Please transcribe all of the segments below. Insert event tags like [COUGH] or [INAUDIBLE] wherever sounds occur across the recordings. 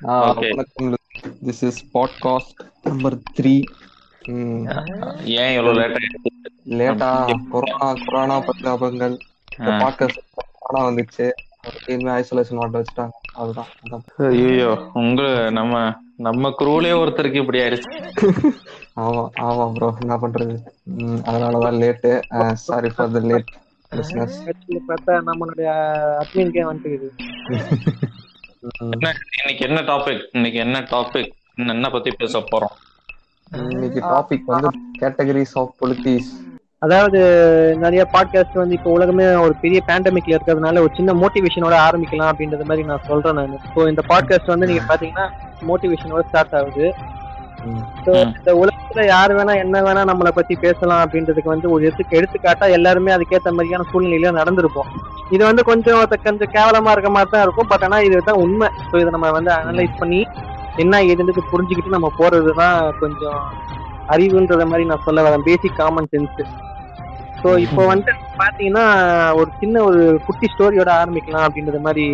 Okay. வணக்கம் this is podcast number three ஏன் இவ்வளவு லேட்டா லேட்டா கொரோனா கொரோனா பரிதாபங்கள். இந்த பாட்காஸ்ட் கொரோனா வந்துச்சு. இனிமே ஐசோலேஷன் வார்டு வச்சுட்டாங்க. அதுதான் அதான். ஐயோ உங்க நம்ம நம்ம குரூலே ஒருத்தருக்கு இப்படி ஆயிருச்சு [LAUGHS] ஆமா ஆமா ப்ரோ என்ன பண்றது? அதனாலதான் late sorry for the late பார்த்தா நம்மளுடைய அட்மின்கே வந்துட்டு [LAUGHS] இன்னைக்கு என்ன டாபிக் இன்னைக்கு என்ன டாபிக் என்ன பத்தி பேச போறோம்? இன்னைக்கு டாபிக் வந்து கேட்டகரிஸ் ஆஃப் பொலிட்டிஸ் அதாவது நிறைய பாட்காஸ்ட் வந்து இப்போ உலகமே ஒரு பெரிய பேண்டமிக்ல இருக்கிறதுனால ஒரு சின்ன மோட்டிவேஷனோட ஆரம்பிக்கலாம் அப்படின்றது மாதிரி நான் சொல்றேன் நான். ஸோ இந்த பாட்காஸ்ட் வந்து நீங்க பாத்தீங்கன்னா மோட்டிவேஷனோட ஸ்டார்ட் ஆகுது. இந்த உலகத்துல யார் வேணா என்ன வேணா நம்மளை பத்தி பேசலாம் அப்படின்றதுக்கு வந்து ஒரு எடுத்து எடுத்துக்காட்டா எல்லாருமே அதுக்கேற்ற மாதிரியான சூழ்நிலையில நடந்திருப்போம். இது வந்து கொஞ்சம் கொஞ்சம் கேவலமா இருக்க மாதிரி தான் இருக்கும். பட் ஆனா இதுதான் உண்மை. ஸோ இதை நம்ம வந்து அனலைஸ் பண்ணி என்ன ஏதுன்றது புரிஞ்சுக்கிட்டு நம்ம போறது தான் கொஞ்சம் அறிவுன்றத மாதிரி நான் சொல்ல வரேன். பேசிக் காமன் சென்ஸ் ஸோ இப்போ வந்து பாத்தீங்கன்னா ஒரு சின்ன ஒரு குட்டி ஸ்டோரியோட ஆரம்பிக்கலாம் அப்படின்றது மாதிரி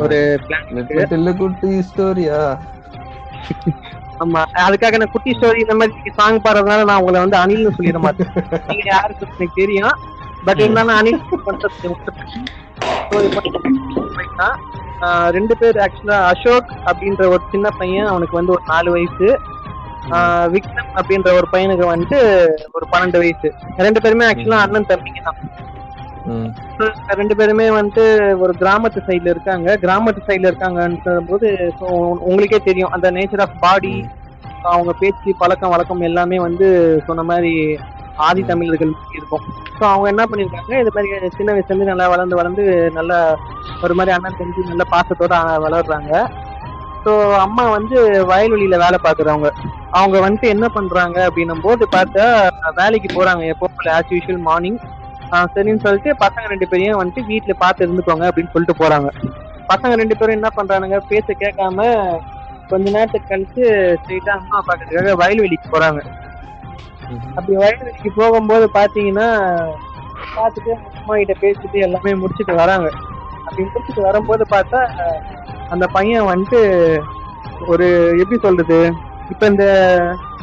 ஒரு பிளான் குட்டி ஸ்டோரியா ஆமா. அதுக்காக நான் குட்டி ஸ்டோரி இந்த மாதிரி சாங் பாடுறதுனால நான் உங்களை வந்து அனில்னு சொல்லிட மாட்டேன். நீங்க யாருக்கு எனக்கு தெரியும். பட் இருந்தாலும் அனில் ரெண்டு பேர் ஆக்சுவலா அசோக் அப்படின்ற ஒரு சின்ன பையன் அவனுக்கு வந்து ஒரு நாலு வயசு. விக்ரம் அப்படின்ற ஒரு பையனுக்கு வந்து ஒரு பன்னெண்டு வயசு. ரெண்டு பேருமே ஆக்சுவலா அண்ணன் தம்பிங்க தான். ரெண்டு பேருமே வந்து ஒரு கிராமத்து சைடுல இருக்காங்க. கிராமத்து சைடுல இருக்காங்கன்ற போது உங்களுக்கே தெரியும். அந்த நேச்சர் ஆஃப் பாடி அவங்க பேச்சு பழக்கம் வழக்கம் எல்லாமே வந்து சொன்ன மாதிரி ஆதி தமிழர்கள் இருக்கும். ஸோ அவங்க என்ன பண்ணியிருக்காங்க இது மாதிரி சின்ன வயசுல இருந்து நல்லா வளர்ந்து வளர்ந்து நல்லா ஒரு மாதிரி அண்ணன் தெரிஞ்சு நல்ல பாசத்தோட வளர்றாங்க. ஸோ அம்மா வந்து வயல்வெளியில வேலை பார்க்குறவங்க. அவங்க வந்துட்டு என்ன பண்றாங்க அப்படின்னும் போது பார்த்தா வேலைக்கு போறாங்க எப்போ ஆஸ் யூஷுவல் மார்னிங் சரின்னு சொல்லிட்டு பசங்க ரெண்டு பேரையும் வந்துட்டு வீட்டுல பார்த்து இருந்துக்கோங்க அப்படின்னு சொல்லிட்டு போறாங்க. பசங்க ரெண்டு பேரும் என்ன பண்றானுங்க? பேச கேட்காம கொஞ்ச நேரத்துக்கு கழிச்சு ஸ்ட்ரெயிட்டா அம்மா பார்க்கறதுக்காக வயல்வெளிக்கு போறாங்க. அப்படி வயல்வெளிக்கு போகும்போது பாத்தீங்கன்னா பார்த்துட்டு அம்மா கிட்ட பேசிட்டு எல்லாமே முடிச்சுட்டு வராங்க. அப்படி முடிச்சுட்டு வரும்போது பார்த்தா அந்த பையன் வந்துட்டு ஒரு எப்படி சொல்றது? இப்ப இந்த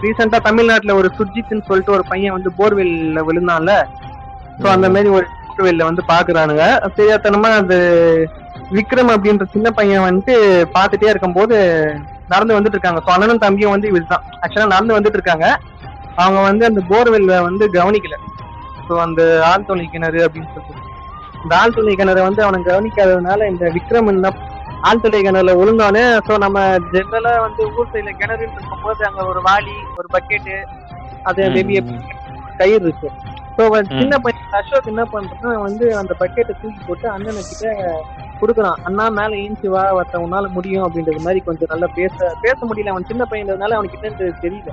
ரீசெண்டா தமிழ்நாட்டுல ஒரு சுர்ஜித்னு சொல்லிட்டு ஒரு பையன் வந்து போர்வெல்ல விழுந்தான்ல. சோ அந்த மாதிரி ஒரு போர்வெல்ல வந்து பாக்குறானுங்க. தெரியாதனமா அது விக்ரம் அப்படின்ற சின்ன பையன் வந்துட்டு பாத்துட்டே இருக்கும்போது நடந்து வந்துட்டு இருக்காங்க ஸோ அண்ணனும் தம்பியும் வந்து இதுதான் ஆக்சுவலா நடந்து வந்துட்டு இருக்காங்க அவங்க வந்து அந்த போர்வெல்ல வந்து கவனிக்கல. ஸோ அந்த ஆழ்துளை கிணறு அப்படின்னு சொல்லிட்டு. இந்த ஆழ்துளை கிணறு வந்து அவனுக்கு கவனிக்காததுனால இந்த விக்ரம் என்ன ஆழ்துளை கிணறுல விழுந்தோடனே ஸோ நம்ம ஜெனரலா வந்து ஊர் சைடுல கிணறுன்னு இருக்கும்போது அங்க ஒரு வாளி ஒரு பக்கெட்டு அது. மேபி கயிறு இருக்கு. சின்ன பையன் அசோக் என்ன பண்றான் வந்து அந்த பக்கெட்டை தூக்கி போட்டு அண்ணனை கிட்ட கொடுக்குறான். அண்ணா மேல ஏஞ்சி வா ஒருத்தன் உன்னால முடியும் அப்படின்றது மாதிரி கொஞ்சம் நல்லா பேச பேச முடியல. அவன் சின்ன பையன்றதுனால அவனுக்கு என்னன்னு தெரியல.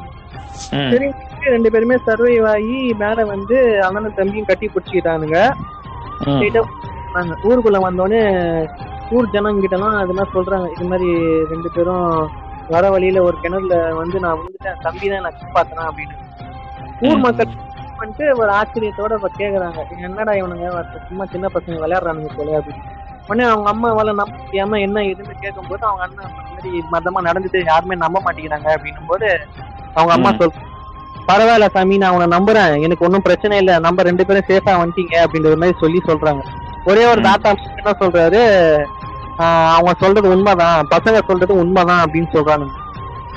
சரி ரெண்டு பேருமே சர்வைவ் ஆகி மேல வந்து அண்ணனும் தம்பியும் கட்டி பிடிச்சிக்கிட்டானுங்க. ஊருக்குள்ள வந்தோடனே ஊர் ஜனங்கிட்ட எல்லாம் அது மாதிரி சொல்றாங்க. இது மாதிரி ரெண்டு பேரும் வர வழியில ஒரு கிணறுல வந்து நான் வந்துட்டேன் தம்பி தான் நான் காப்பாத்தினேன் அப்படின்னு. ஊர். மக்கள் வந்துட்டு ஒரு ஆச்சரியத்தோட இப்ப கேக்குறாங்க. என்னடா இவனுங்க? சும்மா சின்ன பசங்க விளையாடுறானுங்க போல அப்படின்னு. உடனே அவங்க அம்மாவால நம்ப முடியாம என்ன ஏதுன்னு கேட்கும்போது அவங்க அண்ணன் மாதிரி மதமா நடந்துட்டு யாருமே நம்ப மாட்டேங்கிறாங்க அப்படின்னும் போது அவங்க அம்மா. சொல் பரவாயில்ல சாமி நான் உன்னை நம்புறேன். எனக்கு ஒன்றும் பிரச்சனை இல்லை. நம்ம ரெண்டு பேரும் சேஃபா வந்துட்டீங்க அப்படின்ற மாதிரி சொல்லி சொல்றாங்க. ஒரே ஒரு. தாத்தா என்ன சொல்றாரு? ஆஹ் அவங்க சொல்றது உண்மைதான். பசங்க சொல்றது உண்மைதான் அப்படின்னு சொல்றாங்க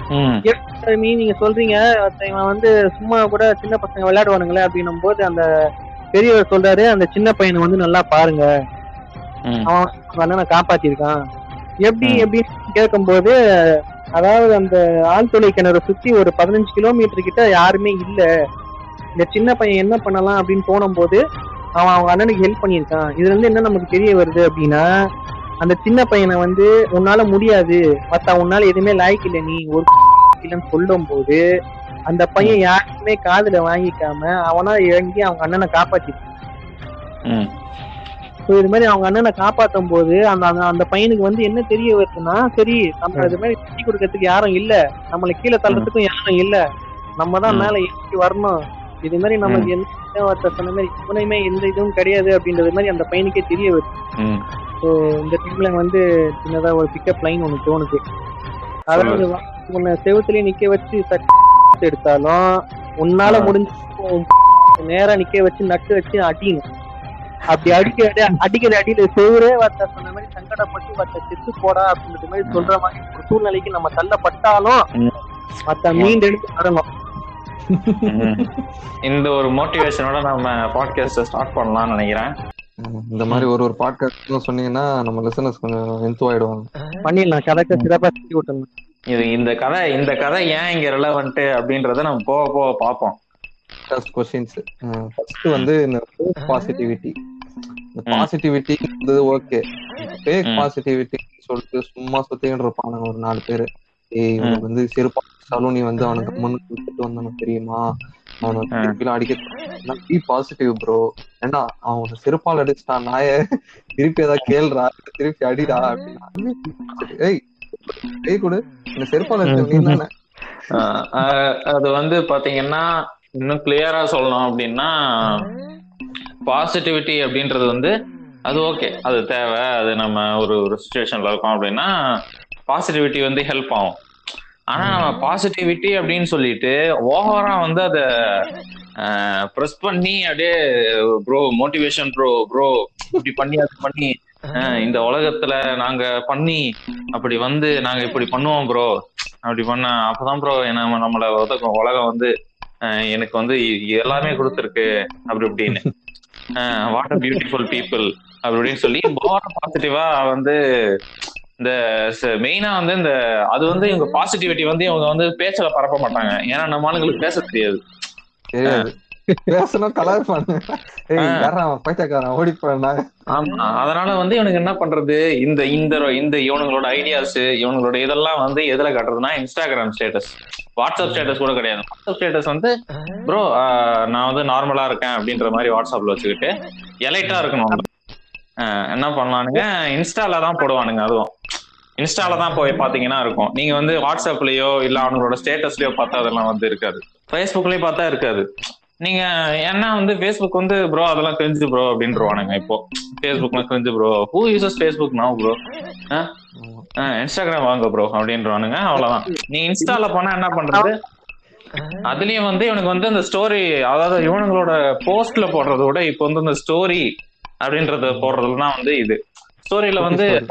ம். நீங்க சொல்றீங்க இவன் வந்து சும்மா கூட சின்ன பசங்க விளையாடுவானுங்களே அப்படின்னும் போது அந்த பெரியவர் சொல்றாரு அந்த சின்ன பையனை வந்து நல்லா பாருங்க. அவன் அண்ணனை காப்பாத்திருக்கான் எப்படி ம். எப்படின்னு கேட்கும்போது அதாவது அந்த ஆழ்துளை கிணறு சுத்தி ஒரு பதினஞ்சு கிலோமீட்டர் கிட்ட யாருமே இல்ல இந்த சின்ன பையன் என்ன பண்ணலாம் அப்படின்னு தோணும் போது அவன் அவங்க அண்ணனுக்கு ஹெல்ப் பண்ணியிருக்கான் இதுல இருந்து என்ன நமக்கு தெரிய வருது அப்படின்னா அந்த சின்ன பையனை வந்து உன்னால முடியாது. மத்த உன்னால எதுவுமே லாய்க்கு இல்லை நீ. ஒரு [LAUGHS] இல்லைன்னு சொல்லும் போது அந்த பையன் யாருக்குமே காதுல வாங்கிக்காம அவனா இறங்கி அவங்க அண்ணனை காப்பாத்திருக்கான் ம். ஸோ இது மாதிரி அவங்க அண்ணனை காப்பாத்தும் போது அந்த அந்த- பையனுக்கு வந்து என்ன தெரிய வருதுன்னா சரி நம்ம இது மாதிரி கட்டி கொடுக்கறதுக்கு யாரும் இல்ல. நம்மள கீழே தள்ளுறதுக்கும் யாரும் இல்ல. நம்ம தான். மேல ஏறி வரணும். இது மாதிரி நமக்கு என்ன ஒருத்தர் சொன்ன மாதிரி இவனையுமே எந்த இதுவும் கிடையாது அப்படின்றது மாதிரி அந்த பையனுக்கே தெரிய வருது. ஸோ இந்த டைம்ல வந்து சின்னதா ஒரு பிக்கப் லைன் ஒன்று தோணுது அதாவது உன்னை செவுத்துலயே நிக்க வச்சு சட்டை எடுத்தாலும் உன்னால. முடிஞ்ச நேரா நிக்க வச்சு நட்டு வச்சு அடிக்கணும் அப்படி அடிக்க அடி அடிக்கிற அடியில செவுரே வார்த்தை சொன்ன மாதிரி சங்கடப்பட்டு வார்த்தை செத்து போடா அப்படின்ற மாதிரி சொல்ற மாதிரி ஒரு சூழ்நிலைக்கு நம்ம தள்ளப்பட்டாலும். மத்த மீண்டெடுத்து வரணும் ம். இந்த ஒரு மோட்டிவேஷனோட நம்ம பாட்காஸ்ட் ஸ்டார்ட் பண்ணலாம்னு நினைக்கிறேன். இந்த மாதிரி ஒரு ஒரு பாட்காஸ்ட் சொன்னீங்கன்னா நம்ம லிசனர்ஸ் கொஞ்சம் என்த்து ஆயிடுவாங்க. பண்ணிடலாம் கதைக்கு சிறப்பா செஞ்சு விட்டுணும் இது இந்த கதை இந்த கதை ஏன் இங்க ரெலவெண்ட் அப்படின்றத நம்ம போக போக பார்ப்போம். ஃபர்ஸ்ட் கொஸ்டின்ஸ் ஃபர்ஸ்ட் வந்து இந்த பாசிட்டிவிட்டி இந்த. பாசிட்டிவிட்டி ஓகே ஃபேக் ம். பாசிட்டிவிட்டி சொல்லிட்டு சும்மா சுத்திக்கிட்டு இருப்பானுங்க ஒரு நாலு பேரு. ஏய் வந்து செருப்பா சலூனி வந்து அவனுக்கு முன்னுக்கு விட்டுட்டு வந்தானு தெரியுமா? அவனை அடிக்க பி பாசிட்டிவ் ப்ரோ ஏண்டா அவன் செருப்பால் அடிச்சிட்டான். நாய திருப்பி ஏதாவது கேள்றா? திருப்பி அடிடா அப்படின்னா. ஏய் ஏய் கொடு. இந்த செருப்பால் அடிச்ச நீ தானே. அது வந்து பாத்தீங்கன்னா இன்னும் கிளியரா சொல்லணும் அப்படின்னா பாசிட்டிவிட்டி அப்படின்றது வந்து அது ஓகே அது தேவை. அது நம்ம ஒரு ஒரு சுச்சுவேஷன்ல இருக்கோம் அப்படின்னா பாசிட்டிவிட்டி வந்து ஹெல்ப் ஆகும். ஆனா நம்ம பாசிட்டிவிட்டி அப்படின்னு சொல்லிட்டு ஓவரா வந்து அதை ப்ரெஸ் பண்ணி அப்படியே ப்ரோ மோட்டிவேஷன் ப்ரோ ப்ரோ இப்படி பண்ணி அது பண்ணி இந்த உலகத்துல நாங்க பண்ணி அப்படி வந்து நாங்க இப்படி பண்ணுவோம் ப்ரோ அப்படி பண்ண அப்பதான் ப்ரோ நம்ம நம்மள உலகம் வந்து எனக்கு வந்து எல்லாமே கொடுத்துருக்கு. அப்படி இப்படின்னு. வாட் அ பியூட்டிஃபுல் பீப்புள் அப்படி இப்படின்னு சொல்லி பாசிட்டிவா வந்து இந்த மெயினா வந்து இந்த அது வந்து இவங்க பாசிட்டிவிட்டி வந்து இவங்க வந்து பேச்சல பரப்ப மாட்டாங்க. ஏன்னா நம்ம ஆளுங்களுக்கு பேச தெரியாது. பேசணும் கலர் ஓடி ஆமா. அதனால வந்து இவனுக்கு என்ன பண்றது? இந்த இந்த இந்த இவனுங்களோட ஐடியாஸ் இவனுங்களோட இதெல்லாம் வந்து எதுல காட்டுறதுன்னா இன்ஸ்டாகிராம் ஸ்டேட்டஸ் வாட்ஸ்அப் ஸ்டேட்டஸ் கூட கிடையாது. வாட்ஸ்அப் ஸ்டேட்டஸ் வந்து ப்ரோ நான் வந்து நார்மலா இருக்கேன் அப்படின்ற மாதிரி வாட்ஸ்அப்ல வச்சுக்கிட்டு எலைட்டா இருக்கணும். என்ன பண்ணலானுங்க? இன்ஸ்டால தான் போடுவானுங்க அதுவும். இன்ஸ்டால தான் போய் பாத்தீங்கன்னா இருக்கும். நீங்க வந்து வாட்ஸ்அப்லயோ இல்ல அவங்களோட ஸ்டேட்டஸ்லயோ பார்த்தா அதெல்லாம் வந்து இருக்காது. ஃபேஸ்புக்லயும் பார்த்தா இருக்காது. நீங்க ஏன்னா வந்து ஃபேஸ்புக் வந்து ப்ரோ அதெல்லாம் கிரிஞ்சு ப்ரோ அப்படின்றவானுங்க இப்போ. ஃபேஸ்புக்லாம் cringe bro who uses Facebook நான் ப்ரோ இன்ஸ்டாகிராம் வாங்க ப்ரோ அப்படின்றவானுங்க. அவ்வளவுதான். நீ இன்ஸ்டால போனா என்ன பண்றது? அதுலயும் வந்து இவனுக்கு வந்து அந்த ஸ்டோரி அதாவது இவனுங்களோட போஸ்ட்ல போடுறத விட இப்போ வந்து இந்த ஸ்டோரி அப்படின்றத போடுறதுல தான் வந்து இது. ஸ்டோரியில வந்து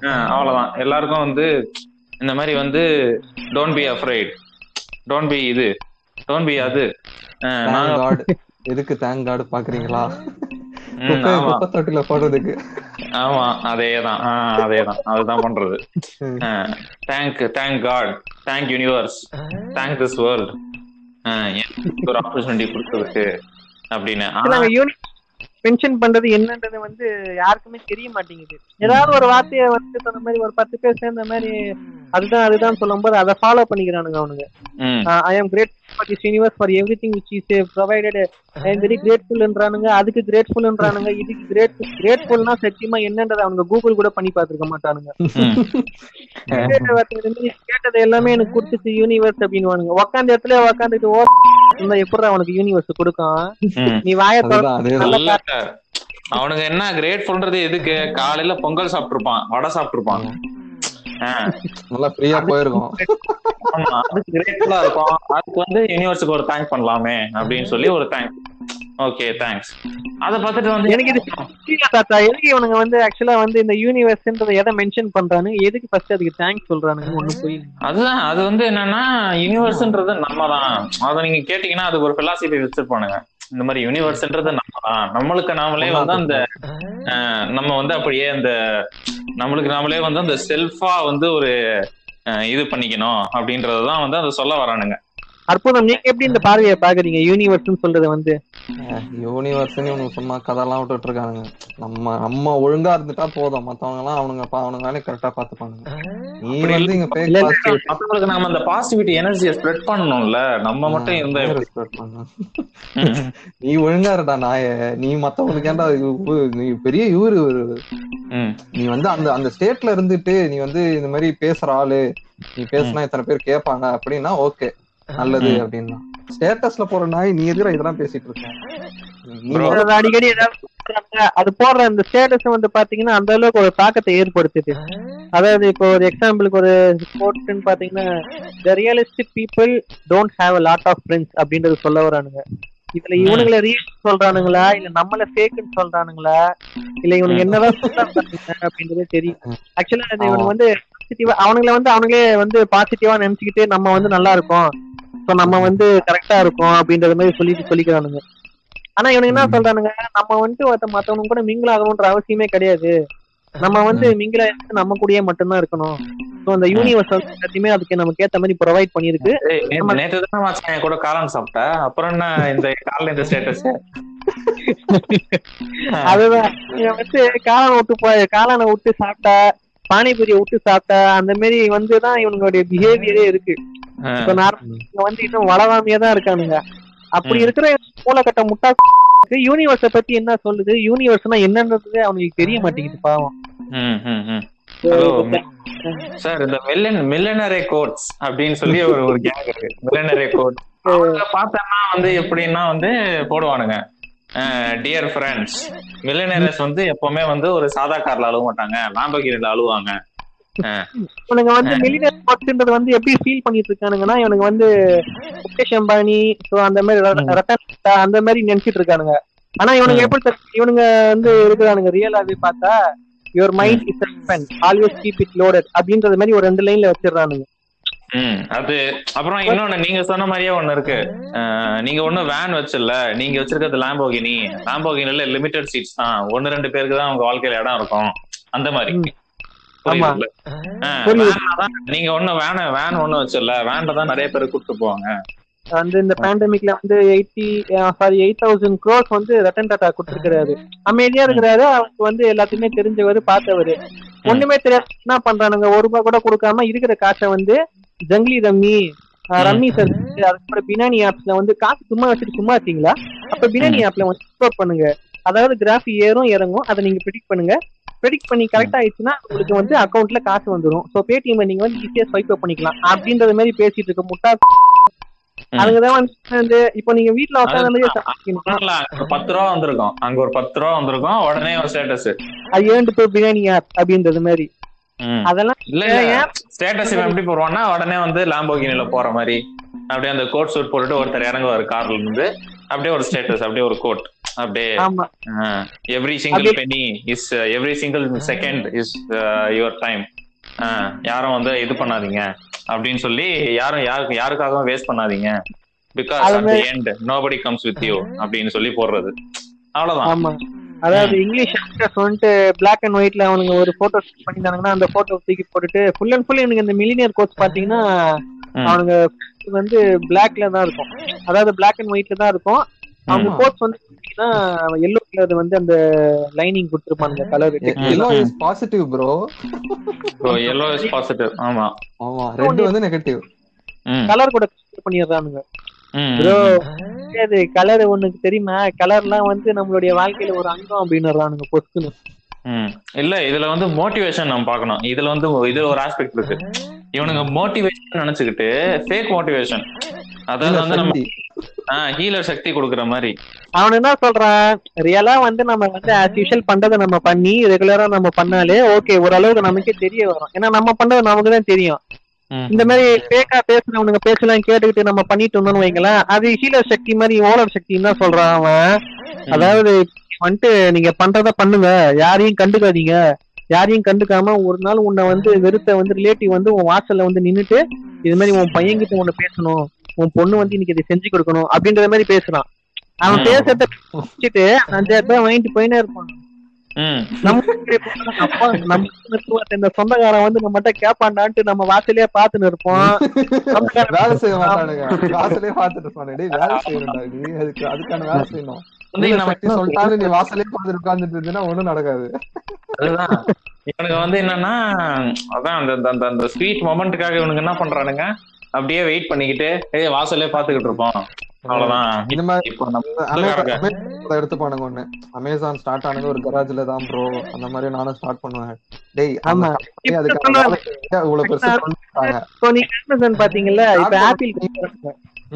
ஆஹ் அவ்வளவுதான். எல்லாருக்கும் வந்து இந்த மாதிரி வந்து don't be afraid don't be இது. டோன்ட் பி அது. ஆஹ் நாங்க காட் எதுக்கு தேங்க் காட் பாக்குறீங்களா? தொட்டில போடுறதுக்கு. ஆமா அதேதான். ஆஹ் அதேதான். அதுதான் பண்றது. Thank thank God thank universe thank this world ஒரு ஆப்பர்ச்சுனிட்டி கொடுத்ததுக்கு அப்படின்னு. மென்ஷன் பண்றது என்னன்றது வந்து யாருக்குமே தெரிய மாட்டேங்குது. ஏதாவது ஒரு வார்த்தையை வந்து சொன்ன மாதிரி ஒரு பத்து பேர் சேர்ந்த மாதிரி அதுதான் அதுதான் சொல்லும்போது அதை ஃபாலோ பண்ணிக்கிறானுங்க அவனுங்க. I am great for this universe for everything which is provided I am very கிரேட்ஃபுல்ன்றானுங்க அதுக்கு கிரேட்ஃபுல்ன்றானுங்க இதுக்கு கிரேட் கிரேட்ஃபுல்னா சத்தியமா என்னன்றதை அவனுங்க கூகுள் கூட பண்ணி பார்த்திருக்க மாட்டானுங்க. கேட்டது எல்லாமே எனக்கு கொடுத்துச்சு யூனிவர்ஸ் அப்படின்னு உக்காந்த இடத்துல உக்காந்துட்டு ஓ இருந்தா எப்படி அவனுக்கு யூனிவர்ஸ் கொடுக்கும். நீ வாயை அவனுக்கு என்ன கிரேட்ஃபுல்ன்றது எதுக்கு? காலையில பொங்கல் சாப்பிட்டுருப்பான் வடை சாப்பிட்டுருப்பான். ஆஹ் நல்லா ஃப்ரீயா போயிருக்கோம். ஆமா அதுக்கு கிரேட்ஃபுல்லா இருக்கும் அதுக்கு வந்து யூனிவர்ஸுக்கு ஒரு தேங்க் பண்ணலாமே அப்படின்னு சொல்லி ஒரு தேங்க் ஓகே தேங்க்ஸ் அத பார்த்துட்டு வந்து எனக்கு இது தாத்தா. எதுக்கு இவனுங்க வந்து ஆக்சுவலா வந்து இந்த யூனிவர்ஸ்ன்றத எதை மென்ஷன் பண்றானு எதுக்கு ஃபர்ஸ்ட் அதுக்கு தேங்க்ஸ் சொல்றானுங்க ஒண்ணு புரியல. அதுதான் அது வந்து என்னன்னா யூனிவர்ஸ்ன்றது நம்ம தான் அதை நீங்க கேட்டீங்கன்னா அதுக்கு ஒரு பிலாசபி வச்சிருப்பானுங்க. இந்த மாதிரி யூனிவர்ஸ்ன்றது நம்ம தான் நம்மளுக்கு நாமளே வந்து அந்த நம்ம வந்து அப்படியே அந்த நம்மளுக்கு நாமளே வந்து அந்த செல்ஃபா வந்து ஒரு இது பண்ணிக்கணும் அப்படின்றதுதான் வந்து அதை சொல்ல வரானுங்க. அற்புதம். நீங்க எப்படி இந்த பார்வையை பாக்குறீங்க யூனிவர்ஸ்னு சொல்றது வந்து. யூனிவர்ஸ்னு இவனுக்கு சும்மா கதையெல்லாம் விட்டுட்டு இருக்கானுங்க நம்ம நம்ம ஒழுங்கா இருந்துட்டா போதும். மத்தவங்க எல்லாம் அவனுங்க அவனுங்க வேலையை கரெக்டா பாத்துப்பானுங்க நீ வந்து இங்க positivity மத்தவங்களுக்கு நாம அந்த பாசிட்டிவிட்டி எனர்ஜியை ஸ்ப்ரெட் பண்ணணும்ல. நம்ம மட்டும் இருந்தா எப்படி? respect பண்ணு. நீ ஒழுங்கா இருடா நாய. நீ மத்தவங்களுக்கு ஏன்டா நீ பெரிய இவரு ம், நீ வந்து அந்த அந்த ஸ்டேட்ல இருந்துட்டு நீ வந்து இந்த மாதிரி பேசுற ஆளு. நீ பேசுனா இத்தனை பேர் கேட்பாங்க அப்படின்னா ஓகே நல்லது. அப்படின்னா. ஸ்டேட்டஸ்ல போற நாய் நீ எதிர இதெல்லாம் பேசிட்டு இருக்க? அடிக்கடி. அது போடுற அந்த ஸ்டேட்டஸ் வந்து பாத்தீங்கன்னா அந்த அளவுக்கு ஒரு தாக்கத்தை ஏற்படுத்துது. அதாவது இப்போ ஒரு எக்ஸாம்பிளுக்கு ஒரு ஸ்போர்ட்ஸ்னு பாத்தீங்கன்னா the realistic people don't have a lot of friends அப்படின்றது சொல்ல வரானுங்க. இதுல இவனுங்கள ரீல் சொல்றானுங்களா? இல்ல நம்மள ஃபேக்குன்னு சொல்றானுங்களா? இல்ல இவனுக்கு என்னதான் சொல்றாங்க அப்படின்றதே தெரியும். ஆக்சுவலா இவனுக்கு வந்து பாசிட்டிவா அவனுங்கள வந்து அவனுங்களே வந்து பாசிட்டிவா நினைச்சுக்கிட்டு நம்ம வந்து நல்லா இருக்கோம். சோ நம்ம வந்து கரெக்டா இருக்கோம் அப்படின்றது மாதிரி சொல்லிட்டு சொல்லிக்கிறானுங்க. ஆனா இவனுக்கு என்ன சொல்றானுங்க? நம்ம வந்துட்டு ஒருத்த மத்தவனுங்க கூட மிங்கிள் ஆகணும்ன்ற அவசியமே கிடையாது. நம்ம வந்து மிங்கிள் ஆயிட்டு நம்ம கூடயே மட்டும்தான் இருக்கணும். சோ அந்த யூனிவர்ஸ் எல்லாத்தையுமே அதுக்கு நமக்கு ஏத்த மாதிரி ப்ரொவைட் பண்ணிருக்கு நேத்து தானே மச்சான் கூட காளான் சாப்பிட்ட. அப்புறம் என்ன இந்த காலைல இந்த ஸ்டேட்டஸ் [LAUGHS] அதுதான். வந்து காளானை விட்டு போய் காளானை விட்டு சாப்பிட்டா பானிபூரியை விட்டு சாப்பிட்டா அந்த மாதிரி வந்துதான் இவனுங்களுடைய பிஹேவியரே இருக்கு. இப்ப நார்மலா வந்து இன்னும் வளராமையே தான் இருக்கானுங்க. அப்படி. இருக்கிற மூலக்கட்ட முட்டா யூனிவர்ஸ பத்தி என்ன சொல்லுது? யூனிவர்ஸ்னா என்னன்றது அவனுக்கு தெரிய மாட்டேங்குது பாவம். சார் இந்த மில்லன் மில்லனரே கோட்ஸ் அப்படின்னு சொல்லி ஒரு ஒரு கேங் இருக்கு. மில்லனரே கோட் பார்த்தோம்னா வந்து எப்படின்னா வந்து போடுவானுங்க. டியர் ஃப்ரெண்ட்ஸ் மில்லனரஸ் வந்து எப்பவுமே வந்து ஒரு சாதா கார்ல அழுவ மாட்டாங்க. லாம்பகிரில அழுவாங்க. இவனுங்க வந்து மில்லியனர் ஸ்போர்ட்ஸ்ன்றது வந்து எப்படி ஃபீல் பண்ணிட்டு இருக்கானுங்கன்னா இவனுக்கு வந்து முகேஷ் அம்பானி ஸோ அந்த மாதிரி ரத்தன் அந்த மாதிரி நினைச்சிட்டு இருக்கானுங்க ஆனா இவனுங்க. எப்படி? இவனுங்க வந்து இருக்கிறானுங்க ரியலாவே பார்த்தா your mind is pen always keep it loaded அப்படின்றது மாதிரி ஒரு ரெண்டு லைன்ல வச்சிடறானுங்க. ம். அது அப்புறம் இன்னொன்னு நீங்க சொன்ன மாதிரியே ஒண்ணு இருக்கு. நீங்க ஒண்ணு வேன் வச்சிடல. நீங்க வச்சிருக்கிறது லாம்போகினி லாம்போகினில லிமிடெட் சீட்ஸ் தான். ஒன்னு ரெண்டு பேருக்கு தான் உங்க வாழ்க்கையில இடம் இருக்கும். அந்த மாதிரி. நீங்க ஒண்ணு வேன வேன் ஒண்ணு வச்சிடல வேன்ல தான் நிறைய பேர் கூப்பிட்டு போவாங்க. வந்து இந்த பேண்டமிக்ல வந்து eighty sorry eight thousand crores வந்து ரத்தன் டாடா கொடுத்துருக்காரு அமைதியா இருக்கிறாரு. அவருக்கு வந்து எல்லாத்தையுமே தெரிஞ்சவர் பார்த்தவர். ஒண்ணுமே தெரியாது என்ன பண்றானுங்க? ஒரு ரூபாய் கூட கொடுக்காம இருக்கிற காசை வந்து ஜங்லி ரம்மி. ரம்மி சார் அதுக்கப்புறம் பினானி ஆப்ஸ்ல வந்து காசு சும்மா வச்சுட்டு சும்மா இருக்கீங்களா? அப்ப பினானி ஆப்ல வந்து பண்ணுங்க. அதாவது கிராஃப் ஏறும் இறங்கும். அதை நீங்க ப்ரிடிக் பண்ணுங்க. ப்ரெடிக்ட் பண்ணி கரெக்ட் ஆயிடுச்சுன்னா உங்களுக்கு வந்து அக்கௌண்ட்ல காசு வந்துரும். சோ பேடிஎம் நீங்க வந்து ஈஸியா ஸ்வைப் பண்ணிக்கலாம். அப்படின்றது மாதிரி பேசிட்டு இருக்க முட்டா அதுக்குதான் வந்து இப்போ நீங்க வீட்ல உட்காந்து பத்து ரூபா வந்திருக்கும். அங்க ஒரு பத்து ரூபா வந்திருக்கும். உடனே ஒரு ஸ்டேட்டஸ் அது ஏண்டு போய் பிரியாணி அப்படின்றது மாதிரி? அதெல்லாம் இல்ல ஸ்டேட்டஸ் எப்படி போடுவான்னா உடனே வந்து லாம்போகினில போற மாதிரி. அப்படியே அந்த கோட் சூட் போட்டுட்டு ஒருத்தர் இறங்குவாரு கார்ல இருந்து. அப்படியே ஒரு ஸ்டேட்டஸ் அப்படியே ஒரு கோட் அப்படியே ஆமா. Every single penny is every single second is your time யாரும் வந்து இது பண்ணாதீங்க. அப்படின்னு சொல்லி யாரும் யாருக்கு யாருக்காகவும் வேஸ்ட் பண்ணாதீங்க. பிகாஸ் அது at the end nobody comes with you அப்படின்னு சொல்லி போடுறது. அவ்வளவுதான். அதாவது இங்கிலீஷ் ஆக்டர்ஸ் வந்துட்டு பிளாக் அண்ட் ஒயிட்ல அவனுங்க ஒரு போட்டோ பண்ணிட்டாங்கன்னா அந்த போட்டோ தூக்கி போட்டுட்டு ஃபுல் அண்ட் ஃபுல் எனக்கு இந்த மில்லினியர் கோச் பாத்தீங்கன்னா. அவனுங்க வந்து பிளாக்ல தான் இருக்கும். அதாவது பிளாக் அண்ட் ஒயிட்ல தான் இருக்கும். அவங்க. கோச் வந்து பாத்தீங்கன்னா எல்லோ கலர் வந்து அந்த lining கொடுத்துருப்பானுங்க colour yellow is positive bro yellow is positive ஆமா. ஆமா ரெட் வந்து நெகட்டிவ் கலர் கூட பண்ணிடுறானுங்க. ப்ரோ. அது கலர் உனக்கு தெரியுமா? கலர்லாம் வந்து நம்மளுடைய வாழ்க்கையில ஒரு அங்கம் அப்படின்னு பொஸ்குன்னு ம். இல்ல இதுல வந்து மோட்டிவேஷன் நம்ம பார்க்கணும். இதுல வந்து இதுல ஒரு ஆஸ்பெக்ட் இருக்கு. இவனுங்க மோட்டிவேஷன் நினைச்சுக்கிட்டு ஃபேக் மோட்டிவேஷன் அதாவது வந்து நம்ம ஹீலர் சக்தி கொடுக்குற மாதிரி. அவன் என்ன சொல்றான்? ரியலா வந்து நம்ம வந்து ஆஸ் யூஷுவல் பண்றதை நம்ம பண்ணி ரெகுலரா நம்ம பண்ணாலே ஓகே ஓரளவுக்கு நமக்கே தெரிய வரும். ஏன்னா நம்ம பண்றது நமக்கு தான் தெரியும். இந்த மாதிரி ஃபேக்கா பேசுறவனுங்க பேசலாம் கேட்டுக்கிட்டு நம்ம பண்ணிட்டு இருந்தோம்னு வைங்களேன் அது ஹீலர் சக்தி மாதிரி ஓலர் சக்தின்னு தான் சொல்றான் அவன். அதாவது வந்துட்டு நீங்க பண்றத பண்ணுங்க. யாரையும் கண்டுக்காதீங்க. யாரையும் கண்டுக்காம ஒரு நாள் உன்னை வந்து வெறுத்த வந்து ரிலேட்டிவ் வந்து உன் வாசல்ல வந்து நின்னுட்டு இது மாதிரி உன் பையன்கிட்ட உன்னை பேசணும். உன் பொண்ணு வந்து இன்னைக்கு இதை செஞ்சு கொடுக்கணும் அப்படின்ற மாதிரி பேசுறான். அவன். பேசுறத வச்சுட்டு அஞ்சாயிரம் ரூபாய் வாங்கிட்டு போயினே இருப்பான். ம். நம்ம அப்பா நம்ம நிறுத்துவார் இந்த சொந்தக்காரன் வந்து நம்மகிட்ட கேப்பாண்டான்ட்டு நம்ம வாசலே பாத்துன்னு இருப்போம் [LAUGHS] வேலை செய்ய மாட்டானுங்க. [LAUGHS] வாசலே பாத்துட்டு இருப்பானு டேய் வேலை செய்யணும்டா அதுக்கு அதுக்கான வேலை செய்யணும். நம்ம நீ வாசலே பார்த்துட்டு உட்கார்ந்துட்டு இருந்தீங்கன்னா ஒண்ணும் நடக்காது. அதுதான். இவனுக்கு வந்து என்னன்னா அதான் அந்த அந்த- அந்த அந்த ஸ்வீட் மொமெண்ட்டுக்காக இவனுக்கு என்ன பண்றானுங்க? அப்படியே வெயிட் பண்ணிக்கிட்டு ஏய் வாசல்லே பாத்துக்கிட்டு இருப்போம். அவ்வளவுதான். இந்த மாதிரி இப்போ நம்ம அமேசான் அமேசான் எடுத்துப்பானுங்க ஒண்ணு. அமேசான் ஸ்டார்ட் ஆனது ஒரு கராஜ்ல தான் ப்ரோ அந்த மாதிரி நானும் ஸ்டார்ட் பண்ணுவேன். டேய் ஆமா. இவ்வளவு பெருசு அமேசான் பாத்தீங்கல்ல இப்ப ஆப்பிள்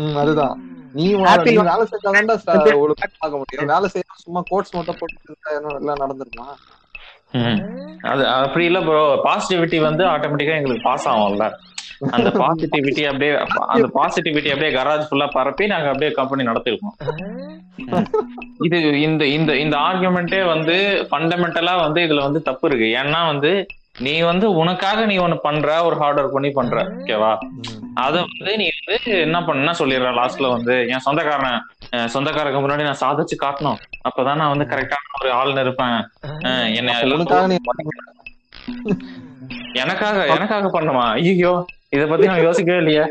ம் அதுதான். நீ நீ வேலை செஞ்சாதான்டா ஒழுங்கா ஆக முடியும். வேலை செய்ய சும்மா கோட்ஸ் மட்டும் போட்டு எல்லாம் நடந்துருமா. அது அப்படி இல்ல ப்ரோ பாசிட்டிவிட்டி வந்து ஆட்டோமேட்டிக்கா எங்களுக்கு பாஸ் ஆகும்ல. அந்த பாசிட்டிவிட்டி அப்படியே அந்த பாசிட்டிவிட்டி அப்படியே கராஜ் ஃபுல்லா பரப்பி நாங்க அப்படியே கம்பெனி நடத்திருக்கோம். இது இந்த இந்த இந்த ஆர்குமெண்ட்டே வந்து ஃபண்டமெண்டலா வந்து இதுல வந்து தப்பு இருக்கு. ஏன்னா வந்து நீ வந்து உனக்காக நீ ஒண்ணு பண்ற ஒரு ஹார்ட் ஒர்க் பண்ணி பண்ற ஓகேவா அத வந்து நீ வந்து என்ன பண்ண சொல்லிடுற லாஸ்ட்ல வந்து என் சொந்தக்காரன் சொந்தக்காரருக்கு முன்னாடி நான் சாதிச்சு காட்டணும். அப்பதான் நான் வந்து கரெக்டான ஒரு ஆள்னு இருப்பேன். என்னை எனக்காக எனக்காக பண்ணுமா ஐயோ இத பத்தி நான் யோசிக்கவே இல்லையே.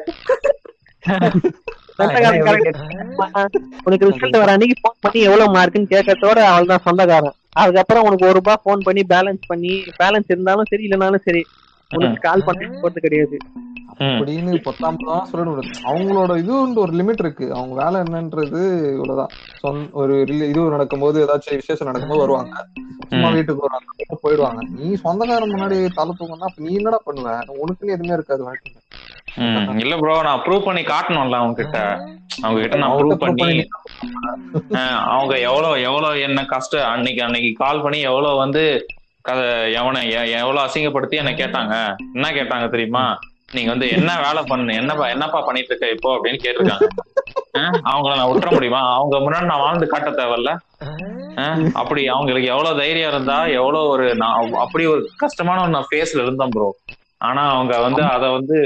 உனக்கு ரிசல்ட் வர அன்னைக்கு ஃபோன் பண்ணி எவ்வளவு மார்க்குன்னு கேட்கறதோட அவள் தான் சொந்தக்காரன் அதுக்கப்புறம் உனக்கு ஒரு ரூபாய் ஃபோன் பண்ணி பேலன்ஸ் பண்ணி பேலன்ஸ் இருந்தாலும் சரி இல்லைனாலும் சரி உனக்கு கால் பண்ணி போறது கிடையாது. அப்படின்னு பொத்தாம்பதான் சொல்லிட முடியாது. அவங்களோட இதுன்னு ஒரு லிமிட் இருக்கு. அவங்க வேலை என்னன்றது இவ்வளவுதான். சொந்த ஒரு இது நடக்கும்போது ஏதாச்சும் விசேஷம் நடக்கும்போது வருவாங்க. சும்மா. வீட்டுக்கு வருவாங்க. போயிடுவாங்க. நீ சொந்தக்காரன் முன்னாடி தலை அப்ப நீ என்னடா பண்ணுவ? உனக்குன்னு எதுவுமே இருக்காது வாழ்க்கையில. [LAUGHS] இல்ல ப்ரோ நான் ப்ரூவ் பண்ணி காட்டணும்ல அவங்க கிட்ட அவங்க கிட்ட நான் ப்ரூவ் பண்ணி அவங்க எவ்வளவு எவ்வளவு என்ன கஷ்டம் அன்னைக்கு அன்னைக்கு கால் பண்ணி எவ்வளவு வந்து கதை எவனை எவ்வளவு அசிங்கப்படுத்தி என்ன கேட்டாங்க? என்ன கேட்டாங்க தெரியுமா? நீங்க வந்து என்ன வேலை பண்ணு என்னப்பா என்னப்பா பண்ணிட்டு இருக்க இப்போ அப்படின்னு கேட்டிருக்காங்க. அவங்கள நான் விட்டுற முடியுமா? அவங்க முன்னாடி நான் வாழ்ந்து காட்ட தேவையில்ல. அப்படி அவங்களுக்கு எவ்வளவு தைரியம் இருந்தா எவ்வளவு ஒரு நான் அப்படி ஒரு கஷ்டமான ஒரு நான் ஃபேஸ்ல இருந்தேன் ப்ரோ ஆனா அவங்க வந்து அத வந்து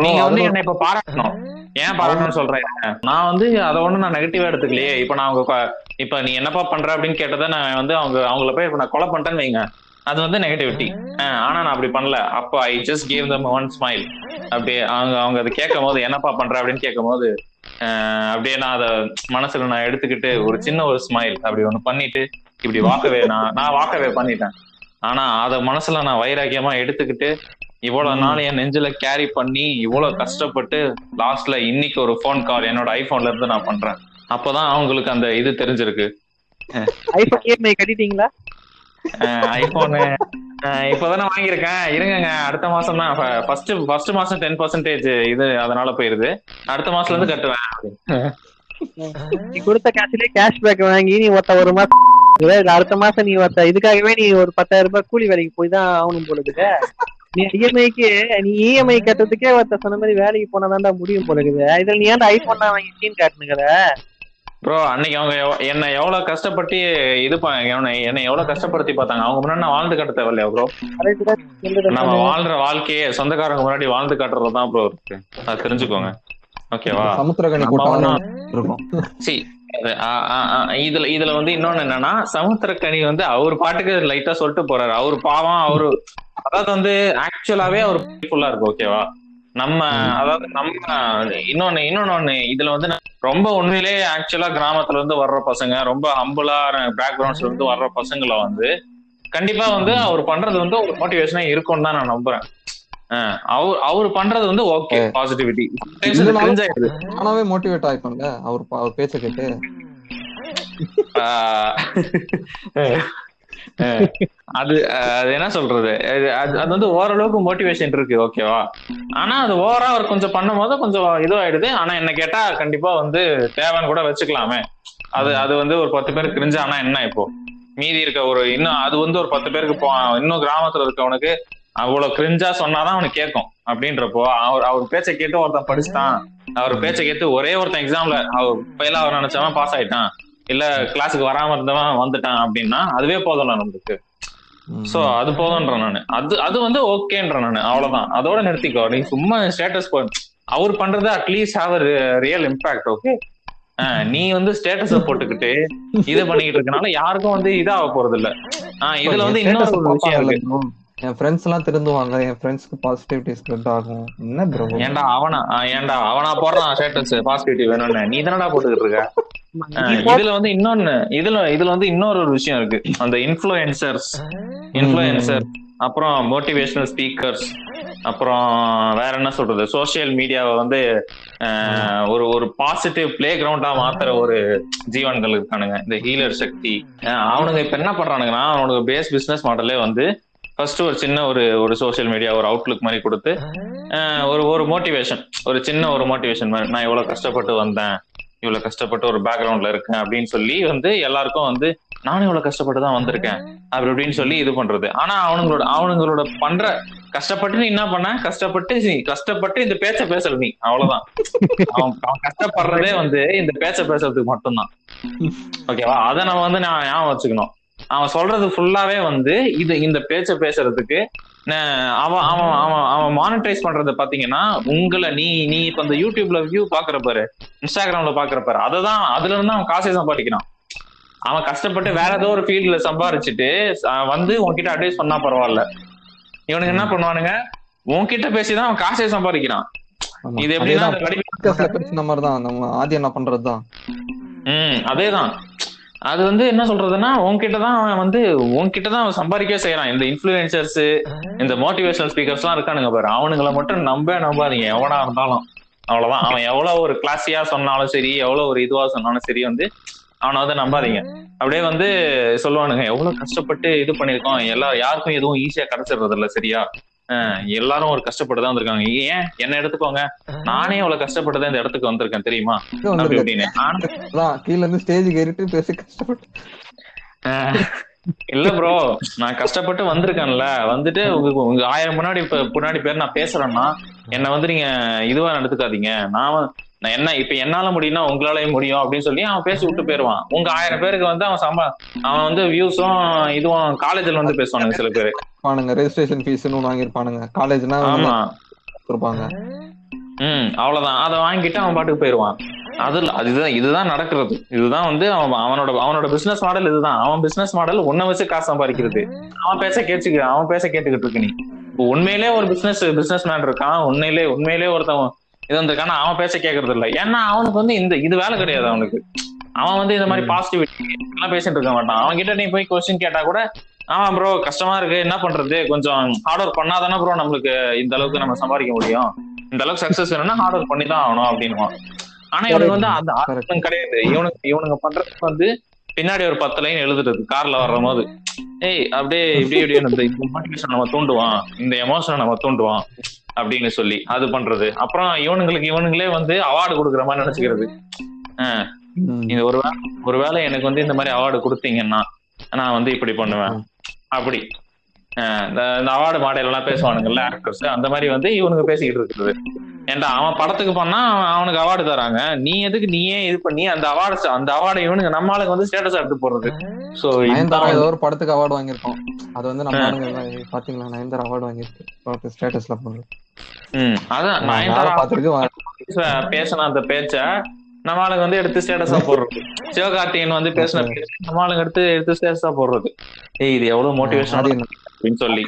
நீங்க வந்து என்ன இப்ப பாராட்டணும். ஏன் பாராட்டணும்னு சொல்றேன்? நான் வந்து அதை ஒண்ணு நான் நெகட்டிவா எடுத்துக்கலையே. இப்ப நான் அவங்க இப்ப நீ என்னப்பா பண்ற அப்படின்னு கேட்டதை நான் வந்து அவங்க அவங்கள போய் இப்ப நான் கொலை பண்ணிட்டேன்னு வைங்க. அது வந்து நெகட்டிவிட்டி ஆனா நான் அப்படி பண்ணல. அப்ப I just gave them one smile அப்படியே அவங்க அவங்க அதை கேட்கும் போது என்னப்பா பண்ற? அப்படின்னு கேட்கும் போது அப்படியே நான் அதை மனசுல நான் எடுத்துக்கிட்டு ஒரு சின்ன ஒரு ஸ்மைல் அப்படி ஒண்ணு பண்ணிட்டு இப்படி வாக்கவே நான் நான் வாக்கவே பண்ணிட்டேன். ஆனா அத மனசுல நான் வைராக்கியமா எடுத்துக்கிட்டு இவ்வளவு நாள் என் நெஞ்சில கேரி பண்ணி இவ்வளவு கஷ்டப்பட்டு லாஸ்ட்ல இன்னைக்கு ஒரு ஃபோன் கால் என்னோட ஐபோன்ல இருந்து நான் பண்றேன். அப்பதான் அவங்களுக்கு அந்த இது தெரிஞ்சிருக்கு. IPhone EMI கட்டிட்டீங்களா? ஐபோனு இப்பதானே வாங்கியிருக்கேன். இருங்க அடுத்த மாசம் தான். ஃபர்ஸ்ட் ஃபர்ஸ்ட் மாசம் டென் பர்சன்டேஜ் இது அதனால போயிருது. அடுத்த மாசத்துல இருந்து கட்டுவேன். நீ கொடுத்த காசுலயே கேஷ் பேக் வாங்கி நீ ஒருத்த ஒரு மாசம் இல்ல அடுத்த மாசம் நீ ஒருத்த இதுக்காகவே நீ ஒரு பத்தாயிரம் ரூபாய் கூலி வேலைக்கு போய் தான் ஆகணும் போல நீ இஎம்ஐக்கு நீ இஎம்ஐ கட்டுறதுக்கே ஒருத்த சொன்ன மாதிரி வேலைக்கு போனாதான்டா முடியும் போல இதுல நீ ஏன் ஐபோன் தான் வாங்கி சீன் காட்டுனுங்கிற? ப்ரோ அன்னைக்கு அவங்க என்னை எவ்வளவு கஷ்டப்பட்டு இது என்னை எவ்வளவு கஷ்டப்படுத்தி பார்த்தாங்க. அவங்க முன்னாடி நான் வாழ்ந்து காட்ட தேவையில்லையா ப்ரோ நம்ம வாழ்ற வாழ்க்கையே சொந்தக்காரங்க முன்னாடி வாழ்ந்து காட்டுறது தான் ப்ரோ இருக்கு. அது தெரிஞ்சுக்கோங்க. ஓகேவா சமுத்திரகனி இதுல இதுல வந்து இன்னொன்னு என்னன்னா சமுத்திரக்கனி வந்து அவர் பாட்டுக்கு லைட்டா சொல்லிட்டு போறாரு. அவர் பாவம் அவரு அதாவது வந்து ஆக்சுவலாவே அவர் ஃபுல்லா இருக்கு ஓகேவா நம்ம அதாவது நம்ம இன்னொன்னு இன்னொன்னு இதுல வந்து ரொம்ப உண்மையிலே ஆக்சுவலா கிராமத்துல இருந்து வர்ற பசங்க ரொம்ப ஹம்புலா பேக்ரவுண்ட்ஸ்ல இருந்து வர்ற பசங்களை வந்து கண்டிப்பா வந்து அவர் பண்றது வந்து ஒரு மோட்டிவேஷனா இருக்கும்னு தான் நான் நம்புறேன். அவர் அவர் பண்றது வந்து ஓகே பாசிட்டிவிட்டி நானாவே மோட்டிவேட் ஆயிப்பேன்ல அவர் பேச்ச கேட்டு. [LAUGHS] அது அது என்ன சொல்றது? அது அது அது வந்து ஓரளவுக்கு மோட்டிவேஷன் இருக்கு ஓகேவா ஆனா அது ஓவரா அவர் கொஞ்சம் பண்ணும் போது கொஞ்சம் இதுவாயிடுது. ஆனா என்ன கேட்டா கண்டிப்பா வந்து தேவைன்னு கூட வச்சுக்கலாமே. அது அது வந்து ஒரு பத்து பேருக்கு கிரிஞ்சு ஆனா என்ன இப்போ? மீதி இருக்க ஒரு இன்னும் அது வந்து ஒரு பத்து பேருக்கு போ இன்னும் கிராமத்துல இருக்கவனுக்கு அவ்வளவு கிரிஞ்சா சொன்னாதான் அவனுக்கு கேட்கும். அப்படின்றப்போ அவர் அவர் பேச்சை கேட்டு ஒருத்தன் படிச்சுட்டான். அவர் பேச்சை கேட்டு ஒரே ஒருத்தன் எக்ஸாம்ல அவர் பயில அவர் நினைச்சவன் பாஸ் ஆயிட்டான். இல்ல கிளாஸுக்கு வராம இருந்தவன் வந்துட்டான் அப்படின்னா அதுவே போதும்ல நம்மளுக்கு. சோ அது போதும்ன்றேன் நானு. அது அது வந்து ஓகேன்றேன் நானு. அவ்வளவுதான். அதோட நிறுத்திக்கோ. நீ சும்மா ஸ்டேட்டஸ் அவர் பண்றது at least have real impact okay நீ வந்து ஸ்டேட்டஸ போட்டுக்கிட்டு இது பண்ணிக்கிட்டு இருக்கனால யாருக்கும் வந்து இதாக போறது இல்ல ஆஹ் இதுல வந்து இன்னொரு விஷயம் இருக்கு. என் ஃப்ரெண்ட்ஸ் எல்லாம் திருந்துவாங்க. என் ஃப்ரெண்ட்ஸ்க்கு பாசிட்டிவிட்டி ஸ்ப்ரெட் ஆகும். என்ன ப்ரோ ஏன்டா அவனா? ஏன்டா? அவனா போடுறான் ஸ்டேட்டஸ் பாசிட்டிவிட்டி வேணும்னு. நீ தானடா போட்டுக்கிட்டு இருக்க? இதுல வந்து இன்னொன்னு இதுல இதுல வந்து இன்னொரு ஒரு விஷயம் இருக்கு. அந்த இன்ஃபுளுசர்ஸ் இன்ஃபுளுசர் அப்புறம் மோட்டிவேஷனல் ஸ்பீக்கர்ஸ் அப்புறம் வேற என்ன சொல்றது? சோசியல் மீடியாவை வந்து ஒரு ஒரு பாசிட்டிவ் பிளே கிரவுண்டா மாத்துற ஒரு ஜீவன்கள் இருக்கானுங்க. இந்த ஹீலர் சக்தி. அவனுங்க இப்ப என்ன பண்றானுங்கன்னா அவனுக்கு பேஸ் பிசினஸ் மாடலே வந்து ஃபர்ஸ்ட் ஒரு சின்ன ஒரு ஒரு சோஷியல் மீடியா ஒரு அவுட்லுக் மாதிரி கொடுத்து ஒரு ஒரு மோட்டிவேஷன் ஒரு சின்ன ஒரு மோட்டிவேஷன் மாதிரி. நான் எவ்வளவு கஷ்டப்பட்டு வந்தேன். இவ்வளவு கஷ்டப்பட்டு ஒரு பேக்ரவுண்ட்ல இருக்கேன் அப்படின்னு சொல்லி வந்து எல்லாருக்கும் வந்து நானும் இவ்வளவு கஷ்டப்பட்டு தான் வந்திருக்கேன். அப்படி இப்படின்னு சொல்லி இது பண்றது. ஆனா அவனுங்களோட அவனுங்களோட பண்ற கஷ்டப்பட்டு நீ என்ன பண்ண? கஷ்டப்பட்டு கஷ்டப்பட்டு இந்த பேச்ச பேசல நீ. அவ்வளவுதான். அவன் அவன் கஷ்டப்படுறதே வந்து இந்த பேச்ச பேசுறதுக்கு மட்டும்தான். ஓகேவா? அதை நம்ம வந்து நான் ஞாபகம் வச்சுக்கணும். அவன் சொல்றது ஃபுல்லாவே வந்து இது இந்த பேச்ச பேசுறதுக்கு அவன் அவன் அவன் அவன் மானிட்டைஸ் பண்றத பாத்தீங்கன்னா உங்களை நீ நீ இப்ப இந்த யூடியூப்ல வியூ பாக்குற பாரு இன்ஸ்டாகிராம்ல பாக்குற பாரு அததான் அதுல இருந்து அவன் காசை சம்பாதிக்கிறான். அவன் கஷ்டப்பட்டு வேற ஏதோ ஒரு ஃபீல்ட்ல சம்பாரிச்சுட்டு வந்து உன்கிட்ட அட்வைஸ் பண்ணா பரவாயில்ல. இவனுக்கு என்ன பண்ணுவானுங்க? உன்கிட்ட பேசிதான் அவன் காசை சம்பாதிக்கிறான். இது எப்படின்னா பேசின மாதிரிதான் நம்ம ஆதி என்ன பண்றதுதான். ம் அதேதான். அது வந்து என்ன சொல்றதுன்னா உன்கிட்ட தான் அவன் வந்து உன்கிட்ட தான் அவன் சம்பாதிக்கவே செய்யறான். இந்த இன்ஃபுளுசர்ஸ் இந்த மோட்டிவேஷனல் ஸ்பீக்கர்ஸ் எல்லாம் இருக்கானுங்க பாரு. அவனுங்களை மட்டும் நம்ப நம்பாதீங்க. எவனா இருந்தாலும். அவ்வளவுதான். அவன் எவ்வளவு ஒரு கிளாஸியா சொன்னாலும் சரி எவ்வளவு ஒரு இதுவா சொன்னாலும் சரி வந்து அவனை வந்து நம்பாதீங்க. அப்படியே வந்து சொல்லுவானுங்க எவ்வளவு கஷ்டப்பட்டு இது பண்ணிருக்கோம் எல்லா யாருக்கும் எதுவும் ஈஸியா கிடைச்சிடுறது இல்ல சரியா? எல்லாரும் ஒரு கஷ்டப்பட்டு தான் வந்திருக்காங்க. ஏன்? என்ன எடுத்துக்கோங்க. நானே அவ்வளவு கஷ்டப்பட்டு தான் இந்த இடத்துக்கு வந்திருக்கேன் தெரியுமா? கீழ இருந்து ஸ்டேஜுக்கு ஏறிட்டு பேசி கஷ்டப்பட்டு. இல்ல ப்ரோ நான் கஷ்டப்பட்டு வந்திருக்கேன்ல. வந்துட்டு உங்க உங்க ஆயிரம் முன்னாடி இப்ப முன்னாடி பேர் நான் பேசுறேன்னா என்ன வந்து நீங்க இதுவா நடத்துக்காதீங்க நான் நான் என்ன இப்ப என்னால முடியும்னா உங்களாலயும் முடியும் அப்படின்னு சொல்லி அவன் பேசி விட்டு போயிருவான். உங்க ஆயிரம் பேருக்கு வந்து அவன் சம்பா அவன் வந்து வியூஸும் இதுவும் காலேஜ்ல வந்து பேசுவானுங்க சில பேரு. இருப்பானுங்க ரெஜிஸ்ட்ரேஷன் ஃபீஸ்னு ஒண்ணு வாங்கியிருப்பானுங்க. காலேஜ்னா ஆமா. கொடுப்பாங்க. ம் அவ்வளவுதான். அதை வாங்கிட்டு அவன் பாட்டுக்கு போயிருவான். அது இல்ல, அதுதான் இதுதான் நடக்கிறது. இதுதான் வந்து அவன் அவனோட அவனோட பிசினஸ் மாடல் இதுதான். அவன் பிசினஸ் மாடல் உன்னை வச்சு காசு சம்பாதிக்கிறது. அவன் பேச கேட்டுக்க அவன் பேச கேட்டுக்கிட்டு இருக்கு நீ. உண்மையிலே ஒரு பிசினஸ் பிசினஸ் மேன் இருக்கான். உண்மையிலே உண்மையிலே ஒருத்தவன் இது வந்திருக்கானா அவன் பேச கேட்கறது இல்ல. ஏன்னா அவனுக்கு வந்து இந்த இது வேலை கிடையாது அவனுக்கு. அவன் வந்து இந்த மாதிரி பாசிட்டிவிட்டி எல்லாம் பேசிட்டு இருக்க மாட்டான். அவன் கிட்ட நீ போய் கொஸ்டின் கேட்டா கூட ஆமா ப்ரோ கஷ்டமா இருக்கு. என்ன பண்றது? கொஞ்சம் ஹார்ட் ஒர்க் பண்ணாதானே ப்ரோ நம்மளுக்கு இந்த அளவுக்கு நம்ம சம்பாதிக்க முடியும். இந்த அளவுக்கு சக்சஸ் வேணும்னா ஹார்ட் ஒர்க் பண்ணி தான் ஆகணும் அப்படின்னுவான். ஆனா இவனுக்கு வந்து அந்த ஆர்வம் கிடையாது. இவனுக்கு இவனுங்க பண்றதுக்கு வந்து பின்னாடி ஒரு பத்து லைன் எழுதுறது கார்ல வர்ற போது ஏய் அப்படியே இப்படி இப்படி இந்த மோட்டிவேஷன் நம்ம தூண்டுவான். இந்த எமோஷனை நம்ம தூண்டுவான். அப்படின்னு சொல்லி அது பண்றது. அப்புறம் இவனுங்களுக்கு இவனுங்களே வந்து அவார்டு கொடுக்குற மாதிரி நினைச்சுக்கிறது. இது ஒரு வேளை ஒருவேளை எனக்கு வந்து இந்த மாதிரி அவார்டு கொடுத்தீங்கன்னா நான் வந்து இப்படி பண்ணுவேன். அப்படி. இந்த அவார்டு மாடல் எல்லாம் பேசுவானுங்கல்ல ஆக்டர்ஸ் அந்த மாதிரி வந்து இவனுங்க பேசிக்கிட்டு இருக்குது ஏன்டா அவன் படத்துக்கு பண்ணா அவன் அவனுக்கு அவார்டு தராங்க. நீ எதுக்கு நீயே இது பண்ணி அந்த அவார்டு அந்த அவார்டு இவனுங்க நம்ம ஆளுங்க வந்து ஸ்டேட்டஸ் எடுத்து போடுறது. சோ நயன்தாரா ஏதோ ஒரு படத்துக்கு அவார்டு வாங்கியிருக்கோம். அது வந்து நம்ம பாத்தீங்களா? நயன்தாரா அவார்டு வாங்கியிருக்கு. ஸ்டேட்டஸ்ல போடுறது. அதான் நான் நயன்தாரா பாத்துருக்கு பேசின அந்த பேச்ச நம்ம ஆளுங்க வந்து எடுத்து ஸ்டேட்டஸா போடுறது. சிவகார்த்திகேயன் வந்து பேசின பேச்ச நம்ம ஆளுங்க எடுத்து எடுத்து ஸ்டேட்டஸா போடுறது. ஏய் இது எவ்வளவு மோட்டிவேஷன் சொல்லி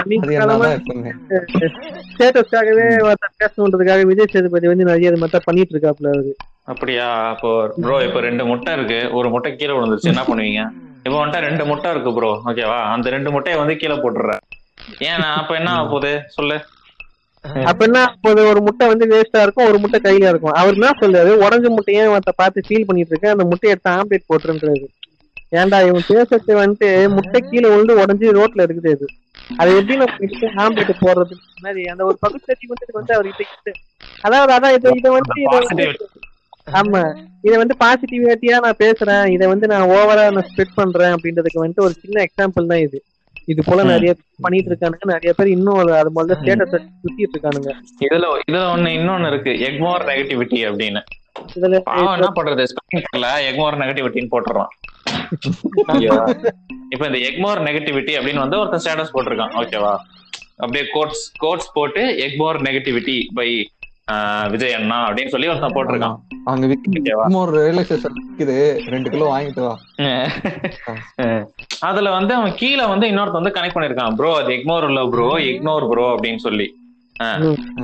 அது ஸ்டேட்டஸ்க்காகவே பேசணுன்றதுக்காக விஜய் சேதுபதி வந்து நிறைய இது மாதிரி பண்ணிட்டு இருக்காப்ல அவரு அப்படியா? அப்போ ப்ரோ இப்ப ரெண்டு முட்டை இருக்கு. ஒரு முட்டை கீழே விழுந்துருச்சு. என்ன பண்ணுவீங்க? இப்போ வந்துட்டு ரெண்டு முட்டை இருக்கு ப்ரோ ஓகேவா அந்த ரெண்டு முட்டையை வந்து கீழே போட்டுற ஏன்னா அப்ப என்ன ஆக போகுது? சொல்லு. அப்ப என்ன அப்போது ஒரு முட்டை வந்து வேஸ்டா இருக்கும் ஒரு முட்டை கையில இருக்கும். அவர் என்ன சொல்றாரு உடஞ்ச முட்டையே ஒருத்த பார்த்து ஃபீல் பண்ணிட்டு இருக்கேன். அந்த முட்டையை எடுத்து ஆம்லேட் போட்டுருன்றாரு ஏன்டா இவன் பேசுறது வந்துட்டு முட்டை கீழே விழுந்து உடஞ்சி ரோட்ல இருக்குது அது அதை எப்படி நம்ம போடுறது இந்த மாதிரி அந்த ஒரு பகுத்தறிவு வந்து வந்து அவர் கிட்ட அதாவது அதான் இதை இதை வந்து இதை வந்து ஆமா. இத வந்து பாசிட்டிவிட்டியா நான் பேசுறேன். இத வந்து நான் ஓவரா நான் ஸ்ப்ரெட் பண்றேன் அப்படின்றதுக்கு வந்துட்டு ஒரு சின்ன எக்ஸாம்பிள் தான் இது. இது போல. நிறைய பண்ணிட்டு இருக்கானுங்க. நிறைய பேர் இன்னும் அது- முதல்ல ஸ்டேட்டஸ் சுத்திட்டு இருக்கானுங்க. இதுல இதுல ஒண்ணு இன்னொன்னு இருக்கு. எக்மோர் நெகட்டிவிட்டி அப்படின்னு. இதுல என்ன பண்றது? எக்மோர் நெகட்டிவிட்டின்னு போட்டுறான் ஓகேவா? இப்ப இந்த எக்மோர் நெகட்டிவிட்டி அப்படின்னு வந்து ஒருத்தன் ஸ்டேட்டஸ் போட்டிருக்கான். ஓகேவா அப்படியே கோட்ஸ் கோட்ஸ் போட்டு எக்மோர் நெகட்டிவிட்டி பை விஜய் அண்ணா அப்படின்னு சொல்லி ஒருத்தன் போட்டிருக்கான். அங்க ரயில்வே ஸ்டேஷன் விக்குது ரெண்டு கிலோ வாங்கிட்டு வா. அதுல வந்து அவன் கீழே வந்து இன்னொருத்த வந்து கனெக்ட் பண்ணிருக்கான். ப்ரோ அது எக்மோர் இல்ல ப்ரோ இக்னோர் ப்ரோ அப்படின்னு சொல்லி.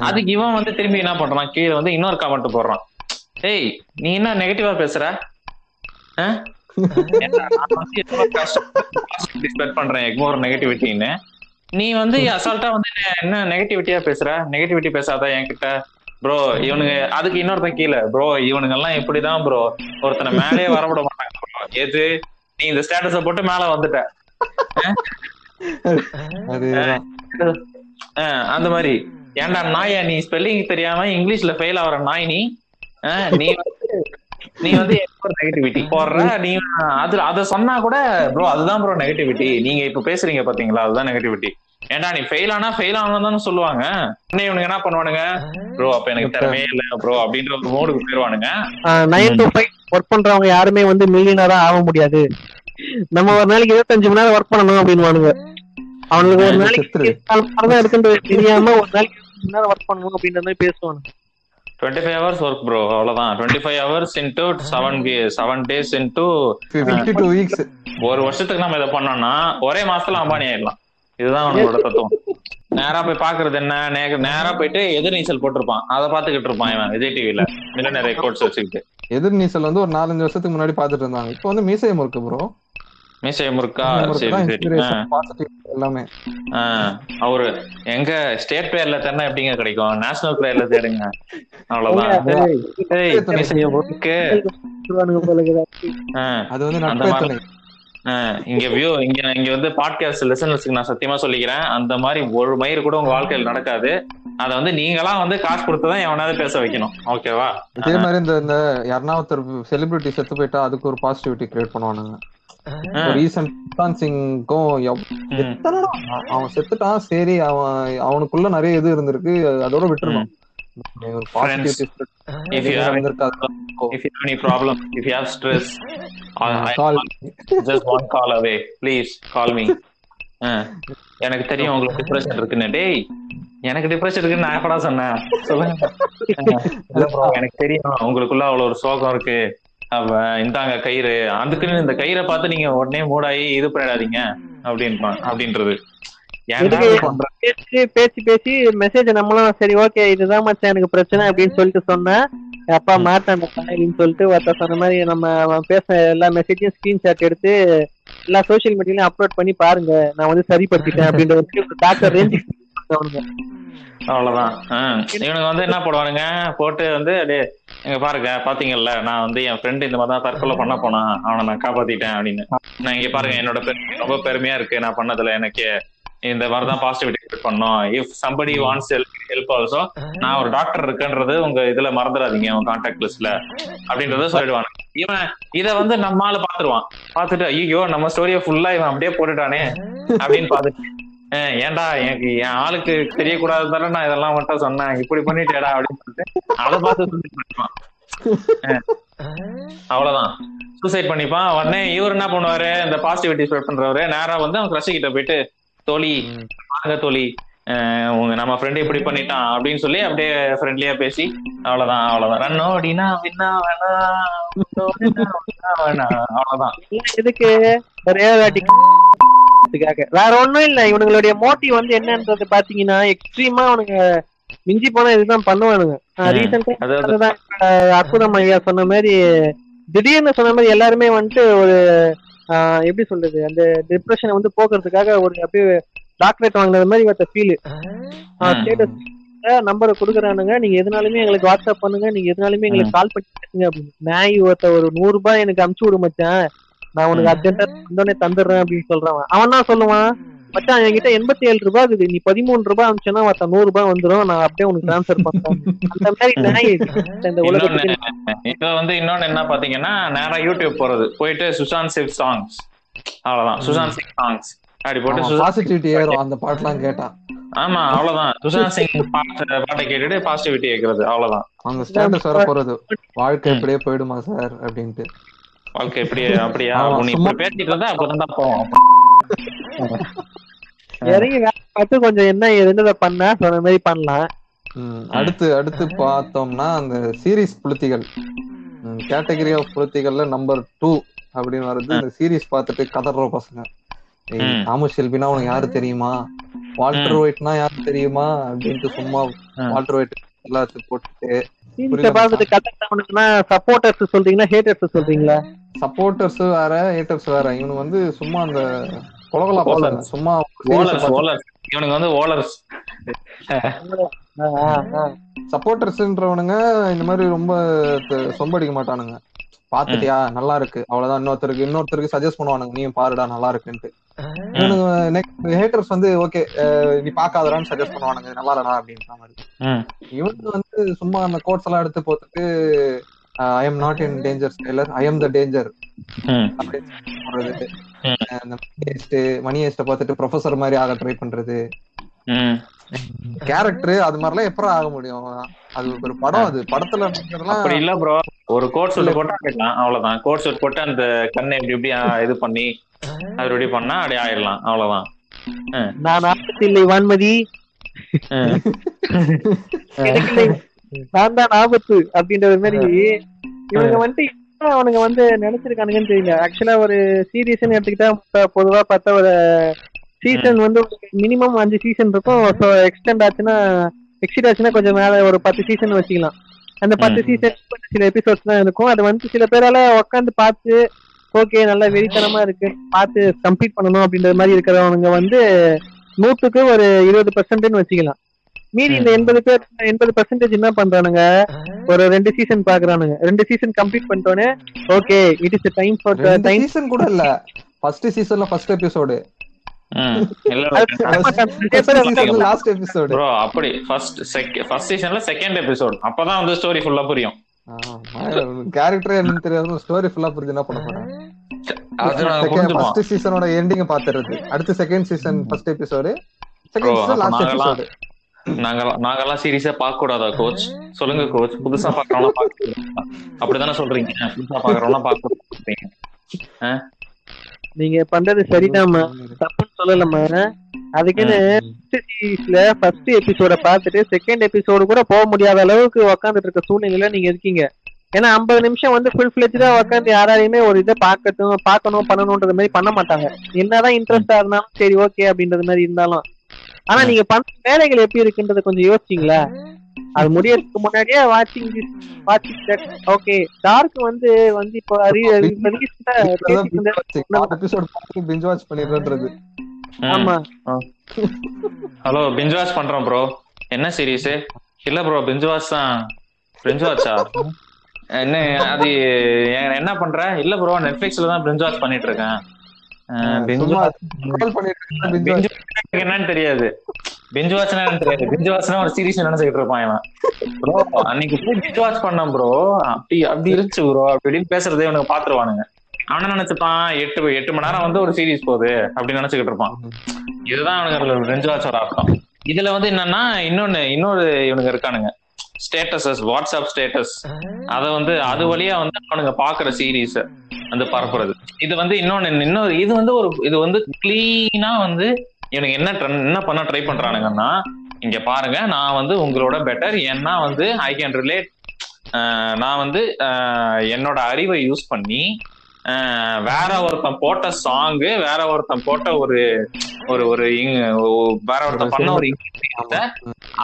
அதுக்கு இவன் வந்து திரும்பி என்ன பண்றான்? கீழே வந்து இன்னொரு கமெண்ட் போடுறான். ஏய் நீ என்ன நெகட்டிவா பேசுற? பண்றேன். எக்மோர் நெகட்டிவிட்டின்னு நீ வந்து அசால்ட்டா வந்து என்ன- நெகட்டிவிட்டியா பேசுற? நெகட்டிவிட்டி பேசாத என்கிட்ட. ப்ரோ இவனுங்க அதுக்கு இன்னொருத்தன் கீழே. ப்ரோ இவனுங்க எல்லாம் இப்படிதான் ப்ரோ ஒருத்தனை மேலே வரவிட மாட்டாங்க bro. எது? நீ இந்த ஸ்டேட்டஸ போட்டு மேல வந்துட்ட. அந்த மாதிரி. ஏன்டா நாயா நீ ஸ்பெல்லிங் தெரியாம இங்கிலீஷ்ல ஃபெயில் ஆகுற நாய் நீ? நீ நீ வந்து நெகட்டிவிட்டி போடுற நீ அது அத சொன்னா கூட ப்ரோ அதுதான் ப்ரோ நெகட்டிவிட்டி நீங்க இப்ப பேசுறீங்க பாத்தீங்களா? அதுதான் நெகட்டிவிட்டி ஏன்டா நீ ஃபெயில் ஆனா ஃபெயில் ஆனதான் சொல்லுவாங்க. உடனே இவனுங்க என்ன பண்ணுவானுங்க? ப்ரோ அப்ப எனக்கு திறமையே இல்ல ப்ரோ அப்படின்ற ஒரு மோடுக்கு போயிருவானுங்க. நைன் டு ஃபைவ் ஒர்க் பண்றவங்க யாருமே வந்து மில்லியனரா ஆக முடியாது. நம்ம ஒரு நாளைக்கு இருபத்தஞ்சு மணி நேரம் ஒர்க் பண்ணணும் அப்படின்னு அவனுக்கு ஒரு நாளைக்கு இருக்குன்றது தெரியாம ஒரு நாளைக்கு இருபத்தஞ்சு மணி நேரம் ஒர்க் பண்ணணும் அப்படின்ற மாதிரி பேசுவானுங்க. Twenty five hours work bro அவ்வளவுதான். Twenty five hours into seven seven days into fifty two weeks ஒரு வருஷத்துக்கு நம்ம இதை பண்ணோம்னா ஒரே மாசத்துல அம்பானி ஆயிடலாம். இதுதான் அவனோட தத்துவம். நேரா போய் பாக்குறது என்ன? நேரா போயிட்டு எதிர் நீச்சல் போட்டிருப்பான். அதை பாத்துக்கிட்டு இருப்பான் இவன் விஜய் டிவில மில்லனர் ரெக்கார்ட்ஸ் வச்சுக்கிட்டு. எதிர் நீச்சல் வந்து ஒரு நாலஞ்சு வருஷத்துக்கு முன்னாடி பாத்துட்டு இருந்தாங்க. இப்போ வந்து மீசையம் இருக்கு ப்ரோ மீசை முறுக்கா? சரி சரி. எல்லாமே. அவரு எங்க ஸ்டேட் பிளேயர்ல தானே எப்படிங்க கிடைக்கும்? நேஷனல் பிளேயர்ல தேடுங்க. அவ்வளவுதான். ஏய், மீசைய முறுக்கு. சொல்லுவானுங்க போல இருக்குது. ஆ, அது வந்து அந்த மாதிரி- இங்க வியூ இங்க இங்க வந்து பாட்காஸ்ட் லிசனர்ஸ்க்கு நான் சத்தியமா சொல்லிக்கிறேன். அந்த மாதிரி ஒரு மயிர் கூட உங்க வாழ்க்கையில் நடக்காது. அத வந்து நீங்களா வந்து காசு கொடுத்துதான் எவனாவது பேச வைக்கணும். ஓகேவா இதே மாதிரி இந்த இந்த யாருன்னா ஒருத்தர் செலிபிரிட்டி செத்து போயிட்டா அதுக்கு ஒரு பாசிட்டிவிட்டி கிரியேட் பண்ணுவானுங்க. எவ்- எத்தனை அவன் செத்துட்டான் சரி அவன் அவனுக்குள்ள நிறைய இது இருந்திருக்கு அதோட விட்டுருணும் ஒரு positivity If you have- if you have any problem if you have stress I- I- Call. just one call away. Please call me. ஆ, எனக்கு தெரியும் உங்களுக்கு டிப்ரெஷன் இருக்குன்னு. டேய் எனக்கு டிப்ரெஷன் இருக்குன்னு நான் எப்படா சொன்னேன்? சொல்லுங்க. எனக்கு தெரியும். உங்களுக்குள்ள அவ்வளவு ஒரு சோகம் இருக்கு. அப்ப இந்தாங்க கயிறு. அதுக்குன்னு இந்த கயிறை பார்த்து நீங்க உடனே மூடாயி இது பண்ணிடாதீங்க அப்படின்பான் அப்படின்றது? பேசி பேசி மெசேஜ் நம்மளும் சரி ஓகே இதுதான் மச்சான் எனக்கு பிரச்சனை அப்படின்னு சொல்லிட்டு சொன்னேன். அப்பா மாட்டான் அப்படின்னு சொல்லிட்டு ஒருத்தர் சொன்ன மாதிரி நம்ம அவன் பேச எல்லா மெசேஜையும் ஸ்கிரீன்ஷாட் எடுத்து எல்லா சோஷியல் மீடியாலையும் அப்லோட் பண்ணி பாருங்க. நான் வந்து சரிப்படுத்திட்டேன் அப்படின்ற ஒரு டாக்டர் ரேஞ்சு [LAUGHS] அவனுங்க. அவ்வளவுதான். ஆ. இவனுங்க வந்து என்ன போடுவானுங்க? போட்டு வந்து அப்படியே எங்க பாருங்க பாத்தீங்கல்ல நான் வந்து என் ஃப்ரெண்டு இந்த மாதிரி தான் தற்கொலை பண்ண போனான் அவனை நான் காப்பாத்திட்டேன் அப்படின்னு. நான் இங்க பாருங்க என்னோட ரொம்ப பெருமையா இருக்கு நான் பண்ணதுல எனக்கு. இந்த மாதிரி தான் பாசிட்டிவிட்டி பண்ணோம். If somebody wants help also நான் ஒரு டாக்டர் இருக்கேன்றது உங்க இதுல மறந்துடாதீங்க உங்க கான்டாக்ட் லிஸ்ட்ல அப்படின்றத சொல்லிடுவாங்க இவன் இத வந்து நம்மால பாத்துருவான். பாத்துட்டு ஐயோ நம்ம ஸ்டோரிய ஃபுல்லா இவன் அப்படியே போட்டுட்டானே அப்படின்னு பாத்துட்டு. "அஹ், ஏன்டா எனக்கு என் ஆளுக்கு தெரியக்கூடாது தானே நான் இதெல்லாம் மட்டும் சொன்னேன். இப்படி பண்ணிட்டேடா அப்படின்னு சொல்லிட்டு அதை பார்த்து suicide பண்ணிப்பான். அவ்வளவுதான். சூசைட் பண்ணிப்பான். உடனே இவர் என்ன பண்ணுவாரு? இந்த பாசிட்டிவிட்டி ஸ்ப்ரெட் பண்றவரு நேரா வந்து அவன் கிரஷ் கிட்ட போயிட்டு தோழி வாங்க தோழி. உங்க நம்ம ஃப்ரெண்ட் இப்படி பண்ணிட்டான். அப்படின்னு சொல்லி அப்படியே ஃப்ரெண்ட்லியா பேசி அவ்வளவுதான் அவ்வளவுதான். ரன்னோ அப்படின்னா வின்னா வேணா வேணா. அவ்வளவுதான். எதுக்கு? ஒரே வாட்டி. க்காக. வேற ஒண்ணும் இல்ல. இவனுங்களுடைய மோட்டிவ் வந்து என்னன்றது பாத்தீங்கன்னா எக்ஸ்ட்ரீமா அவனுங்க மிஞ்சி போனா இதுதான் பண்ணுவானுங்க. ரீசெண்டா அற்புதம் ஐயா சொன்ன மாதிரி திடீர்னு சொன்ன மாதிரி எல்லாருமே வந்துட்டு ஒரு எப்படி சொல்றது அந்த டிப்ரெஷனை வந்து போக்குறதுக்காக ஒரு அப்படியே டாக்டரேட் வாங்கினது மாதிரி ஒருத்த ஃபீல். ஸ்டேட்டஸ் நம்பரை கொடுக்குறானுங்க. நீங்க எதுனாலுமே எங்களுக்கு வாட்ஸ்அப் பண்ணுங்க. நீங்க எதுனாலுமே எங்களுக்கு கால் பண்ணி அப்படின்னு. நாய் ஒருத்த ஒரு நூறு ரூபாய் எனக்கு அமுச்சு விடு மச்சான். நான் உனக்கு அர்ஜென்டா வந்தோடனே தந்துடுறேன் அப்படின்னு சொல்றான் அவன் தான் சொல்லுவான். மச்சான் என்கிட்ட எண்பத்தி ஏழு ரூபாய் இருக்குது. நீ பதிமூணு ரூபாய் அனுப்பிச்சோன்னா மத்த நூறு ரூபாய் வந்துரும் நான் அப்படியே உனக்கு ட்ரான்ஸ்ஃபர் பண்றேன். அந்த மாதிரி நாய் இந்த உலகத்துக்கு இன்னொன்னு இப்ப வந்து இன்னொன்னு என்ன பாத்தீங்கன்னா நேரா யூடியூப் போறது. போயிட்டு சுஷாந்த் சிங் சாங்ஸ் அவ்வளவுதான். சுஷாந்த் சிங் சாங்ஸ் அப்படி போட்டு பாசிட்டிவிட்டி ஏறும். அந்த பாட்டுலாம் கேட்டான். ஆமா அவ்வளவுதான். சுஷாந்த் சிங் பாட்டு பாட்டை கேட்டுட்டு பாசிட்டிவிட்டி கேக்குறது அவ்வளவுதான். அவங்க ஸ்டேட்டஸ் வர போறது. வாழ்க்கை இப்படியே போயிடுமா சார் அப்படின்ட்டு. வாழ்க்கை எப்படி அப்படியா? நீ பேசிட்டு இருந்தா அப்பதான் போவோம் இறங்கி வேலை பார்த்து கொஞ்சம் என்ன ஏதுன்னு பண்ண? சொன்ன மாதிரி பண்ணலாம். அடுத்து அடுத்து பார்த்தோம்னா அந்த சீரிஸ் புளுத்திகள். கேட்டகரி ஆஃப் புளுத்திகள்ல நம்பர் டூ அப்படின்னு வருது. இந்த சீரிஸ் பார்த்துட்டு கதற பசங்க. தாமஸ் ஷெல்பினா உனக்கு யாரு தெரியுமா? வால்டர் ஒயிட்னா யாரு தெரியுமா? அப்படின்ட்டு சும்மா. வால்டர் ஒயிட் எல்லாத்தையும் போட்டுட்டு பார்த்துட்டு சப்போர்ட்டர்ஸ் சொல்றீங்களா ஹேட்டர்ஸ் சொல்றீங்களா? சப்போர்ட்டர்ஸ் வேற ஹேட்டர்ஸ் வேற. இவனு வந்து சும்மா அந்த கொலகலா பசங்க Bowlers. சும்மா ஓலர்ஸ் ஓலர்ஸ் இவனுக்கு வந்து ஓலர்ஸ். சப்போர்ட்டர்ஸ்ன்றவனுங்க இந்த மாதிரி ரொம்ப சொம்படிக்க மாட்டானுங்க. பாத்துட்டியா? நல்லா இருக்கு அவ்வளவுதான். இன்னொருத்தருக்கு இன்னொருத்தருக்கு சஜஸ்ட் பண்ணுவானுங்க. நீயும் பாருடா நல்லா இருக்குன்ட்டு ஹேட்டர்ஸ் வந்து ஓகே நீ பாக்காதடான்னு சஜஸ்ட் பண்ணுவானுங்க. நல்லா இல்லடா அப்படின்ற மாதிரி. ம். இவனுக்கு வந்து சும்மா அந்த கோட்ஸ் எல்லாம் எடுத்து போட்டுட்டு I am not in danger Skyler I am the danger அப்படின்னு மணி ஹேஸ்ட் பார்த்துட்டு ப்ரொஃபசர் மாதிரி ஆக ட்ரை பண்றது. [LAUGHS] கேரக்டர் அது மாதிரிலாம் எப்பறம் ஆக முடியும்? அது ஒரு படம் அது. படத்துல அப்படி இல்ல ப்ரோ ஒரு கோட் சூட் போட்டா ஆயிடலாம் அவ்வளவுதான். கோட் சூட் போட்டு அந்த கண்ணை இப்படி இப்படி இது பண்ணி அது இப்படி பண்ணா அப்படி ஆயிடலாம். அவ்வளவுதான். நான் ஆபத்து இல்லை வான்மதி. [LAUGHS] நான் தான் ஆபத்து அப்படின்ற மாதிரி. இவங்க வந்துட்டு அவனுங்க வந்து நினைச்சிருக்கானுங்கன்னு தெரியல. ஆக்சுவலா ஒரு சீரியஸ்னு எடுத்துக்கிட்டா பொதுவா பார்த்தா ஒரு சீசன் வந்து மினிமம் அஞ்சு சீசன் இருக்கும். ஸோ எக்ஸ்டெண்ட் ஆச்சுன்னா எக்ஸிட் ஆச்சுன்னா கொஞ்சம் மேல ஒரு பத்து சீசன் வச்சுக்கலாம். அந்த பத்து. சீசன் சில எபிசோட்ஸ் தான் இருக்கும். அது வந்து சில பேரால உட்காந்து பார்த்து ஓகே நல்லா வெறித்தனமா இருக்கு. பார்த்து கம்ப்ளீட் பண்ணணும் அப்படின்ற மாதிரி இருக்கிறவங்க வந்து நூற்றுக்கு ஒரு இருபது பர்சன்ட்னு வச்சுக்கலாம். மீதி இந்த. எண்பது பேர் எண்பது பர்சன்டேஜ் என்ன பண்றானுங்க? ஒரு ரெண்டு சீசன் பாக்குறானுங்க ரெண்டு season complete பண்ணிட்டோன்னே okay it is time for time season கூட இல்ல. ஃபர்ஸ்ட் சீசன்ல first episode last episode bro அப்படி. ஃபர்ஸ்ட் ஃபர்ஸ்ட் சீசன்ல செகண்ட் எபிசோட் அப்பதான் வந்து ஸ்டோரி ஃபுல்லா புரியும். கேரக்டர் என்னன்னு தெரியாது ஸ்டோரி ஃபுல்லா புரிஞ்சு என்ன பண்ண போறேன்? ஃபர்ஸ்ட் சீசனோட எண்டிங் பாத்துறது. அடுத்து second season first episode second season last நாங்கெல்லாம் எபிசோடு நாங்கெல்லாம் நாங்கெல்லாம் சீரியஸா பார்க்க கூடாதா கோச் சொல்லுங்க கோச் புதுசா பாக்குறவங்க பாக்க அப்படிதானே சொல்றீங்க? புதுசா பார்க்க சொல்றீங்க. நீங்க பண்றது சரிதாம்மா. தப்புன்னு சொல்லலம்மா. அதுக்குன்னு சீரீஸ்ல ஃபர்ஸ்ட் எபிசோட பார்த்துட்டு செகண்ட் எபிசோடு கூட போக முடியாத அளவுக்கு உக்காந்துட்டு இருக்க சூழ்நிலையில நீங்க இருக்கீங்க. ஏன்னா ஐம்பது நிமிஷம் வந்து ஃபுல் ஃபிளெஜா உட்காந்து யாராலையுமே ஒரு இதை பார்க்கட்டும் பார்க்கணும் பண்ணணும்ன்றது மாதிரி பண்ண மாட்டாங்க. என்னதான் இன்ட்ரெஸ்டா இருந்தாலும் சரி ஓகே அப்படின்றது மாதிரி இருந்தாலும். ஆனா நீங்க பண்ற வேலைகள் எப்படி இருக்குன்றத கொஞ்சம் யோசிச்சீங்களா? அது முடியறதுக்கு முன்னாடியே வாட்சிங் வாட்சிங் ஓகே டார்க் வந்து வந்து இப்போ பிஞ்ச் வாட்ச் பண்ணிடுறது ஆமா. ஹலோ பிஞ்ச் வாட்ச் பண்றோம் ப்ரோ என்ன சீரிஸ் இல்ல ப்ரோ பிஞ்ச் வாட்ச் தான். பிஞ்ச் வாட்சா என்ன அது என்ன பண்ற? இல்ல ப்ரோ நெட்ஃபிளிக்ஸ்ல தான் பிஞ்ச் வாட்ச் பண்ணிட்டு இருக்கேன். என்னன்னு தெரியாது. பிஞ்ச் வாட்ச்னா தெரியாது. பிஞ்ச் வாட்ச்னா ஒரு சீரிஸ் நினைச்சுக்கிட்டு இருப்பான் இவன். ப்ரோ அன்னைக்கு போய் பிஞ்ச் வாட்ச் பண்ணான் ப்ரோ அப்படி அப்படி இருந்துச்சு ப்ரோ அப்படின்னு பேசுறதே இவனுக்கு பாத்துருவானுங்க. அவன நினைச்சுப்பான் எட்டு எட்டு மணி நேரம் வந்து ஒரு சீரிஸ் போகுது அப்படின்னு நினைச்சுக்கிட்டு இருப்பான். இதுதான் அவனுக்கு பிஞ்ச் வாட்சோட அர்த்தம். இதுல வந்து என்னன்னா இன்னொன்னு இன்னொரு இவனுங்க இருக்கானுங்க. ஸ்டேட்டஸஸ் வாட்ஸ்அப் ஸ்டேட்டஸ் அத வந்து அது வழியா வந்து அவனுங்க பாக்குற சீரீஸ் வந்து பரப்புறது. இது வந்து இன்னொன்னு இன்னொரு இது வந்து ஒரு இது வந்து கிளீனா வந்து இவனுக்கு என்ன என்ன பண்ண ட்ரை பண்றானுங்கன்னா இங்க பாருங்க நான் வந்து உங்களோட பெட்டர் ஏன்னா வந்து ஐ கேன் ரிலேட் நான் வந்து என்னோட அறிவை யூஸ் பண்ணி வேற ஒருத்தன் போட்ட சாங்கு வேற ஒருத்தன் போட்ட ஒரு ஒரு ஒரு வேற ஒருத்தன் பண்ண ஒரு.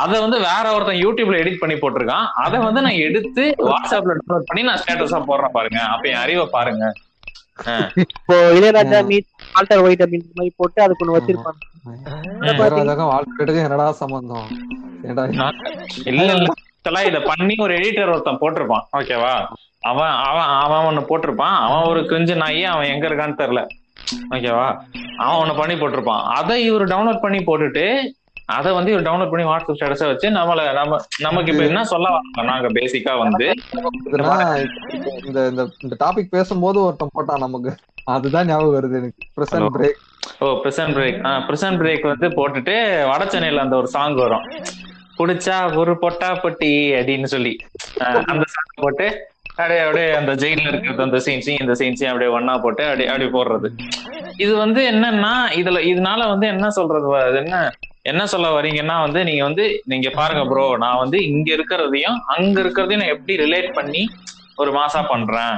அத வந்து வேற ஒருத்தன் யூடியூப்ல எடிட் பண்ணி போட்டிருக்கான். அத வந்து நான் எடுத்து வாட்ஸ்அப்ல டவுன்லோட் பண்ணி நான் ஸ்டேட்டஸா போடுறேன் பாருங்க. அப்ப என் அறிவை பாருங்க. இப்போ இளையராஜா மீட் ஆல்டர் ஒயிட் அப்படின்ற மாதிரி போட்டு அதுக்கு ஒண்ணு வச்சிருப்பாங்க. என்னடா சம்பந்தம்? இல்ல இல்ல. ஆக்சுவலா இத பண்ணி ஒரு எடிட்டர் ஒருத்தன் போட்டிருப்பான். ஓகேவா அவன் அவன் அவன் ஒண்ணு போட்டிருப்பான். அவன் ஒரு கிஞ்சு நாயி அவன் எங்க இருக்கான்னு தெரியல. ஓகேவா அவன் ஒண்ணு பண்ணி போட்டிருப்பான். அதை இவர் டவுன்லோட் பண்ணி போட்டுட்டு அதை வந்து இவர் டவுன்லோட் பண்ணி வாட்ஸ்அப் ஸ்டேட்டஸா வச்சு நம்மள நம்ம நமக்கு இப்ப என்ன சொல்ல வரோம் நாங்க பேசிக்கா வந்து இந்த இந்த இந்த டாபிக் பேசும்போது ஒருத்தன் போட்டான் நமக்கு. அதுதான் ஞாபகம் வருது எனக்கு. பிரசன்ட். பிரேக் ஓ பிரிசன் பிரேக் ஆ பிரிசன் பிரேக் வந்து போட்டுட்டு வட சென்னையில அந்த ஒரு சாங் வரும். புடிச்சா ஒரு பொட்டா பொட்டி அப்படின்னு சொல்லி. அந்த சாங் போட்டு அப்படியே அப்படியே அந்த ஜெயில இருக்கிறது அந்த சீன்ஸையும் இந்த சீன்ஸையும் அப்படியே ஒண்ணா போட்டு அப்படியே அப்படியே போடுறது. இது வந்து என்னன்னா இதுல இதனால வந்து என்ன சொல்றது என்ன? என்ன சொல்ல வரீங்கன்னா வந்து நீங்க வந்து நீங்க பாருங்க ப்ரோ நான் வந்து இங்க இருக்கிறதையும் அங்க இருக்கிறதையும் நான் எப்படி ரிலேட் பண்ணி ஒரு மாசா பண்றேன்?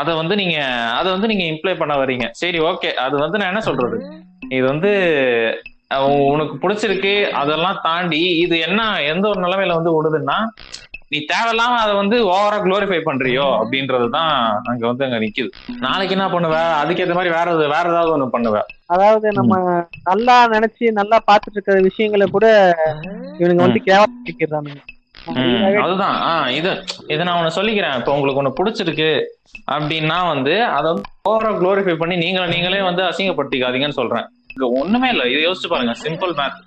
அத வந்து நீங்க அத வந்து நீங்க இம்ப்ளை பண்ண வரீங்க சரி ஓகே அது வந்து நான் என்ன சொல்றது? இது வந்து உனக்கு பிடிச்சிருக்கு. அதெல்லாம் தாண்டி இது என்ன எந்த ஒரு நிலைமையில வந்து விடுதுன்னா நீ தேவையில்லாம அதை வந்து ஓவரா குளோரிஃபை பண்றியோ அப்படின்றதுதான் அங்க வந்து அங்க நிக்குது. நாளைக்கு என்ன பண்ணுவ? அதுக்கேத்த மாதிரி வேற வேற ஏதாவது ஒண்ணு பண்ணுவ. அதாவது நம்ம நல்லா நினைச்சு நல்லா பார்த்துட்டு இருக்கிற விஷயங்களை கூட இவனுங்க வந்து கேவலப்படுத்திக்கிறானுங்க. ம், அதுதான். ஆ இது இதை நான் ஒண்ணு சொல்லிக்கிறேன். இப்போ உங்களுக்கு ஒண்ணு பிடிச்சிருக்கு அப்படின்னா வந்து அதை வந்து ஓவரா குளோரிஃபை பண்ணி நீங்களே நீங்களே வந்து அசிங்கப்படுத்திக்காதீங்கன்னு சொல்றேன். இங்க ஒண்ணுமே இல்ல. இதை யோசிச்சு பாருங்க. சிம்பிள் மேத்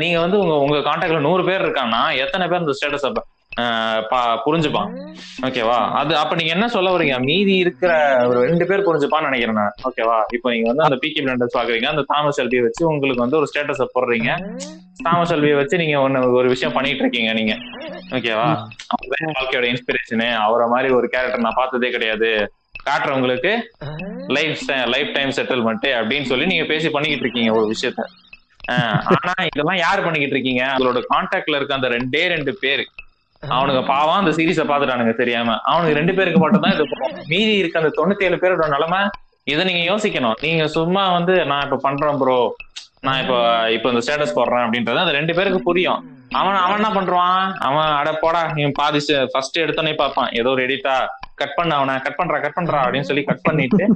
நீங்க வந்து உங்க உங்க கான்டாக்ட்ல நூறு பேர் இருக்காங்கன்னா எத்தனை பேர் இந்த ஸ்டேட்டஸ் புரிஞ்சுப்பான். ஓகேவா அது அப்ப நீங்க என்ன சொல்ல வரீங்க மீதி இருக்கிற ஒரு ரெண்டு பேர் புரிஞ்சுப்பான்னு நினைக்கிறேன் நான். ஓகேவா இப்போ நீங்க வந்து அந்த பிகி பிளண்டர்ஸ் பாக்குறீங்க. அந்த தாமஸ் எல்பியை வச்சு உங்களுக்கு வந்து ஒரு ஸ்டேட்டஸ் போடுறீங்க. தாமஸ் எல்பியை வச்சு நீங்க ஒண்ணு ஒரு விஷயம் பண்ணிட்டு இருக்கீங்க நீங்க. ஓகேவா அவர் வாழ்க்கையோட இன்ஸ்பிரேஷனு அவரை மாதிரி ஒரு கேரக்டர் நான் பார்த்ததே கிடையாது. காட்டுறவங்களுக்கு லைஃப் லைஃப் டைம் செட்டில்மெண்ட் அப்படின்னு சொல்லி நீங்க பேசி பண்ணிக்கிட்டு இருக்கீங்க ஒரு விஷயத்த. ஆனா இதெல்லாம் யார் பண்ணிக்கிட்டு இருக்கீங்க? உங்களோட கான்டாக்ட்ல இருக்க அந்த ரெண்டே ரெண்டு பேரு. அவனுங்க பாவம் அந்த சீரீஸ பாத்துட்டானுங்க தெரியாம. அவனுக்கு ரெண்டு பேருக்கு மட்டும் தான் இது. மீதி இருக்க அந்த தொண்ணூத்தி ஏழு பேரோட நிலைமை இதை நீங்க யோசிக்கணும். நீங்க சும்மா வந்து நான் இப்ப பண்றேன் ப்ரோ நான் இப்ப இப்ப இந்த ஸ்டேட்டஸ் போடுறேன் அப்படின்றது அந்த ரெண்டு பேருக்கு புரியும். அவன் அவன் என்ன பண்றான்? அவன் அட போடா நீ பாதி ஃபர்ஸ்ட் எடுத்தோடனே பார்ப்பான். ஏதோ ஒரு எடிட்டா கட் பண்ண அவனை. கட் பண்றா கட் பண்றா அப்படின்னு சொல்லி கட் பண்ணிட்டு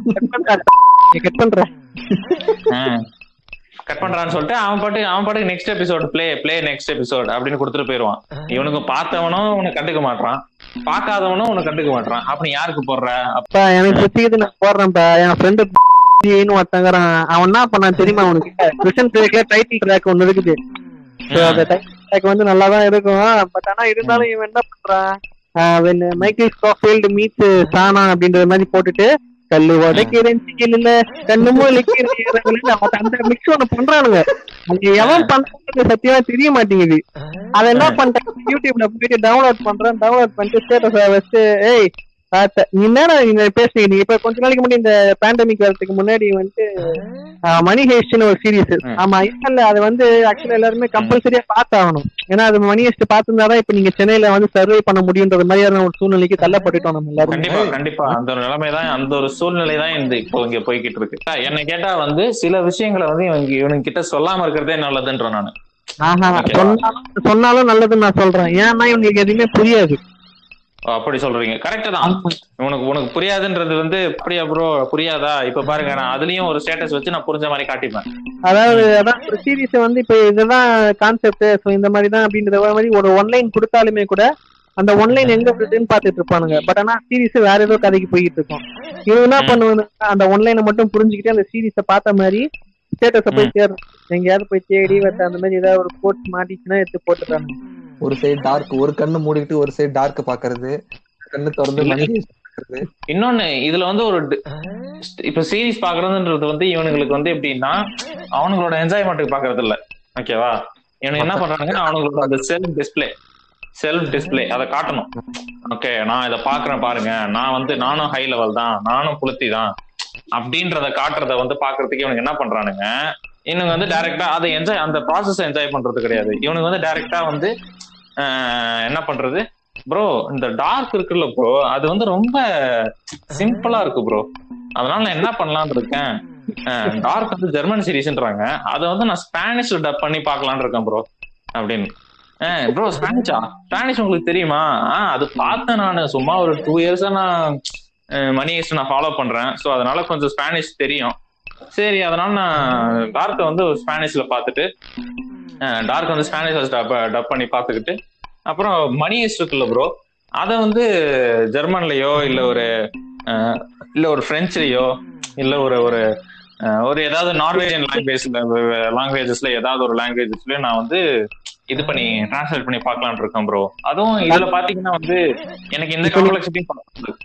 கட் பண்றேன் கட் பண்றான்னு சொல்லிட்டு அவன் பாட்டு அவன் பாட்டுக்கு next episode play play next episode அப்படின்னு கொடுத்துட்டு போயிருவான். இவனுக்கு பார்த்தவனும் உன்னை கண்டுக்க மாட்டான் பார்க்காதவனும் உன்னை கண்டுக்க மாட்டான் அப்ப நீ யாருக்கு போடுற? அப்ப எனக்கு சுத்திக்கிது நான் போடுறேன்ப்பா. என் ஃப்ரெண்டு ஒருத்தங்கிறான். அவன் என்ன பண்ணான் தெரியுமா அவனுக்கு? கிருஷ்ணன் ட்ராக்ல டைட்டில் ட்ராக் ஒண்ணு இருக்குது. அந்த டைட்டில் ட்ராக் வந்து நல்லா தான் இருக்கும். பட் ஆனா இருந்தாலும் இவன் என்ன பண்றான்? மைக்கேல் ஸ்காஃபீல்டு மீட் சானா அப்படின்ற மாதிரி போட்டுட்டு கல்லு உடைக்கிறேன் இல்ல கண்ணுமோ இலக்கிறேன் அந்த மிக்ஸ் ஒண்ணு பண்றானுங்க. அது எவன் பண்றது சத்தியமா தெரிய மாட்டேங்குது. அதை என்ன பண்ணிட்டேன் யூடியூப்ல போயிட்டு டவுன்லோட் பண்றேன் டவுன்லோட் பண்ணிட்டு ஸ்டேட்டஸ் வச்சு ஏய் நீ என்ன நீங்க பேசுறீங்க? நீங்க இப்ப கொஞ்ச நாளைக்கு முன்னாடி இந்த பேண்டமிக் வரதுக்கு முன்னாடி வந்துட்டு மணி ஹேஸ்ட்னு ஒரு சீரிஸ். ஆமா இல்ல அது வந்து ஆக்சுவலா எல்லாருமே கம்பல்சரியா பார்த்தாகணும். ஏன்னா அது மணி ஹேஸ்ட் பார்த்திருந்தாதான் இப்ப நீங்க சென்னையில வந்து சர்வே பண்ண முடியுன்ற மாதிரியான ஒரு சூழ்நிலைக்கு தள்ளப்பட்டுட்டோம் நம்ம எல்லாரும். கண்டிப்பா கண்டிப்பா. அந்த ஒரு நிலைமை தான் அந்த ஒரு சூழ்நிலை தான் இந்த இப்போ இங்க போய்கிட்டு இருக்கு. என்ன கேட்டா வந்து சில விஷயங்களை வந்து இவங்க இவனுங்க கிட்ட சொல்லாம இருக்கிறதே நல்லதுன்ற நானு. சொன்னாலும் சொன்னாலும் நல்லதுன்னு நான் சொல்றேன். ஏன்னா இவங்களுக்கு எதுவுமே புரியாது. அப்படி சொல்றீங்க. கரெக்ட் தான். உனக்கு உனக்கு புரியாதுன்றது வந்து அப்படியா ப்ரோ புரியாதா? இப்ப பாருங்க நான் அதுலயும் ஒரு ஸ்டேட்டஸ் வச்சு நான் புரிஞ்ச மாதிரி காட்டிப்பேன். அதாவது அதான் ஒரு சீரிஸ் வந்து இப்ப இதுதான் கான்செப்ட் சோ இந்த மாதிரி தான் அப்படின்ற மாதிரி ஒரு ஒன்லைன் கொடுத்தாலுமே கூட அந்த ஒன்லைன் எங்க இருக்குன்னு பாத்துட்டு இருப்பானுங்க. பட் ஆனா சீரிஸ் வேற ஏதோ கதைக்கு போயிட்டு இருக்கும் இவன் என்ன. பண்ணுவாங்க அந்த ஒன்லைனை மட்டும் புரிஞ்சுக்கிட்டு அந்த சீரிஸ பார்த்த மாதிரி ஸ்டேட்டஸ போய் தேடுறோம் எங்கேயாவது போய் தேடி அந்த மாதிரி ஏதாவது ஒரு கோட் மாட்டிச்சுன்னா எடுத்து போட்டுறாங்க ஒரு சைடு டார்க் ஒரு கண்ணு மூடிட்டு ஒரு சைடு டார்க் பாக்குறது கண்ணு திறந்து மணி இன்னொன்னு இதுல வந்து ஒரு இப்ப சீரிஸ் பாக்குறதுன்றது வந்து இவனுங்களுக்கு வந்து எப்படின்னா அவனுங்களோட என்ஜாய்மெண்ட்டுக்கு பாக்குறது இல்ல ஓகேவா இவனுக்கு என்ன பண்றானுங்கன்னா அவனுங்களோட அந்த செல்ஃப் டிஸ்ப்ளே செல்ஃப் டிஸ்ப்ளே அதை காட்டணும். ஓகே நான் இதை பாக்குறேன் பாருங்க. நான் வந்து நானும் ஹை லெவல் தான். நானும் புளுத்தி தான். அப்படின்றத காட்டுறத வந்து பாக்குறதுக்கு இவனுக்கு என்ன பண்றானுங்க? இவனுங்க வந்து டைரக்டா அதை என்ஜாய் அந்த ப்ராசஸ் என்ஜாய் பண்றது கிடையாது. இவனுக்கு வந்து டைரக்டா வந்து என்ன பண்றது? ப்ரோ இந்த டார்க் இருக்குல்ல ப்ரோ அது வந்து ரொம்ப சிம்பிளா இருக்கு ப்ரோ அதனால நான் என்ன பண்ணலாம்னு இருக்கேன்? டார்க் வந்து ஜெர்மன் சீரிஸ்ன்றாங்க அதை வந்து நான் ஸ்பானிஷ்ல டப் பண்ணி பாக்கலாம்னு இருக்கேன் ப்ரோ அப்படின்னு. ப்ரோ ஸ்பானிஷா ஸ்பானிஷ் உங்களுக்கு தெரியுமா? அது பார்த்தேன் நான். சும்மா ஒரு டூ இயர்ஸா நான் மணி நான் ஃபாலோ பண்றேன். ஸோ அதனால கொஞ்சம் ஸ்பானிஷ் தெரியும். சரி அதனால நான் டார்க்கை வந்து ஸ்பானிஷ்ல பார்த்துட்டு டார்க் வந்து ஸ்பானிஷ் டப் டப் பண்ணி பார்த்துக்கிட்டு அப்புறம் மணி இருக்குல்ல ப்ரோ அதை வந்து ஜெர்மன்லயோ இல்ல ஒரு இல்ல ஒரு பிரெஞ்சுலயோ இல்ல ஒரு ஒரு ஒரு ஏதாவது நார்வேஜியன் லாங்குவேஜ்ல லாங்குவேஜஸ்ல ஏதாவது ஒரு லாங்குவேஜஸ்ல நான் வந்து இது பண்ணி டிரான்ஸ்லேட் பண்ணி பார்க்கலாம்னு இருக்கேன் ப்ரோ அதுவும் இதுல பாத்தீங்கன்னா வந்து எனக்கு இந்த காம்ப்ளெக்சிட்டி ம்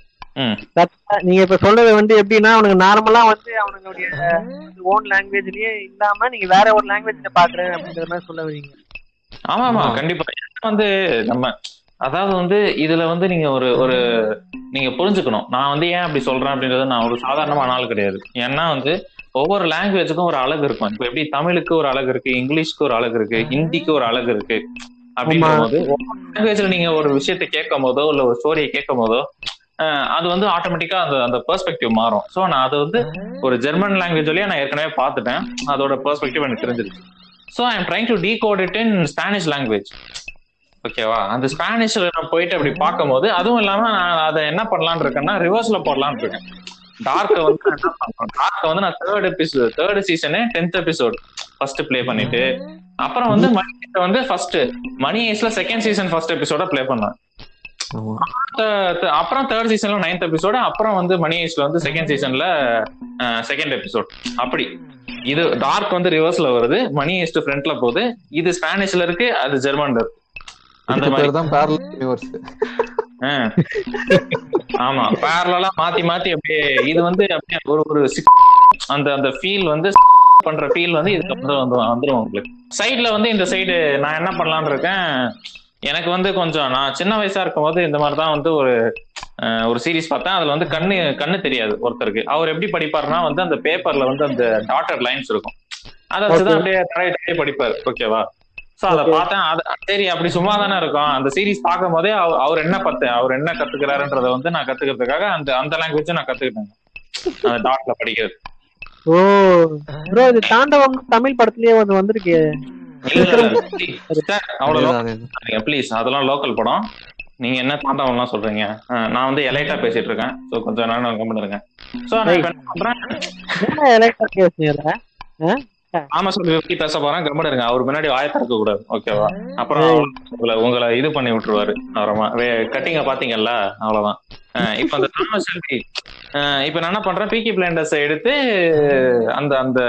நீங்க இப்ப சொல்றது வந்து எப்படின்னா அவனுக்கு நார்மலா வந்து அவனுடைய ஓன் லாங்குவேஜ்லயே இல்லாம நீங்க வேற ஒரு லாங்குவேஜ்ல பாக்குறேன் அப்படிங்கிற மாதிரி சொல்ல வரீங்க ஆமா ஆமா. கண்டிப்பா. ஏன்னா வந்து நம்ம அதாவது வந்து இதுல வந்து நீங்க ஒரு ஒரு நீங்க புரிஞ்சுக்கணும். நான் வந்து ஏன் அப்படி சொல்றேன் அப்படின்றது நான் ஒரு சாதாரணமான ஆள் கிடையாது. ஏன்னா வந்து ஒவ்வொரு லாங்குவேஜுக்கும் ஒரு அழகு இருக்கும். இப்ப எப்படி தமிழுக்கு ஒரு அழகு இருக்கு இங்கிலீஷ்க்கு ஒரு அழகு இருக்கு ஹிந்திக்கு ஒரு அழகு இருக்கு அப்படின்ற ஆமா. போது ஒவ்வொரு லாங்குவேஜ்ல நீங்க ஒரு விஷயத்தை கேட்கும் போதோ இல்ல ஒரு ஸ்டோரியை கேட்கும் போதோ அது வந்து ஆட்டோமேட்டிக்கா அந்த அந்த பெர்ஸ்பெக்டிவ் மாறும். சோ நான் அதை வந்து ஒரு ஜெர்மன் லாங்குவேஜ் வழியா நான் ஏற்கனவே பார்த்துட்டேன். அதோட பெர்ஸ்பெக்டிவ் எனக்கு தெரிஞ்சிருச்சு. So I am trying to decode it in Spanish language ஓகேவா அந்த ஸ்பானிஷ்ல நான் போயிட்டு அப்படி பார்க்கும்போது அதுவும் இல்லாம நான் அதை என்ன பண்ணலாம்னு இருக்கேன்னா ரிவர்ஸ்ல போடலாம்னு இருக்கேன். டார்க்க வந்து என்ன பண்றேன்? டார்க்க வந்து நான் third episode third season tenth episode first play பண்ணிட்டு அப்புறம் வந்து மணி வந்து ஃபர்ஸ்ட் மணி ஐஸ்ல செகண்ட் சீசன் ஃபர்ஸ்ட் எபிசோட ப்ளே பண்ணேன் அப்புறம் தேர்ட் சீசன்ல நைன்த் எபிசோடு அப்புறம் வந்து மணி ஐஸ்ல வந்து செகண்ட் சீசன்ல செகண்ட் எபிசோட் அப்படி. இது டார்க் வந்து ரிவர்ஸ்ல வருது மணி ஐஸ்ட் ஃப்ரண்ட்ல போகுது. இது ஸ்பானிஷ்ல இருக்கு அது ஜெர்மன்ல இருக்கு. அந்த மாதிரி. தான் universe. ஆ. ஆமா பேரலா மாத்தி மாத்தி அப்படியே இது வந்து அப்படியே ஒரு ஒரு அந்த அந்த ஃபீல் வந்து பண்ற ஃபீல் வந்து இதுக்கு வந்து வந்து வந்துரும் உங்களுக்கு. சைடுல வந்து இந்த சைடு நான் என்ன பண்ணலாம்னு இருக்கேன் எனக்கு வந்து கொஞ்சம் நான் சின்ன வயசா இருக்கும்போது இந்த மாதிரி தான் வந்து ஒரு ஒரு சீரிஸ் பார்த்தேன். அதுல வந்து கண்ணு கண்ணு தெரியாது ஒருத்தருக்கு. அவர் எப்படி படிப்பாருன்னா வந்து அந்த பேப்பர்ல வந்து அந்த டாட்டர் லைன்ஸ் இருக்கும். அதை வச்சுதான் அப்படியே தடவை படிப்பாரு. ஓகேவா சோ அத பார்த்தேன். அது சரி அப்படி சும்மா தானே இருக்கும். அந்த சீரிஸ் பார்க்கும் போதே அவர் அவர் என்ன பத்து அவர் என்ன கத்துக்கிறாருன்றத வந்து நான் கத்துக்கிறதுக்காக அந்த அந்த லாங்குவேஜ் நான் கத்துக்கிட்டேன் அந்த டாட்ல படிக்கிறது. ஓ ப்ரோ இது தாண்டவம் தமிழ் படத்துலயே வந்து வந்திருக்கு. ப்ளீஸ் அதெல்லாம் லோக்கல் படம். நீங்க என்ன தாண்டவம்லாம் சொல்றீங்க? நான் வந்து எலைட்டா பேசிட்டு இருக்கேன். சோ கொஞ்சம் நேரம் கம்மி இருக்கேன் சோ நான் இப்ப பண்றேன்? ஆமா சொல்லி பத்தி பேச போறேன். கம்மி இருங்க. அவர் முன்னாடி வாய திறக்க கூடாது. ஓகேவா அப்புறம் உங்களை உங்களை இது பண்ணி விட்டுருவாரு. அப்புறமா கட்டிங்க பாத்தீங்கல்ல அவ்வளவுதான். இப்ப அந்த தாமஸ் அஹ் இப்ப நான் என்ன பண்றேன்? பிகி பிளைண்டர்ஸ் எடுத்து அந்த அந்த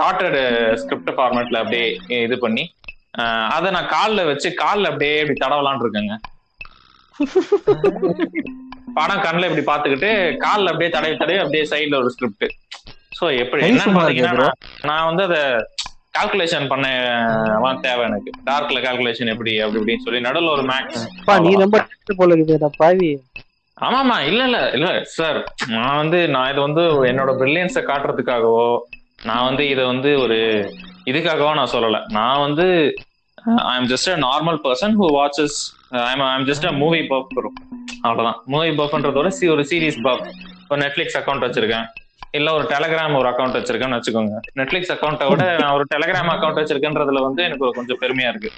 டாட்டட் ஸ்கிரிப்ட் ஃபார்மேட்ல அப்படியே இது பண்ணி அதை நான் கால்ல வச்சு கால்ல அப்படியே இப்படி தடவலாம்னு இருக்கேங்க. படம் கண்ணுல இப்படி பாத்துக்கிட்டு கால்ல அப்படியே தடவி தடவி அப்படியே சைடுல ஒரு ஸ்கிரிப்ட் சோ எப்படி என்னன்னு இருக்கு பாத்தீங்கன்னா நான் வந்து அதை கால்குலேஷன் பண்ண தேவை எனக்கு. டார்க்ல கால்குலேஷன் எப்படி அப்படி இப்படின்னு சொல்லி நடுவுல ஒரு மேக்ஸ் நீ ரொம்ப டெஸ்ட் போல இருக்குதுடா பாவி. ஆமாமா இல்ல இல்ல இல்ல. சார் நான் வந்து நான் இது வந்து என்னோட பிரில்லியன்ஸை காட்டுறதுக்காகவோ நான் வந்து இதை வந்து ஒரு இதுக்காகவோ நான் சொல்லல. நான் வந்து I am just a normal person who watches I'm I'm just a movie buff அவ்வளவுதான். மூவி பஃப்ன்றதோட சி ஒரு சீரிஸ் பஃப் ஒரு நெட்ஃபிளிக்ஸ் அக்கௌண்ட் வச்சிருக்கேன். இல்ல ஒரு டெலகிராம் ஒரு அக்கௌண்ட் வச்சிருக்கேன்னு வச்சுக்கோங்க. நெட்ஃபிளிக்ஸ் அக்கௌண்ட்டை விட நான் ஒரு டெலகிராம் அக்கௌண்ட் வச்சிருக்கேன்றதுல வந்து எனக்கு கொஞ்சம் பெருமையா இருக்கு.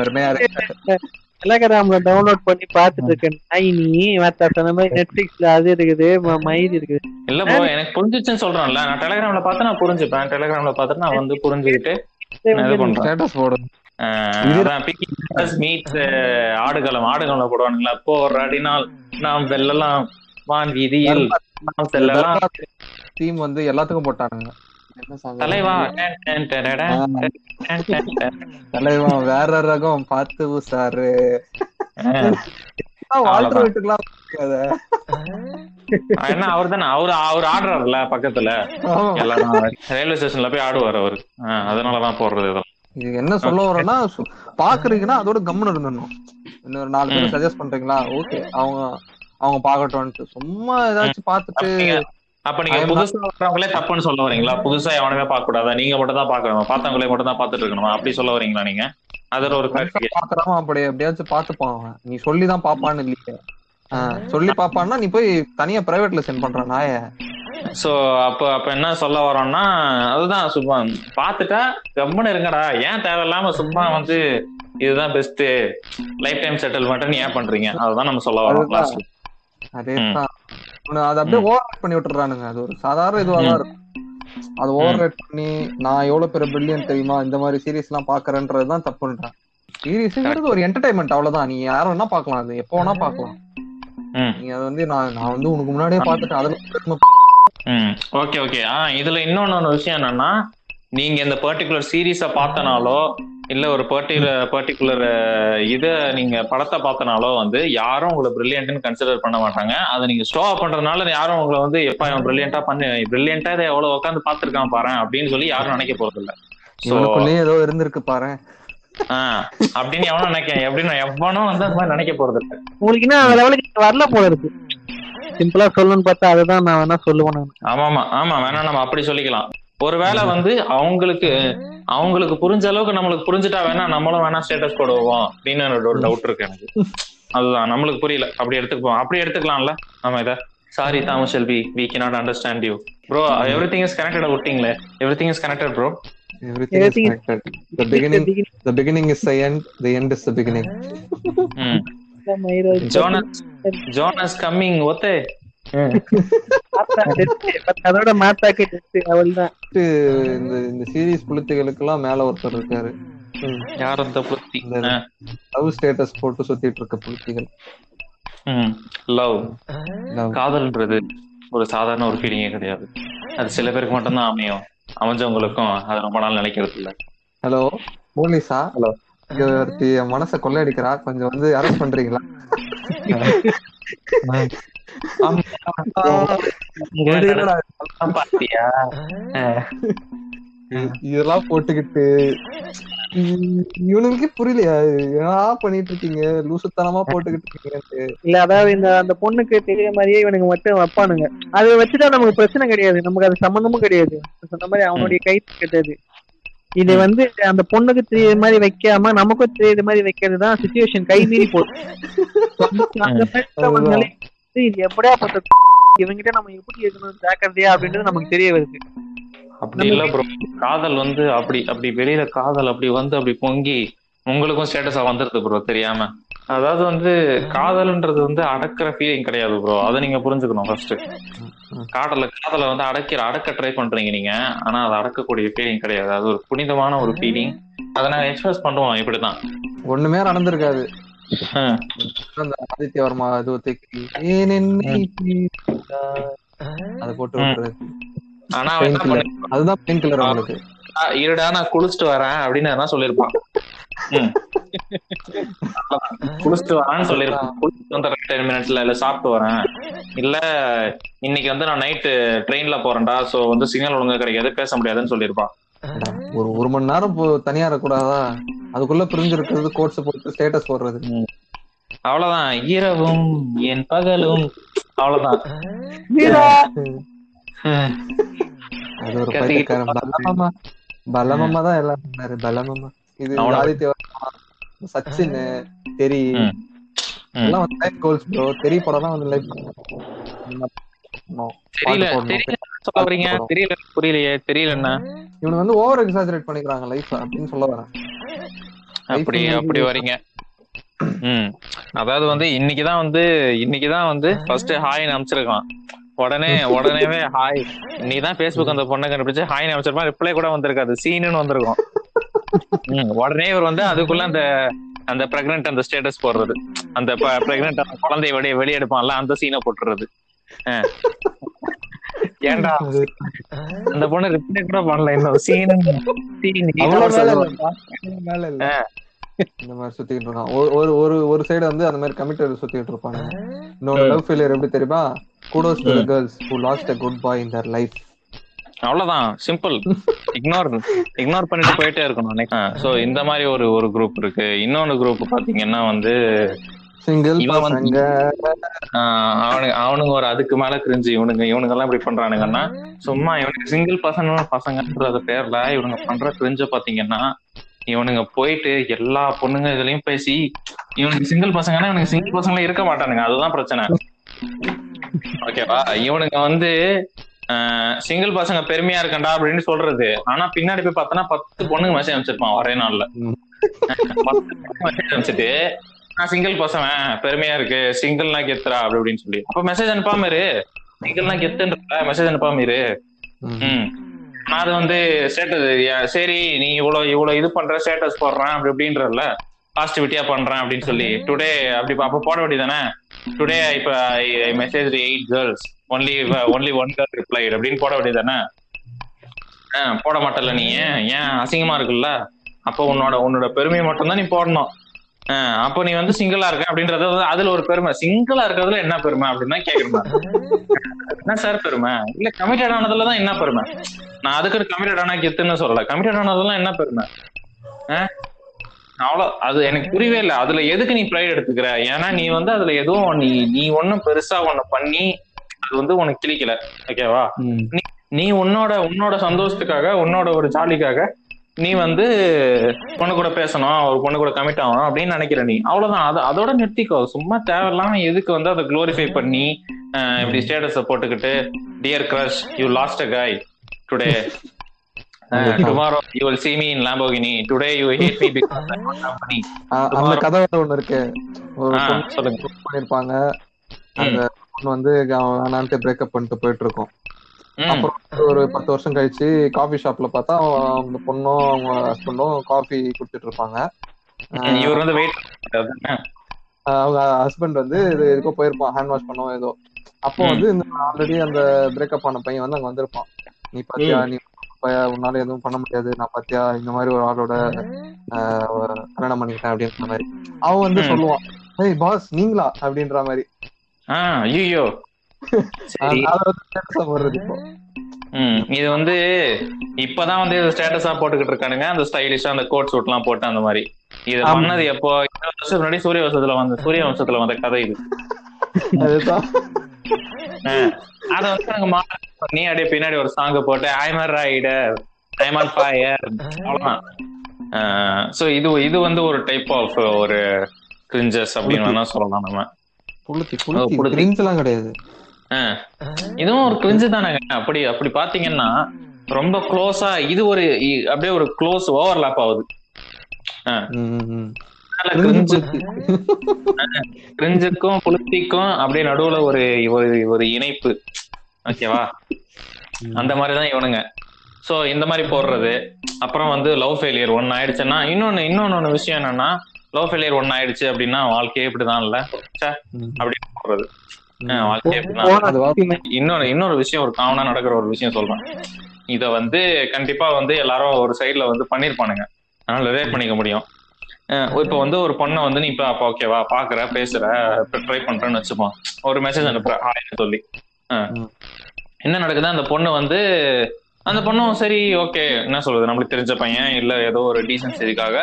பெருமையா இருக்கு. டெலகிராம்ல டவுன்லோட் பண்ணி பாத்துட்டு இருக்கேன். நாய் நீ மத்த சொன்ன மாதிரி நெட்ஃபிளிக்ஸ்ல அது இருக்குது மயிர் இருக்குது. இல்ல ப்ரோ எனக்கு புரிஞ்சிச்சுன்னு சொல்றேன்ல. நான் டெலகிராம்ல பார்த்து நான் புரிஞ்சுப்பேன். டெலகிராம்ல பார்த்து நான் வந்து புரிஞ்சுக்கிட்டு நான் ஸ்டேட்டஸ் பிக்கி மீட் ஆடுகளம். ஆடுகளம் போடுவானுங்களா? போர் அடினால் நாம் வெல்லலாம் வான் வீதியில் நாம் செல்லலாம். டீம் வந்து எல்லாத்துக்கும் போட்டானுங்க? தலைவா. வேற ரகம். பார்த்து சாரு. [LAUGHS] என்ன அவர் தானே அவர் அவர் ஆடுறாருல பக்கத்துல. எல்லாரும் ரயில்வே ஸ்டேஷன்ல போய் ஆடுவார் அவரு. அதனாலதான் போடுறது இதெல்லாம். இது என்ன சொல்ல வரோம்னா பாக்குறீங்கன்னா அதோட கம்முன்னு இருந்துடணும். இன்னொரு நாலு பேர். சஜஸ்ட் பண்றீங்களா? ஓகே அவங்க அவங்க பாக்கட்டும்ட்டு சும்மா ஏதாச்சும் பார்த்துட்டு நீங்க- அப்ப நீங்க புதுசா வர்றவங்களே தப்புன்னு சொல்ல வரீங்களா? புதுசா எவனுமே பார்க்க கூடாதா நீங்க மட்டும் தான் பாக்கணுமா பார்த்தவங்களே மட்டும் தான் பாத்துட்டு இருக்கணுமா? அப்படி சொல்ல வரீங்களா நீங்க? அதுல ஒரு. பாக்குறவன் அப்படி எப்படியாச்சும் பாத்துப்பான் அவன். நீ சொல்லிதான் பாப்பான்னு இல்லையே. சொல்லி பாப்பான்னா நீ போய் தனியா பிரைவேட்ல சென்ட் பண்ற நாய. சோ அப்ப அப்ப என்ன சொல்ல வரோம்னா அதுதான் சும்மா பாத்துட்டா கம்முன்னு இருங்கடா. ஏன் தேவையில்லாம சும்மா வந்து இதுதான் பெஸ்ட் லைஃப் டைம் செட்டில்மெண்ட் ஏன் பண்றீங்க? அதுதான் நம்ம சொல்ல வரோம் அதுதான். அதை அப்படியே ஓவர் பண்ணி விட்டுறானுங்க. அது ஒரு சாதாரண இதுவா தான் இருக்கும். அது ஓவர் ரேட் பண்ணி நான் எவ்வளவு பெரிய பில்லியன் தெரியுமா? இந்த மாதிரி சீரிஸ் எல்லாம் பாக்குறேன்றதுதான் தப்புன்றேன் சீரிஸ்ங்கிறது ஒரு என்டர்டைன்மெண்ட் அவ்வளவுதான். நீ யாரும் வேணா பாக்கலாம் அது. எப்போ வேணா பாக்கலாம் நீ அது வந்து நான் நான் வந்து உனக்கு முன்னாடியே பாத்துட்டு அதுல ஓகே ஓகே. ஆ இதுல இன்னொன்னு விஷயம் என்னன்னா நீங்க இந்த பர்டிகுலர் சீரீஸ பார்த்தனாலோ இல்ல ஒரு பர்டிகுலர் பர்டிகுலர் இத நீங்க படத்தை பார்த்தனாலோ வந்து யாரும் உங்களை பிரில்லியன்ட்னு கன்சிடர் பண்ண மாட்டாங்க. அதை நீங்க ஸ்டோ பண்றதுனால யாரும் உங்களை வந்து எப்ப இவன் பிரில்லியண்டா பண்ணி பிரில்லியண்டா இதை எவ்வளவு உட்காந்து பாத்துருக்கான் பாரு அப்படின்னு சொல்லி யாரும் நினைக்க போறது இல்ல ஏதோ இருந்திருக்கு பாரு ஆஹ் அப்படின்னு எவனும் நினைக்க எப்படின்னு எவனும் வந்து அந்த மாதிரி நினைக்க போறது இல்ல உங்களுக்கு அந்த லெவலுக்கு வரல போல இருக்கு. சிம்பிளா சொல்லணும்னு பார்த்தா அதுதான் நான் வேணா சொல்லுவேன் நான். ஆமாமா ஆமா வேணா நம்ம அப்படி சொல்லிக்கலாம். ஒருவேளை வந்து அவங்களுக்கு அவங்களுக்கு புரிஞ்ச அளவுக்கு நம்மளுக்கு புரிஞ்சுட்டா வேணா நம்மளும் வேணா ஸ்டேட்டஸ் போடுவோம் அப்படின்னு ஒரு டவுட் இருக்கு எனக்கு. அதுதான் நம்மளுக்கு புரியல. அப்படி எடுத்துக்குவோம். அப்படி எடுத்துக்கலாம்ல. நம்ம இத. Sorry Thomas Selvi. We cannot understand you bro everything is connected விட்டீங்களே? Everything is connected bro Everything is Everything is- connected. The beginning, the beginning. is the end. The end is the beginning. ம். Jonas Jonas coming ஒத்தே. [LAUGHS] அதோட மாத்தாக்கு test இந்த இந்த series புளுத்திகளுக்கு எல்லாம் மேல ஒருத்தர் இருக்காரு. யார் அந்த புத்தி இந்த லவ் ஸ்டேட்டஸ் போட்டு சுத்திட்டு இருக்க புத்திகள் லவ். காதல்ன்றது ஒரு சாதாரண ஒரு ஃபீலிங்கே கிடையாது. அது சில பேருக்கு மட்டும்தான் அமையும். அமைஞ்சவங்களுக்கும் அது ரொம்ப நாள் நினைக்கிறது இல்ல ஹலோ போலீஸா என் மனசை கொள்ளையடிக்கிறா. கொஞ்சம் வந்து அரெஸ்ட் பண்றீங்களா? இதெல்லாம் போட்டுக்கிட்டு. இ- இவனுங்களுக்கே புரியலையா? என்ன பண்ணிட்டு இருக்கீங்க லூசுத்தனமா போட்டுக்கிட்டு இருக்கீங்க இல்ல அதாவது இந்த அந்த பொண்ணுக்கு தெரிய மாதிரியே இவனுக்கு மட்டும் வைப்பானுங்க. அதை வச்சுட்டா நமக்கு பிரச்சனை கிடையாது. நமக்கு அது சம்பந்தமும் கிடையாது. சொன்ன மாதிரி அவனுடைய கை கெட்டது. இது வந்து அந்த பொண்ணுக்கு தெரிய மாதிரி வைக்காம நமக்கும் தெரியுற மாதிரி வைக்கிறது தான் சுச்சுவேஷன் கை மீறி போகுது [LAUGHS] வந்து இது எப்படியா பட்ட [LAUGHS] இவங்கிட்ட நம்ம எப்படி இருக்கணும் ஜாக்கிரதையா அப்படின்றது நமக்கு தெரிய வருது. அப்படி இல்ல ப்ரோ காதல் வந்து அப்படி அப்படி வெளியில காதல் அப்படி வந்து அப்படி பொங்கி உங்களுக்கும் ஸ்டேட்டஸா வந்துருது ப்ரோ தெரியாம. அதாவது வந்து காதல்ன்றது வந்து அடக்குற ஃபீலிங் கிடையாது ப்ரோ அதை நீங்க புரிஞ்சுக்கணும் ஃபர்ஸ்ட் காதல காதலை வந்து அடக்கிற அடக்க ட்ரை பண்றீங்க நீங்க. ஆனா அதை அடக்கக்கூடிய ஃபீலிங் கிடையாது. அது ஒரு புனிதமான ஒரு ஃபீலிங் அதை நாங்க எக்ஸ்பிரஸ் பண்ணுவோம் இப்படிதான் ஒண்ணுமே நடந்திருக்காது. அந்த ஆதித்ய வர்மா இது ஒத்திக்கு ஏன் என்னை பிரித்தாய்? அதை போட்டு விட்டுறது ஆனா? அதுதான் பெயின் கில்லர் உங்களுக்கு "ஆ, இருடா நான் குளிச்சுட்டு வரேன் அப்படின்னு என்ன சொல்லிருப்பான். குளிச்சுட்டு வரேன்னு [LAUGHS] சொல்லிருப்பான். குளிச்சுட்டு வந்து டென் மினிட்ஸ்ல இல்ல சாப்பிட்டு வரேன் இல்ல இன்னைக்கு வந்து நான் நைட்டு ட்ரெயின்ல போறேன்டா சோ வந்து சிக்னல் ஒழுங்கா கிடைக்காது பேச முடியாதுன்னு சொல்லிருப்பான். ஒரு ஒரு மணி நேரம் தனியா இருக்கக்கூடாதா? அதுக்குள்ள பிரிஞ்சிருக்கிறது கோட்ஸ் போட்டு ஸ்டேட்டஸ் போடுறது. அவ்வளவுதான். இரவும் என் பகலும். அவ்வளவுதான். அது ஒரு பைத்தியக்காரன் பலமாமா. பலமாமா தான் எல்லாம் பண்ணாரு பலமாமா. இது ஆதித்ய சச்சின் தெரி. எல்லாம் வந்து லைஃப் கோல்ஸ் ப்ரோ தெரி படம் தான் வந்து லைஃப் தெரியல தெரியல சொல்ல வரீங்க தெரியல புரியலையே தெரியல என்ன இவனு வந்து ஓவர் எக்ஸாஜரேட் பண்ணிக்கிறாங்க லைஃப் அப்படின்னு சொல்ல வரேன். அப்படி அப்படி வரீங்க. ம். அதாவது வந்து இன்னைக்குதான் வந்து இன்னைக்குதான் வந்து ஃபர்ஸ்ட் ஹாய்னு அனுப்பிச்சிருக்கான். உடனே உடனேவே ஹாய் நீ தான் ஃபேஸ்புக் அந்த பொண்ணை கண்டுபிடிச்சு ஹாய்னு அனுப்பிச்சிருப்பான். ரிப்ளை கூட வந்திருக்காது. சீனுன்னு வந்திருக்கும். உடனே இவர் வந்து அதுக்குள்ள அந்த அந்த பிரெக்னன்ட் அந்த ஸ்டேட்டஸ் போடுறது. அந்த பிரெக்னன்ட் அந்த குழந்தைய வெளியே வெளியெடுப்பான்ல அந்த சீனை போட்டுறது. ஏன்டா அந்த பொண்ணு ரிப்ளை கூட பண்ணல இன்னும் சீனு மேல இல்ல. இந்த மாதிரி சுத்திட்டு இருக்கான். ஒரு- ஒரு ஒரு சைடு வந்து அந்த மாதிரி கமிட்டட் சுத்திட்டு இருப்பாங்க இன்னொரு லவ் ஃபெயிலியர் எப்படி தெரியுமா? Kudos to girls who lost a good boy in their life அவ்வளவுதான். சிம்பிள் இக்னோர் இக்னோர் பண்ணிட்டு போயிட்டே இருக்கணும். சோ இந்த மாதிரி ஒரு ஒரு குரூப் இருக்கு. இன்னொன்னு குரூப் பாத்தீங்கன்னா வந்து சிங்கிள் இவன் வந்து- ஆஹ் அவனுங்க ஒரு அதுக்கு மேல கிரிஞ்சு இவனுங்க இவனுங்க எல்லாம் இப்படி பண்றானுங்கன்னா சும்மா இவனுக்கு சிங்கிள் பசங்க பசங்கன்ற பேர்ல இவனுங்க பண்ற கிரிஞ்ச பாத்தீங்கன்னா இவனுங்க போயிட்டு எல்லா பொண்ணுங்க இதுலயும் பேசி இவனுக்கு சிங்கிள் பசங்கன்னா இவனுக்கு சிங்கிள் பசங்களே இருக்க மாட்டானுங்க. அதுதான் பிரச்சனை. ஓகேவா இவனுங்க வந்து சிங்கிள் பசங்க பெருமையா இருக்கண்டா அப்படின்னு சொல்றது. ஆனா பின்னாடி போய் பார்த்தனா பத்து பொண்ணுங்க மெசேஜ் அனுப்பிச்சிருப்பான் ஒரே நாள்ல. பத்து மெசேஜ் அனுப்பிச்சிட்டு நான் சிங்கிள் பசங்க பெருமையா இருக்கு. சிங்கிள்னா கெத்துறா அப்படி அப்படின்னு சொல்லி. அப்ப மெசேஜ் அனுப்பாம இரு. சிங்கிள்னா கெத்துன்ற மெசேஜ் அனுப்பாம இரு. ம். ம். நான் அது வந்து ஸ்டேட்டஸ் சரி நீ இவ்வளவு இவ்வளவு இது பண்ற ஸ்டேட்டஸ் போடுறேன் அப்படி இப்படின்றல பாசிட்டிவிட்டியா பண்றேன் அப்படின்னு சொல்லி. டுடே அப்படி அப்ப போட வேண்டியதானே டுடே இப்ப message eight girls only only one girl replied அப்படின்னு போட வேண்டியதானே போட மாட்டல நீ. ஏன்? அசிங்கமா இருக்குல்ல? அப்போ உன்னோட உன்னோட பெருமையை மட்டும்தான் நீ போடணும். அப்போ நீ வந்து சிங்கிளா இருக்க அப்படின்றது அதுல ஒரு பெருமை. சிங்கிளா இருக்கிறதுல என்ன பெருமை அப்படின்னு கேக்குறேன் என்ன சார் பெருமை? இல்ல கமிட்டட் ஆனதுலதான் என்ன பெருமை? நான் அதுக்கு கமிட்டட் ஆனா கெத்துன்னு சொல்லல. கமிட்டட் ஆனதெல்லாம் என்ன பெருமை? அவ்வளவு அது எனக்கு புரியவே இல்லை. அதுல எதுக்கு நீ ப்ரைட் எடுத்துக்கிற? ஏன்னா நீ வந்து அதுல எதுவும் நீ நீ ஒன்னும் பெருசா ஒண்ணு பண்ணி அது வந்து உனக்கு கிளிக்கல ஓகேவா. நீ உன்னோட உன்னோட சந்தோஷத்துக்காக உன்னோட ஒரு ஜாலிக்காக நீ வந்து பொண்ணு கூட பேசணும் ஒரு பொண்ணு கூட கமிட் ஆகணும் அப்படின்னு நினைக்கிற நீ. அவ்வளவுதான். அது அதோட நிறுத்திக்கோ. சும்மா தேவையில்லாம எதுக்கு வந்து அதை குளோரிஃபை பண்ணி இப்படி ஸ்டேட்டஸ போட்டுக்கிட்டு dear crush you lost a guy today tomorrow you will see me in lamborghini. Today you have money அ- அந்த கதை ஒண்ணு இருக்கு. சொல்லுங்க. பண்ணிருப்பாங்க அந்த பொண்ணு வந்து அவன் வேணான்ட்டு பிரேக்கப் பண்ணிட்டு போயிட்டு இருக்கும். ம். அப்புறம் ஒரு பத்து வருஷம் கழிச்சு காஃபி ஷாப்ல பார்த்தா அந்த பொண்ணும் அவங்க ஹஸ்பண்டும் காஃபி குடுத்துட்டு இருப்பாங்க. இவர் வந்து வெயிட் அவங்க ஹஸ்பண்ட் வந்து இது எதுக்கோ போயிருப்பான் ஹேண்ட் வாஷ் பண்ணவோ ஏதோ. அப்போ. வந்து இந்த ஆல்ரெடி அந்த பிரேக்கப் ஆன பையன் வந்து அங்க வந்திருப்பான். நீ பாத்தியா நீ உன்னால எதுவும் பண்ண முடியாது நான் பாத்தியா இந்த மாதிரி ஒரு ஆளோட கல்யாணம் பண்ணிக்கிட்டேன் அப்படின்ற மாதிரி. அவன் வந்து. சொல்லுவான் ஏய் பாஸ் நீங்களா? அப்படின்ற மாதிரி. ஐயோ இது வந்து இப்பதான் வந்து ஸ்டேட்டஸா போட்டுக்கிட்டு இருக்கானுங்க. அந்த ஸ்டைலிஷா அந்த கோட் சூட் எல்லாம் போட்டு அந்த மாதிரி. இது. பண்ணது எப்போ? இருபது வருஷத்துக்கு முன்னாடி சூரிய வம்சத்துல வந்த சூரிய வம்சத்துல வந்த கதை இது. அத வந்து நாங்க மாடல் பண்ணி அப்படியே பின்னாடி ஒரு சாங் போட்டு I'm a rider I'm on fire அவ்வளவுதான். சோ இது இது வந்து ஒரு டைப் ஆஃப் ஒரு கிரிஞ்சஸ் அப்படின்னு வேணா சொல்லலாம் நம்ம. புளுத்தி புளுத்தி. புளுத்தி. கிரிஞ்ச் எல்லாம் கிடையாது. இதுவும் ஒரு கிரிஞ்சு தானேங்க. அப்படி அப்படி பாத்தீங்கன்னா ரொம்ப க்ளோஸா இது ஒரு அப்படியே ஒரு க்ளோஸ் ஓவர்லாப் ஆகுது. கிரிஞ்சுக்கும் புளுத்திக்கும் அப்படியே நடுவுல ஒரு ஒரு இணைப்பு. ஓகேவா? அந்த மாதிரிதான் இவனுங்க. சோ இந்த மாதிரி போடுறது. அப்புறம் வந்து லவ் ஃபெயிலியர் ஒன்னு ஆயிடுச்சுன்னா இன்னொன்னு இன்னொன்னு விஷயம் என்னன்னா லவ் ஃபெயிலியர் ஒன்னு ஆயிடுச்சு அப்படின்னா வாழ்க்கையே இப்படிதான் இல்ல. அப்படின்னு போடுறது. இன்னொரு இன்னொரு விஷயம் ஒரு காமனா நடக்கிற ஒரு விஷயம் சொல்றேன். இத வந்து கண்டிப்பா வந்து எல்லாரும் ஒரு சைடுல வந்து பண்ணிருப்பானுங்க. அதனால ரிலேட் பண்ணிக்க முடியும். இப்ப வந்து ஒரு பொண்ணை வந்து நீ இப்ப அப்ப ஓகேவா பாக்குற பேசுற ட்ரை பண்றேன்னு வச்சுப்போம் ஒரு மெசேஜ் அனுப்புற ஹாய்னு சொல்லி. என்ன நடக்குது அந்த பொண்ணு வந்து அந்த பொண்ணும் சரி ஓகே என்ன சொல்றது? நம்மளுக்கு தெரிஞ்ச பையன் இல்ல ஏதோ ஒரு டீசன்சிக்காக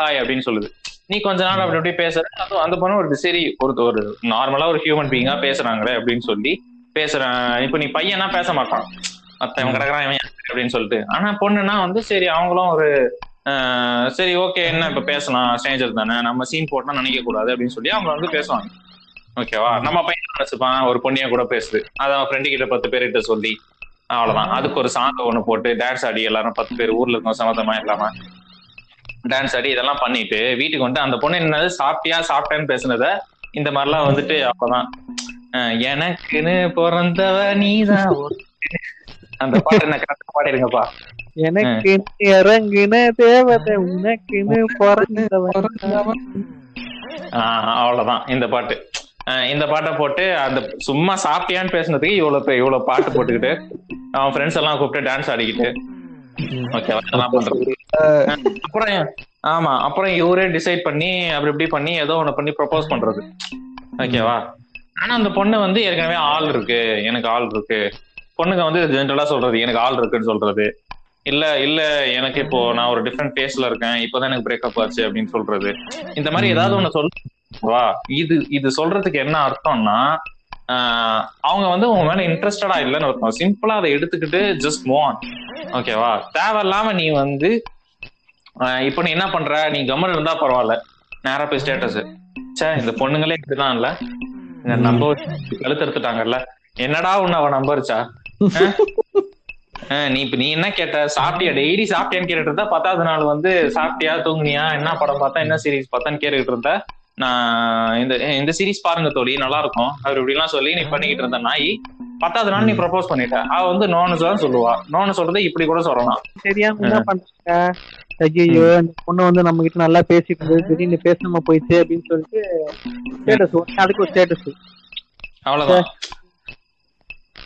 ஹாய் அப்படின்னு சொல்லுது. நீ கொஞ்ச நாள் அப்படி அப்படி பேசுற. அதுவும் அந்த பொண்ணு ஒரு சரி ஒரு ஒரு நார்மலா ஒரு ஹியூமன் பீயிங்கா பேசுறாங்களே அப்படின்னு சொல்லி பேசுறேன் இப்ப நீ பையனா பேச மாட்டான். மத்தவன் கிடக்குறான் இவன் அப்படின்னு சொல்லிட்டு. ஆனா பொண்ணுனா வந்து சரி அவங்களும் ஒரு ஆஹ் சரி ஓகே என்ன இப்ப பேசலாம்? ஸ்ட்ரேஞ்சர் தானே. நம்ம சீன் போட்டா நினைக்க கூடாது அப்படின்னு சொல்லி அவங்க வந்து பேசுவாங்க. ஓகேவா நம்ம பையன் நினைச்சுப்பான்? ஒரு பொண்ணிய கூட பேசுது. அதை அவன் ஃப்ரெண்டு கிட்ட பத்து பேர்கிட்ட சொல்லி அவ்வளவுதான். அதுக்கு ஒரு சாங் ஒண்ணு போட்டு டான்ஸ் ஆடி எல்லாரும் பத்து பேர் ஊர்ல இருக்கோம் சம்மந்தமா இல்லாம. டான்ஸ் ஆடி இதெல்லாம் பண்ணிட்டு வீட்டுக்கு வந்து அந்த பொண்ணு என்னது சாப்பிட்டியா சாப்பிட்டேன்னு பேசுனத இந்த மாதிரிலாம் வந்துட்டு அப்பதான். எனக்குன்னு பிறந்தவ நீதான். அந்த பாட்டு என்ன கரெக்டா பாடிருங்கப்பா. எனக்கு இறங்குன தேவதை உனக்குன்னு அவ்வளவுதான். இந்த பாட்டு. இந்த பாட்டை போட்டு அந்த சும்மா சாப்பிட்டியான்னு பேசுனதுக்கு இவ்வளவு இவ்வளவு பாட்டு போட்டுக்கிட்டு அவன் ஃப்ரெண்ட்ஸ் எல்லாம் கூப்பிட்டு டான்ஸ் ஆடிக்கிட்டு. ஓகே அதெல்லாம் பண்றது. அப்புறம் ஆமா அப்புறம் இவரே டிசைட் பண்ணி அப்படி இப்படி பண்ணி ஏதோ ஒண்ணு பண்ணி ப்ரொபோஸ் பண்றது. ஓகேவா ஆனா அந்த பொண்ணு வந்து ஏற்கனவே ஆள் இருக்கு. எனக்கு ஆள் இருக்கு. பொண்ணுங்க வந்து ஜென்ரலா சொல்றது எனக்கு ஆள் இருக்குன்னு சொல்றது. இல்ல இல்ல எனக்கு இப்போ நான் ஒரு டிஃப்ரெண்ட் பேஸ்ல இருக்கேன். இப்பதான் எனக்கு பிரேக்கப் ஆச்சு அப்படின்னு சொல்றது. இந்த மாதிரி ஏதாவது ஒண்ணு சொல்லுவா இது இது சொல்றதுக்கு என்ன அர்த்தம்னா அவங்க வந்து உங்க மேல இன்ட்ரெஸ்டடா இல்லைன்னு அர்த்தம். சிம்பிளா அதை எடுத்துக்கிட்டு ஜஸ்ட் மோன் ஓகேவா தேவையில்லாம நீ வந்து இப்ப நீ என்ன பண்ற? நீ கம்மன் இருந்தா பரவாயில்ல. நேரா போய் ஸ்டேட்டஸ் சே இந்த பொண்ணுங்களே இப்படிதான் இல்ல இந்த நம்ப கழுத்தெடுத்துட்டாங்கல்ல என்னடா உன்னை அவ நம்பருச்சா நீ இப்ப நீ என்ன கேட்ட? சாப்பிட்டியா? டெய்லி சாப்பிட்டியான்னு கேட்டுட்டு இருந்தா பத்தாவது நாள் வந்து சாப்பிட்டியா தூங்குனியா? என்ன படம் பார்த்தா என்ன சீரிஸ் பார்த்தான்னு கேட்டுக்கிட்டு இருந்த நான் இந்த இந்த சீரிஸ் பாருங்க தோழி நல்லா இருக்கும் அவர் இப்படி எல்லாம் சொல்லி நீ பண்ணிக்கிட்டு இருந்த நாய் பத்தாவது நாள் நீ ப்ரப்போஸ் பண்ணிட்ட. அவ வந்து நோன்னு தான் சொல்லுவா. நோன்னு சொல்றது இப்படி கூட சொல்லலாம். பண்றாங்க ஐயோ இந்த பொண்ணு வந்து நம்ம கிட்ட நல்லா பேசிட்டு இருந்தது திடீர்னு பேசாம போயிடுச்சு அப்படின்னு சொல்லிட்டு ஸ்டேட்டஸ் அதுக்கு ஒரு ஸ்டேட்டஸ் அவ்வளவுதான்.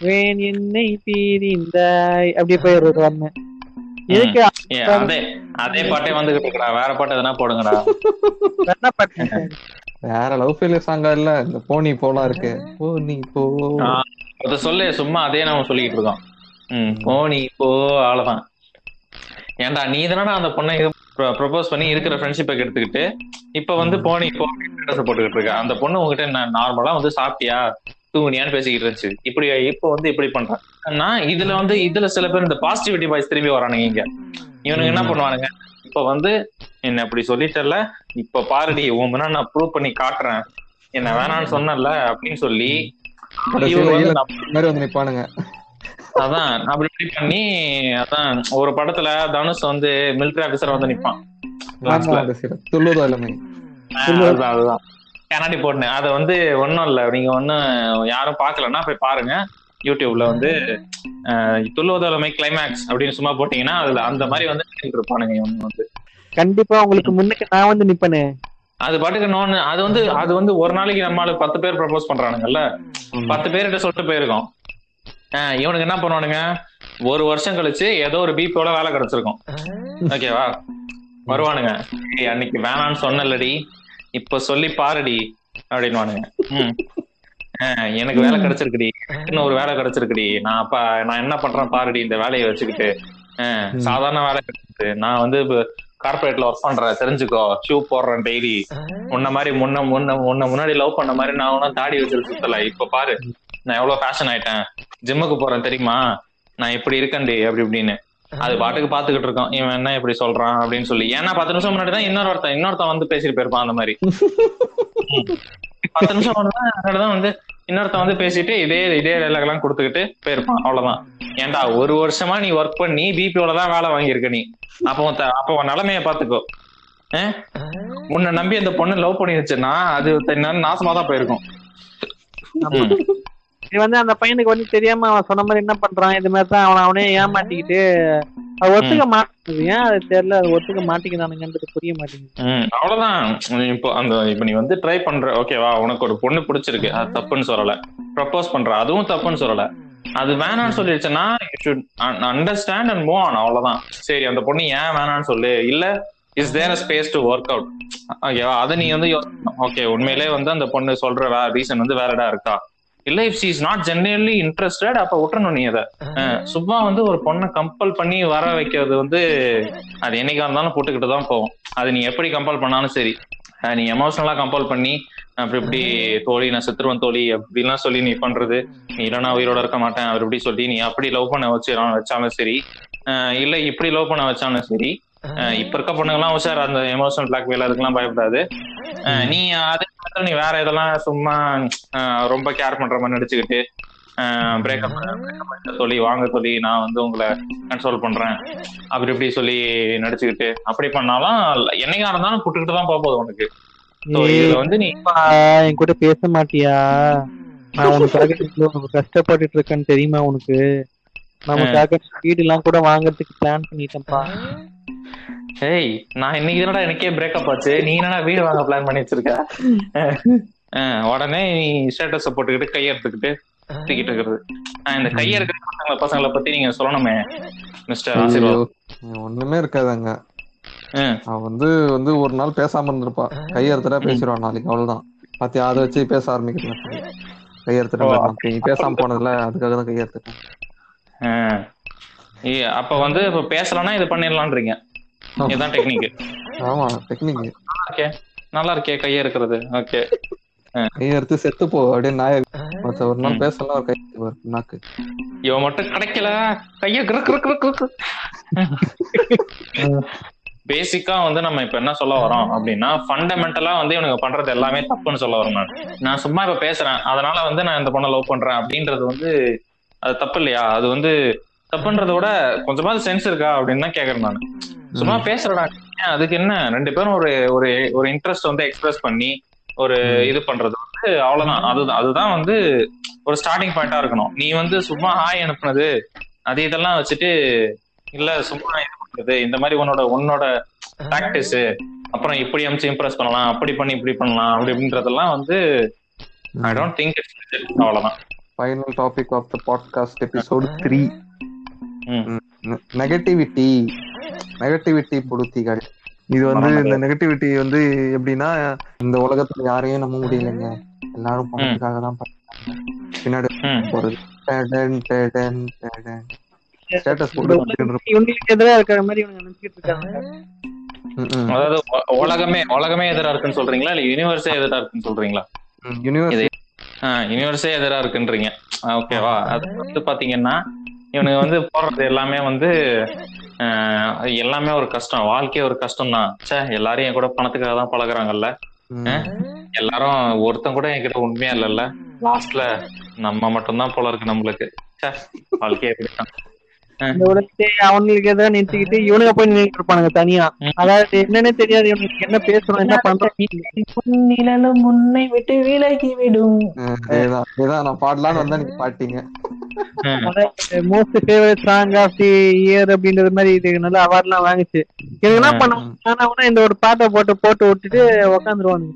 வேன் என்னை பிரிந்தாய் அப்படியே போயிடுறது வரணும் எதுக்கு அதே அதே பாட்டே வந்துகிட்டு வேற பாட்டு எதனா போடுங்கடா. என்ன [LAUGHS] பண்ண வேற லவ் ஃபெயிலியர் சாங்கா இல்ல? இந்த போனி போலாம் இருக்கு. போனி போ. அத சொல்லு சும்மா அதே நம்ம சொல்லிக்கிட்டு இருக்கோம். போனி போ அவ்வளவுதான். ஏன்டா நீ தானடா அந்த பொண்ணை ப்ரொபோஸ் பண்ணி இருக்கிற ஃப்ரெண்ட்ஷிப்பை எடுத்துக்கிட்டு இப்ப வந்து போனி போ ஸ்டேட்டஸ் போட்டுக்கிட்டு இருக்க. அந்த பொண்ணு உங்ககிட்ட என்ன நார்மலா வந்து சாப்பிட்டியா? தூங்குனியான்னு பேசிக்கிட்டு இருந்துச்சு. இப்படி இப்ப வந்து இப்படி பண்றான் ஆனா இதுல வந்து இதுல சில பேர் இந்த பாசிட்டிவிட்டி பாய்ஸ் திரும்பி வரானுங்க இங்க. இவனுங்க என்ன பண்ணுவானுங்க? இப்ப வந்து என்ன அப்படி சொல்லிட்டல இப்ப பாருடி உன் முன்னா நான் ப்ரூவ் பண்ணி காட்டுறேன். என்ன வேணாம்னு சொன்னல அப்படின்னு சொல்லி மாதிரி வந்து நிப்பானுங்க. அதான் அப்படி பண்ணி அதான் ஒரு படத்துல தனுஷ் வந்து மிலிட்டரி ஆபீசர் வந்து நிப்பான். கண்ணாடி போட்டுனேன். அதை வந்து ஒண்ணும் இல்ல. நீங்க ஒண்ணும் யாரும் பாக்கலன்னா போய் பாருங்க. யூடியூப்ல வந்து அஹ், துள்ளுவதோலமை கிளைமேக்ஸ் அப்படின்னு சும்மா போட்டீங்கன்னா அதுல அந்த மாதிரி வந்து இருப்பானுங்க இவனுங்க வந்து. கண்டிப்பா உங்களுக்கு முன்னுக்கு நான் வந்து நிப்பனே. அது பாட்டுக்கு நோன்னு அது வந்து அது வந்து ஒரு நாளைக்கு நம்மளுக்கு பத்து பேர் ப்ரப்போஸ் பண்றானுங்கல்ல. பத்து பேர்கிட்ட சொல்லிட்டு போயிருக்கோம். இவனுக்கு என்ன பண்ணுவானுங்க? ஒரு வருஷம் கழிச்சு ஏதோ ஒரு பிபியோட வேலை கிடைச்சிருக்கும். ஓகேவா வருவானுங்க. "ஏய், அன்னைக்கு வேணான்னு சொன்னலடி இப்ப சொல்லி பாருடி. ஆஹ் எனக்கு வேலை கிடைச்சிருக்குடி. இன்னும் ஒரு வேலை கிடைச்சிருக்குடி. நான் அப்ப நான் என்ன பண்றேன் பாருடி இந்த வேலையை வச்சுக்கிட்டு. ஆஹ் சாதாரண வேலை கிடைச்சது நான் வந்து கார்பரேட்ல ஒர்க் பண்றேன். தெரிஞ்சுக்கோ. ஷூ போடுறேன் டெய்லி உன்ன மாதிரி முன்ன முன்ன முன்ன முன்னாடி லவ் பண்ண மாதிரி நான் ஒன்னும் தாடி வச்சிருக்க சுத்தல. இப்ப பாரு நான் எவ்வளவு ஃபேஷன் ஆயிட்டேன். ஜிம்முக்கு போறேன் தெரியுமா? நான் இப்படி இருக்கேன்டி அப்படி இப்படின்னு. அது பாட்டுக்கு பாத்துக்கிட்டு இருக்கோம். இவன் என்ன இப்படி சொல்றான் அப்படின்னு சொல்லி. ஏன்னா பத்து நிமிஷம் முன்னாடி தான் இன்னொரு ஒருத்தன் இன்னொருத்தன் வந்து பேசிட்டு போயிருப்பான் அந்த மாதிரி. [LAUGHS] பத்து நிமிஷம் முன்னாடி தான் வந்து இன்னொருத்தன் வந்து பேசிட்டு இதே இதே எல்லாம் கொடுத்துக்கிட்டு போயிருப்பான். அவ்வளவுதான். ஏன்டா ஒரு வருஷமா நீ ஒர்க் பண்ணி பிபிஓல தான் வேலை வாங்கியிருக்க நீ. அப்போ அப்போ உன் நிலைமைய பாத்துக்கோ? உன்னை நம்பி அந்த பொண்ணு லவ் பண்ணிருச்சுன்னா அது நாசமா தான் போயிருக்கும். இது வந்து அந்த பையனுக்கு வந்து தெரியாம அவன் சொன்ன மாதிரி என்ன பண்றான்? இது மாதிரி தான் அவன் அவனே ஏமாட்டிக்கிட்டு அது ஒத்துக்க மாட்டேங்குது. ஏன் அது தெரியல அது ஒத்துக்க மாட்டேங்கிறானுங்கன்றது புரிய மாட்டேங்குது. அவ்வளவுதான். இப்போ அந்த இப்ப நீ வந்து ட்ரை பண்ற ஓகேவா உனக்கு ஒரு பொண்ணு பிடிச்சிருக்கு. அது தப்புன்னு சொல்லல. ப்ரப்போஸ் பண்ற அதுவும் தப்புன்னு சொல்லல. அது வேணாம்னு சொல்லிடுச்சுன்னா you should understand and move on அவ்வளவுதான். சரி அந்த பொண்ணு ஏன் வேணாம்னு சொல்லு. இல்ல is there a space to work out ஓகேவா? அதை நீ வந்து ஓகே உண்மையிலே வந்து அந்த பொண்ணு சொல்ற ரீசன் வந்து வேறடா இருக்கா? இல்ல if she is not generally interested அப்ப விட்டுறணும் நீ அதை சும்மா வந்து ஒரு பொண்ணை கம்பல் பண்ணி வர வைக்கிறது வந்து அது என்னைக்கா இருந்தாலும் போட்டுக்கிட்டு தான் போகும். அது நீ எப்படி கம்பல் பண்ணாலும் சரி. நீ எமோஷனலா கம்பல் பண்ணி அப்படி இப்படி தோழி நான் செத்துருவன் தோழி அப்படிலாம் சொல்லி நீ பண்றது. நீ இல்லைன்னா உயிரோட இருக்க மாட்டேன் அவர் இப்படி சொல்லி நீ அப்படி லவ் பண்ண வச்சு வச்சாலும் சரி. இல்ல இப்படி லவ் பண்ண வச்சாலும் சரி இப்ப இருக்க பொண்ணுங்கலாம் உஷார் அந்த எமோஷனல் பிளாக்மெயில் அதுக்கெல்லாம் பயப்படாது. நீ அதே மாதிரி நீ வேற இதெல்லாம் சும்மா ரொம்ப கேர் பண்ற மாதிரி நடிச்சுக்கிட்டு பிரேக்கப் சொல்லி வாங்க சொல்லி நான் வந்து உங்களை கன்சோல் பண்றேன். அப்படி இப்படி சொல்லி நடிச்சுக்கிட்டு அப்படி பண்ணாலும் என்னைக்கா இருந்தாலும் புட்டுக்கிட்டு தான் போக போகுது உனக்கு. வந்து நீ என் கூட பேச மாட்டியா? நான் உனக்காக கஷ்டப்பட்டுட்டு இருக்கேன்னு தெரியுமா உனக்கு? நமக்காக வீடு எல்லாம் கூட வாங்குறதுக்கு பிளான் பண்ணிட்டேன்ப்பா. ஏய் நான் இன்னைக்கு தானடா எனக்கே பிரேக்கப் ஆச்சு? நீ என்னடா வீடு வாங்க பிளான் பண்ணி வச்சிருக்க? [LAUGHS] உடனே நீ ஸ்டேட்டஸ் போட்டுக்கிட்டு கையை எடுத்துக்கிட்டு தூக்கிட்டு இருக்கிறது. இந்த கையை இருக்கிற பசங்களை பசங்களை பத்தி நீங்க சொல்லணுமே மிஸ்டர் ஆசீர்வாத் ஒண்ணுமே இருக்காதுங்க. ம். அவ வந்து வந்து ஒரு நாள் பேசாம இருந்திருப்பா. கையெழுத்துட்டா பேசிடுவான் நாளைக்கு அவ்வளவுதான். பாத்தியா அதை வச்சு பேச ஆரம்பிக்கிறேன். நீ பேசாம போனதுல அதுக்காக தான் இ- அப்ப வந்து இப்ப பேசலன்னா இது பண்ணிடலான்றீங்க. இதுதான் டெக்னிக் ஆமா டெக்னிக் ஓகே நல்லா இருக்கே கையை இருக்கிறது ஓகே. கையெழுத்து செத்து போ அப்படியே நாய ஒரு நாள் பேசலாம் ஒரு வரும் நாக்கு. இவன் மட்டும் கிடைக்கல. கைய. பேசிக்கா வந்து நம்ம இப்ப என்ன சொல்ல வரோம் அப்படின்னா ஃபண்டமெண்டலா வந்து இவனுங்க பண்றது எல்லாமே தப்புன்னு சொல்ல வரோம் நான். நான் சும்மா இப்ப பேசுறேன். அதனால வந்து நான் இந்த பொண்ணை லவ் பண்றேன் அப்படின்றது வந்து அது தப்பு இல்லையா? அது வந்து தப்புன்றத விட கொஞ்சமாவது சென்ஸ் இருக்கா அப்படின்னு தான் கேக்குறேன் நான். சும்மா பேசுறடா. அதுக்கு என்ன? ரெண்டு பேரும் ஒரு ஒரு ஒரு இன்ட்ரெஸ்ட் வந்து எக்ஸ்பிரஸ் பண்ணி ஒரு இது பண்றது வந்து அவ்வளவுதான். அதுதான் அதுதான் வந்து ஒரு ஸ்டார்டிங் பாயிண்டா இருக்கணும். நீ வந்து சும்மா ஹாய் அனுப்புனது அது இதெல்லாம் வச்சுட்டு இல்ல சும்மா இது பண்றது இந்த மாதிரி உன்னோட உன்னோட ப்ராக்டிஸ் அப்புறம் இப்படி அமைச்சு இம்ப்ரெஸ் பண்ணலாம் அப்படி பண்ணி இப்படி பண்ணலாம் அப்படி அப்படின்றதெல்லாம் வந்து ஐ டோன்ட் திங்க் இட்ஸ் அவ்வளவுதான். Final topic of the podcast episode three. Negativity negativity பொடுத்திகள் இது வந்து இந்த நெகட்டிவிட்டி வந்து எப்படின்னா இந்த உலகத்துல யாரையும் நம்ப முடியலைங்க. எல்லாரும் பணத்துக்காக தான் பண்றாங்க. பின்னாடி. போறது. ஸ்டேட்டஸ் இருக்கிற மாதிரி. அதாவது உலகமே உலகமே எதிரா இருக்குன்னு சொல்றீங்களா? இல்ல யூனிவர்ஸே எதிரா இருக்குன்னு சொல்றீங்களா? யூனிவர்ஸ் யூனிவர்ஸே எதிரா இருக்குன்றீங்க. ஓகேவா அது வந்து பாத்தீங்கன்னா இவனுக்கு வந்து போடுறது எல்லாமே வந்து எல்லாமே ஒரு கஷ்டம். வாழ்க்கையே ஒரு கஷ்டம் தான் சே எல்லாரும் என் கூட பணத்துக்காக தான் பழகுறாங்கல்ல. எல்லாரும் ஒருத்தன் கூட என்கிட்ட உண்மையா இல்லல்ல. லாஸ்ட்ல. நம்ம மட்டும்தான் போல இருக்கு நம்மளுக்கு. வாழ்க்கையே இப்படிதான் இந்த உலகத்தை அவனுக்கு ஏதோ நினைச்சுக்கிட்டு இவனுங்க போய் நின்றுட்டு இருப்பானுங்க தனியா. அதாவது என்னன்னே தெரியாது இவனுக்கு என்ன பேசுறோம் என்ன பண்றோம். நிழலும் முன்னை விட்டு விலகி விடும் நான் பாடலான்னு வந்தா நீங்க பாட்டீங்க. Most favourite song of the year அப்படின்றது மாதிரி இது நல்ல அவார்ட் எல்லாம் வாங்குச்சு. இவங்க என்ன பண்ணுவாங்க இந்த ஒரு பாட்டை போட்டு போட்டு விட்டுட்டு உக்காந்துருவானுங்க.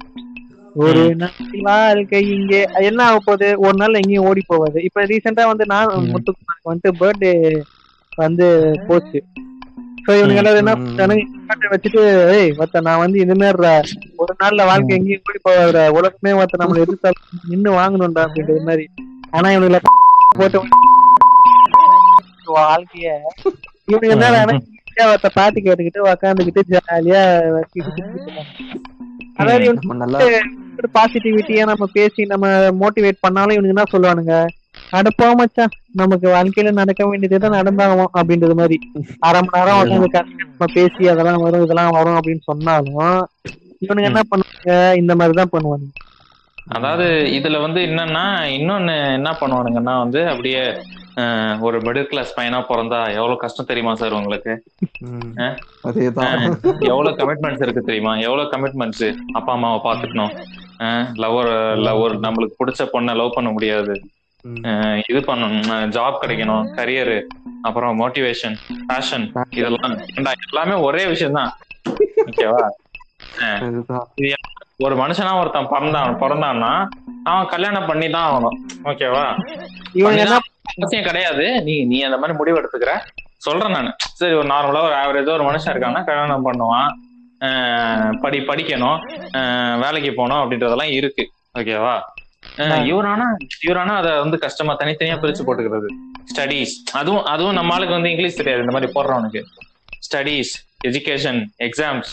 ஒரு நாள் வாழ்க்கை இங்கே என்ன ஆக போகுது? ஒரு நாள் எங்கேயும் ஓடி போவாது இப்ப ரீசெண்டா வந்து நான் முத்துக்குமாருக்கு வந்துட்டு பர்த்டே வந்து போச்சு. சோ இவனுங்க எல்லாரும் என்ன பாட்டை வச்சுட்டு ஏய் ஒருத்த நான் வந்து இந்த மாதிரி ஒரு நாள்ல வாழ்க்கை எங்கேயும் ஓடி போவாத உலகமே ஒருத்த நம்மள எதிர்த்தாலும் நின்னு வாங்கணும்டா அப்படின்றது மாதிரி. ஆனா இவனுங்களை போட்டு வாழ்க்கைய இவனுங்க என்ன பாட்டு கேட்டுக்கிட்டு உக்காந்துக்கிட்டு ஜாலியா அதாவது இவனுக்கு நம்ம பாசிட்டிவிட்டியா நம்ம பேசி நம்ம மோட்டிவேட் பண்ணாலும் இவனுக்கு என்ன சொல்லுவானுங்க? அடப்பா மச்சான். நமக்கு வாழ்க்கையில நடக்க வேண்டியதுதான் நடந்தாகும் அப்படின்றது மாதிரி. அரை மணி நேரம் உட்காந்து பேசி அதெல்லாம் வரும் இதெல்லாம் வரும் அப்படின்னு சொன்னாலும் இவனுங்க என்ன பண்ணுவாங்க இந்த மாதிரிதான் பண்ணுவானுங்க. அதாவது இதுல வந்து என்னன்னா இன்னொன்னு என்ன பண்ணுவானுங்கன்னா வந்து அப்படியே ஒரு மிடில் கிளாஸ் பையனா பிறந்தா எவ்வளவு கஷ்டம் தெரியுமா சார் உங்களுக்கு? எவ்வளவு கமிட்மெண்ட்ஸ் இருக்கு தெரியுமா? எவ்வளவு கமிட்மெண்ட்ஸ் அப்பா அம்மாவை பாத்துக்கணும் லவர் லவர் நம்மளுக்கு பிடிச்ச பொண்ணை லவ் பண்ண முடியாது. இது பண்ணணும். ஜாப் கிடைக்கணும் கரியர் அப்புறம் மோட்டிவேஷன் பேஷன் இதெல்லாம் எல்லாமே ஒரே விஷயம் தான் ஓகேவா ஒரு மனுஷனா ஒருத்தன் பிறந்தான் பிறந்தான்னா அவன் கல்யாணம் பண்ணி தான் ஆகணும். ஓகேவா? அவசியம் கிடையாது. நீ நீ அந்த மாதிரி முடிவு எடுத்துக்கிற. சொல்றேன் நான். சரி ஒரு நார்மலா ஒரு ஆவரேஜா ஒரு மனுஷன் இருக்கான்னா கல்யாணம் பண்ணுவான். படி படிக்கணும். வேலைக்கு போகணும் அப்படின்றதெல்லாம் இருக்கு. ஓகேவா? இவரானா இவரானா அதை வந்து கஷ்டமா தனித்தனியா பிரிச்சு போட்டுக்கிறது. ஸ்டடீஸ் அதுவும் அதுவும் நம்ம ஆளுக்கு வந்து இங்கிலீஷ் தெரியாது இந்த மாதிரி போடுறவனுக்கு studies education exams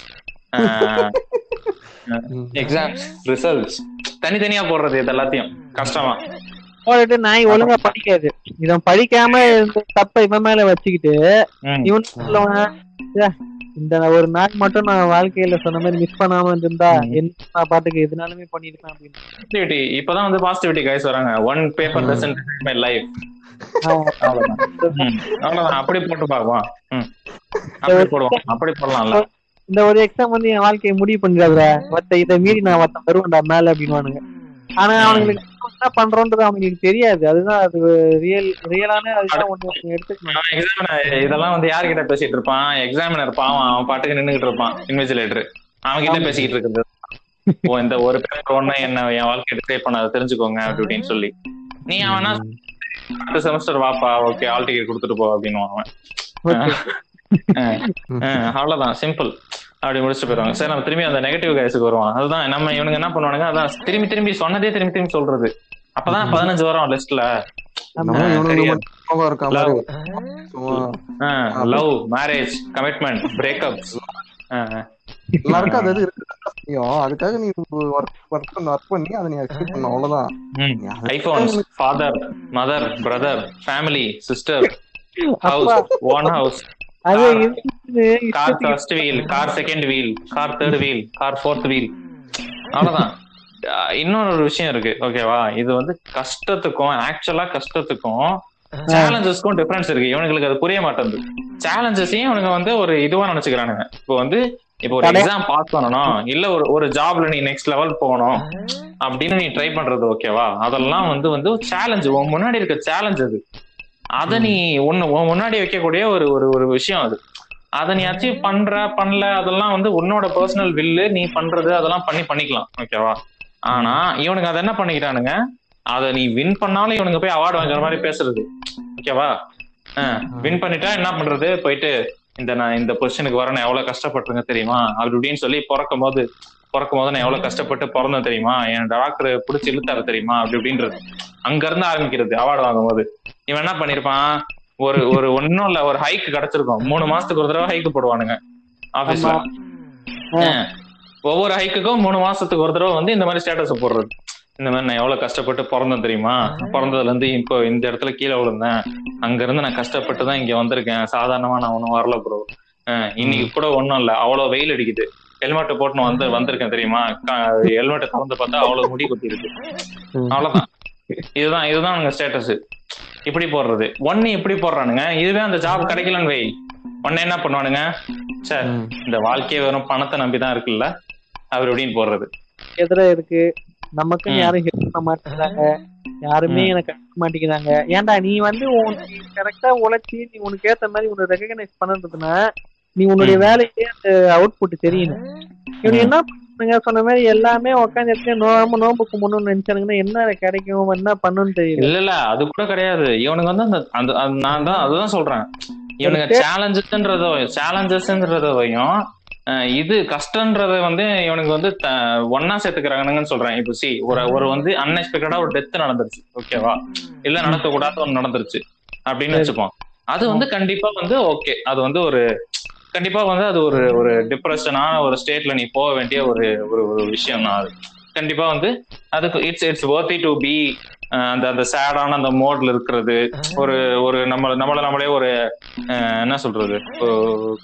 exams results தனித்தனியா போடுறது இது எல்லாத்தையும். கஷ்டமா. போட்டுட்டு நாய் ஒழுங்கா படிக்காது. இவன் படிக்காம தப்ப இவன் மேல வச்சுக்கிட்டு. இவன் சொல்லுவான் "ச்சே, இந்த ஒரு நாள் மட்டும் நான் வாழ்க்கையில சொன்ன மாதிரி மிஸ் பண்ணாம இருந்திருந்தா என்ன நான் பாட்டுக்கு எதுனாலுமே பண்ணிருப்பேன் அப்படின்னு. பாசிட்டிவிட்டி இப்பதான் வந்து பாசிட்டிவிட்டி கைஸ் வராங்க. One paper doesn't my life ஆமா. அவ்வளவுதான். அப்படி போட்டு பார்ப்போம். ம். அப்படி போடுவோம். அப்படி போடலாம்ல. இந்த ஒரு எக்ஸாம் வந்து என் வாழ்க்கையை முடிவு பண்ணிடாதுடா. மத்த இதை மீறி நான் மத்த வருவேன்டா மேல அப்படின்னுவானுங்க. ஆனா அவனுங்களுக்கு என்ன பண்றோன்றது அவனுக்கு தெரியாது. அதுதான் அது ரியல் ரியலான அதுதான் ஒண்ணு எடுத்துக்கணும். இதெல்லாம் வந்து யார்கிட்ட பேசிட்டு இருப்பான்? எக்ஸாமினர் பாவம் அவன் பாட்டுக்கு நின்னுகிட்டு இருப்பான் இன்விஜிலேட்டர் அவன் கிட்ட பேசிக்கிட்டு இருக்கிறது. ஓ இந்த ஒரு பேப்பர் ஒண்ணு என்ன என் வாழ்க்கை டிசைட் பண்ண அதை தெரிஞ்சுக்கோங்க அப்படி இப்படின்னு சொல்லி. நீ அவனா அடுத்த செமஸ்டர் வாப்பா ஓகே ஆல் டிக்கெட் கொடுத்துட்டு போ அப்படின்னு அவன். அவ்வளவுதான் சிம்பிள் அப்படி முடிச்சுட்டு போயிருவாங்க சரி நம்ம திரும்பி அந்த நெகட்டிவ் கைஸுக்கு வருவோம் அதுதான் நம்ம இவனுங்க என்ன பண்ணுவானுங்க? அதான் திரும்பி திரும்பி சொன்னதே திரும்பி திரும்பி சொல்றது. அப்பதான் பதினஞ்சு வரும் லிஸ்ட்ல லவ் மேரேஜ் கமிட்மெண்ட் பிரேக்கப்ஸ் எல்லாருக்கும் அது அதுக்காக நீ ஒர்க் ஒர்க் பண்ண ஒர்க் பண்ணி அதை நீ அக்செப்ட் பண்ண அவ்வளவுதான். IPhones father mother brother family sister house own house car first wheel car second wheel car third wheel car fourth wheel அவ்வளவுதான். இன்னொரு ஒரு விஷயம் இருக்கு. ஓகேவா இது வந்து கஷ்டத்துக்கும் ஆக்சுவலா கஷ்டத்துக்கும் சேலஞ்சஸ்க்கும் டிஃபரன்ஸ் இருக்கு. இவனுங்களுக்கு அது புரிய மாட்டேங்குது. சேலஞ்சஸையும் இவனுங்க வந்து ஒரு இதுவா நினைச்சுக்கிறானுங்க. இப்போ வந்து இப்போ ஒரு எக்ஸாம் பாஸ் பண்ணணும் இல்ல ஒரு ஒரு ஜாப்ல நீ நெக்ஸ்ட் லெவல் போகணும். அப்படின்னு நீ ட்ரை பண்றது ஓகேவா அதெல்லாம் வந்து வந்து சேலஞ்ச் உன் முன்னாடி இருக்க சேலஞ்ச் அது. அத நீ உன் முன்னாடி வைக்கக்கூடிய ஒரு ஒரு ஒரு விஷயம் அது. அதை நீ அச்சீவ் பண்ற பண்ணல அதெல்லாம் வந்து உன்னோட பர்சனல் வில்லு நீ பண்றது அதெல்லாம் பண்ணி பண்ணிக்கலாம். ஓகேவா ஆனா இவனுக்கு அதை என்ன பண்ணிக்கிறானுங்க அதை நீ வின் பண்ணாலும் இவனுங்க போய் அவார்டு வாங்குற மாதிரி பேசுறது. ஓகேவா வின் பண்ணிட்டா என்ன பண்றது? போயிட்டு இந்த நான் இந்த பொசிஷனுக்கு வர நான் எவ்வளவு கஷ்டப்பட்டிருங்க தெரியுமா? அப்படி இப்படின்னு சொல்லி பிறக்கும் போது பிறக்கும் போது நான் எவ்வளவு கஷ்டப்பட்டு பிறந்தேன் தெரியுமா? என் டாக்டர் பிடிச்சி இழுத்தாரு தெரியுமா? அப்படி இப்படின்றது. அங்க இருந்து ஆரம்பிக்கிறது அவார்டு வாங்கும் போது இவன் என்ன பண்ணிருப்பான்? ஒரு ஒரு ஒன்னும் இல்ல ஒரு ஹைக் கிடைச்சிருக்கும். மூணு மாசத்துக்கு ஒரு தடவை ஹைக் போடுவானுங்க. ஆபீஸ்ல ஒவ்வொரு ஹைக்குக்கும் மூணு மாசத்துக்கு ஒரு தடவை வந்து இந்த மாதிரி ஸ்டேட்டஸ் போடுறது. இந்த மாதிரி நான் எவ்வளவு கஷ்டப்பட்டு பிறந்தேன் தெரியுமா? பிறந்ததுல இருந்து இப்போ இந்த இடத்துல கீழே விழுந்தேன். அங்க இருந்து நான் கஷ்டப்பட்டு தான் இங்க வந்திருக்கேன். சாதாரணமா நான் ஒன்னும் வரல ப்ரோ இன்னைக்கு கூட ஒண்ணும் இல்ல. அவ்வளவு வெயில் அடிக்குது. ஹெல்மெட் போட்டு வந்து வந்திருக்கேன் தெரியுமா? ஹெல்மெட்டை திறந்து பார்த்தா அவ்வளவு முடி கொட்டி இருக்கு அவ்வளவுதான். இதுதான் இதுதான் அவங்க ஸ்டேட்டஸ் இப்படி போடுறது ஒன்னு இப்படி போடுறானுங்க இதுவே அந்த ஜாப் கிடைக்கலன்னு வை ஒன்னு என்ன பண்ணுவானுங்க சார். இந்த வாழ்க்கையே வெறும் பணத்தை நம்பிதான் இருக்குல்ல அவர் எப்படின்னு போடுறது எதிர இருக்கு நமக்குன்னு ம். யாரும் ஹெல்ப் பண்ண மாட்டேங்கிறாங்க யாருமே. எனக்கு மாட்டேங்கிறாங்க ஏன்டா நீ வந்து உனக்கு கரெக்டா உழைச்சி நீ உனக்கு ஏத்த மாதிரி உன்னை ரெகனைஸ் பண்ணுறதுன்னா நீ உன்னுடைய. வேலைக்கே அந்த அவுட்புட் தெரியணும் இவங்க ம். என்ன பண்ணுங்க சொன்ன மாதிரி எல்லாமே உட்காந்து எடுத்து நோம்பு நோம்பு கும்பிடணும்னு நினைச்சானுங்கன்னா என்ன கிடைக்கும்? என்ன பண்ணணும்னு தெரியல. இல்ல இல்ல அது கூட கிடையாது. இவனுக்கு வந்து அந்த அந்த நான் தான் அதுதான் சொல்றேன். இவனுங்க சேலஞ்சஸ்ன்றத சேலஞ்சஸ்ன்றதையும் இது கஷ்டன்றத வந்து இவனுக்கு வந்து ஒண்ணா சேர்த்துக்கிறாங்கன்னு சொல்றேன். இப்போ சி ஒரு ஒரு வந்து அன்எக்ஸ்பெக்டடா ஒரு டெத் நடந்துருச்சு. ஓகேவா இல்ல நடக்க கூடாத ஒண்ணு நடந்துருச்சு. அப்படின்னு வச்சுப்போம். அது வந்து கண்டிப்பா வந்து ஓகே அது வந்து ஒரு கண்டிப்பா வந்து அது ஒரு ஒரு டிப்ரெஷனான ஒரு ஸ்டேட்ல நீ போக வேண்டிய ஒரு ஒரு ஒரு விஷயம் தான் அது. கண்டிப்பா வந்து அதுக்கு it's it's worthy to be அந்த அந்த சேடான அந்த மோட்ல இருக்கிறது. ஒரு ஒரு நம்ம நம்மள நம்மளே ஒரு என்ன சொல்றது?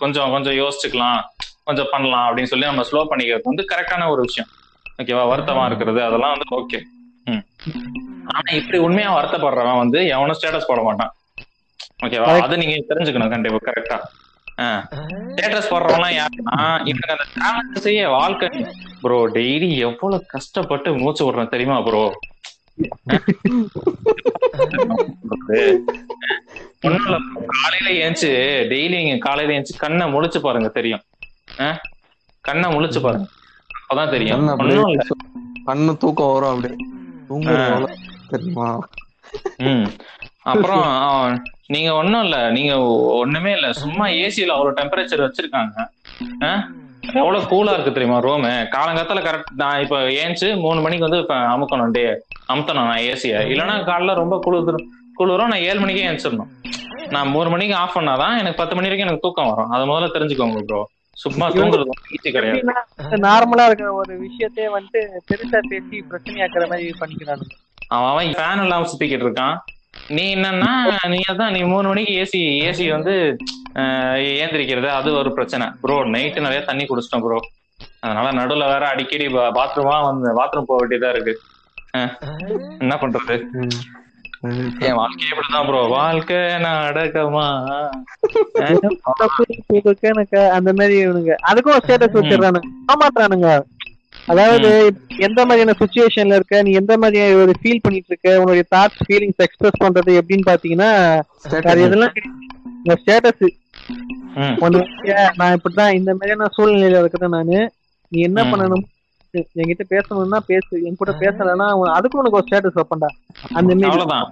கொஞ்சம் கொஞ்சம் யோசிச்சுக்கலாம். கொஞ்சம் பண்ணலாம் அப்படின்னு சொல்லி நம்ம ஸ்லோ பண்ணிக்கிறது வந்து கரெக்டான ஒரு விஷயம். ஓகேவா வருத்தமா இருக்கிறது. அதெல்லாம் வந்து ஓகே ஆனா இப்படி உண்மையா வருத்தப்படுறவன் வந்து எவனும் ஸ்டேட்டஸ் போட மாட்டான். ஓகேவா. அது நீங்க தெரிஞ்சுக்கணும் கண்டிப்பா கரெக்டா ஸ்டேட்டஸ் போடுறவங்கலாம் யாருன்னா இவனுக்கு அந்த செய்ய வாழ்க்கை. ப்ரோ டெய்லி எவ்வளவு கஷ்டப்பட்டு மூச்சு விடுறேன் தெரியுமா ப்ரோ. காலையில ஏஞ்சி டெய்லி நீங்க காலையில ஏஞ்சி கண்ணை முழிச்சு பாருங்க தெரியும்? கண்ணை முழிச்சு பாருங்க. அப்பதான் தெரியும். கண்ணு தூக்கம் வரும் அப்படியே. தெரியுமா? ம். அப்புறம் நீங்க ஒண்ணும் இல்ல நீங்க ஒண்ணுமே இல்ல. சும்மா ஏசில அவ்வளவு டெம்பரேச்சர் வச்சிருக்காங்க? எவ்வளவு கூலா இருக்கு தெரியுமா ரூமு காலங்காத்தால கரெக்ட் நான் இப்ப ஏஞ்சி மூணு மணிக்கு வந்து இப்ப அமுக்கணும் டே அமுத்தணும் நான் ஏசிய இல்லைன்னா காலைல ரொம்ப குளிர் குளிரும் நான் ஏழு மணிக்கே ஏஞ்சிடணும் நான் மூணு மணிக்கு ஆஃப் பண்ணாதான் எனக்கு பத்து மணி வரைக்கும் எனக்கு தூக்கம் வரும். அது முதல்ல தெரிஞ்சுக்கோங்க ப்ரோ சும்மா தூங்குறது கிடையாது. நார்மலா இருக்கிற ஒரு விஷயத்தையே வந்துட்டு பெருசா பேசி பிரச்சனையாக்குற மாதிரி பண்ணிக்கிறானுங்க. அவன் அவன் ஃபேன் இல்லாம சுத்திக்கிட்டு இருக்கான். நீ என்னன்னா நீ அதான் நீ மூணு மணிக்கு ஏசி ஏசி வந்து ஏந்திரிக்கிறது அது ஒரு பிரச்சனை. ப்ரோ நைட்டு நிறைய தண்ணி குடிச்சிட்டோம் ப்ரோ அதனால நடுவுல வேற அடிக்கடி பாத்ரூமா வந்து பாத்ரூம் போக வேண்டியதா இருக்கு. என்ன பண்றது. என் வாழ்க்கை எப்படிதான் ப்ரோ வாழ்க்கை நாடகமா? இருக்கு [LAUGHS] எனக்கு அந்த மாதிரி இவனுங்க. அதுக்கும் ஸ்டேட்டஸ் வச்சிடறானுங்க. ஏமாத்துறானுங்க. அதாவது எந்த மாதிரியான சுச்சுவேஷன்ல இருக்க நீ எந்த மாதிரி ஒரு ஃபீல் பண்ணிட்டு இருக்க உன்னுடைய தாட்ஸ் ஃபீலிங்ஸ் எக்ஸ்பிரஸ் பண்றது எப்படின்னு பாத்தீங்கன்னா கிடையாது. இந்த ஸ்டேட்டஸ் நான் இப்படிதான் இந்த மாதிரியான சூழ்நிலையில இருக்கிறேன் நானு. நீ என்ன. பண்ணணும்? என்கிட்ட பேசணும்னா பேசு. என் கூட பேசலன்னா அதுக்கும் உனக்கு ஒரு ஸ்டேட்டஸ் வைப்பேன்டா அந்த அவ்வளவுதான்.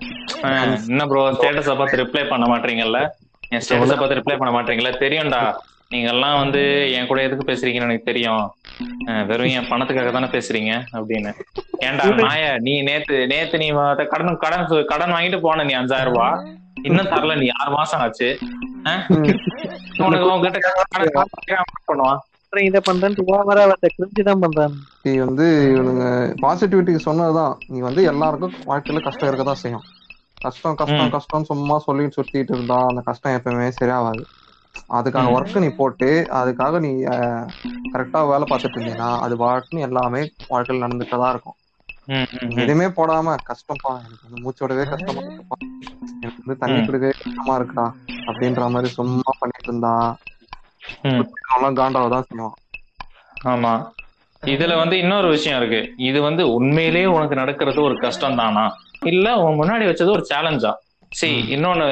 என்ன ப்ரோ ஸ்டேட்டஸ பார்த்து ரிப்ளை பண்ண மாட்டீங்கல்ல? என் ஸ்டேட்டஸ பார்த்து ரிப்ளை பண்ண மாட்டீங்கல்ல? தெரியும்டா. நீங்க எல்லாம் வந்து என் கூட எதுக்கு பேசுறீங்கன்னு எனக்கு தெரியும். வெறும் என் பணத்துக்காக தானே பேசுறீங்க அப்படின்னு. ஏன்டா நாய நீ நேத்து நேத்து நீ கடன் கடன் கடன் வாங்கிட்டு போன நீ அஞ்சாயிரம் ரூபாய் இன்னும் தரல நீ ஆறு மாசம் ஆச்சு? உனக்கு உங்ககிட்ட பண்ணுவான்? இதை பண்றேன்ட்டு ஓவரா பண்றாங்க நீ வந்து இவனுங்க பாசிட்டிவிட்டிக்கு சொன்னதுதான். நீ வந்து எல்லாருக்கும் வாழ்க்கையில கஷ்டம் இருக்கதான் செய்யும். கஷ்டம் கஷ்டம். கஷ்டம் சும்மா சொல்லி சுத்திட்டு இருந்தா அந்த கஷ்டம் எப்பவுமே சரியாகாது. அதுக்கான. ஒர்க் நீ போட்டு அதுக்காக நீ கரெக்டா வேலை பார்த்துட்டு இருந்தீங்கன்னா அது வாழ்க்கைன்னு எல்லாமே வாழ்க்கையில் நடந்துட்டு தான் இருக்கும். எதுவுமே போடாம கஷ்டம்ப்பா எனக்கு வந்து மூச்சு விடவே கஷ்டமா இருக்குப்பா எனக்கு வந்து தண்ணி. குடிக்கவே கஷ்டமா இருக்குடா அப்படின்ற மாதிரி சும்மா பண்ணிட்டு இருந்தா ம். அவன்லாம் காண்டாவை தான் செய்வான் ஆமா இதுல வந்து இன்னொரு விஷயம் இருக்கு இது வந்து உண்மையிலேயே உனக்கு நடக்கிறது ஒரு கஷ்டம் தானா இல்ல உன் முன்னாடி வச்சது ஒரு சேலஞ்சா சரி. இன்னொன்னு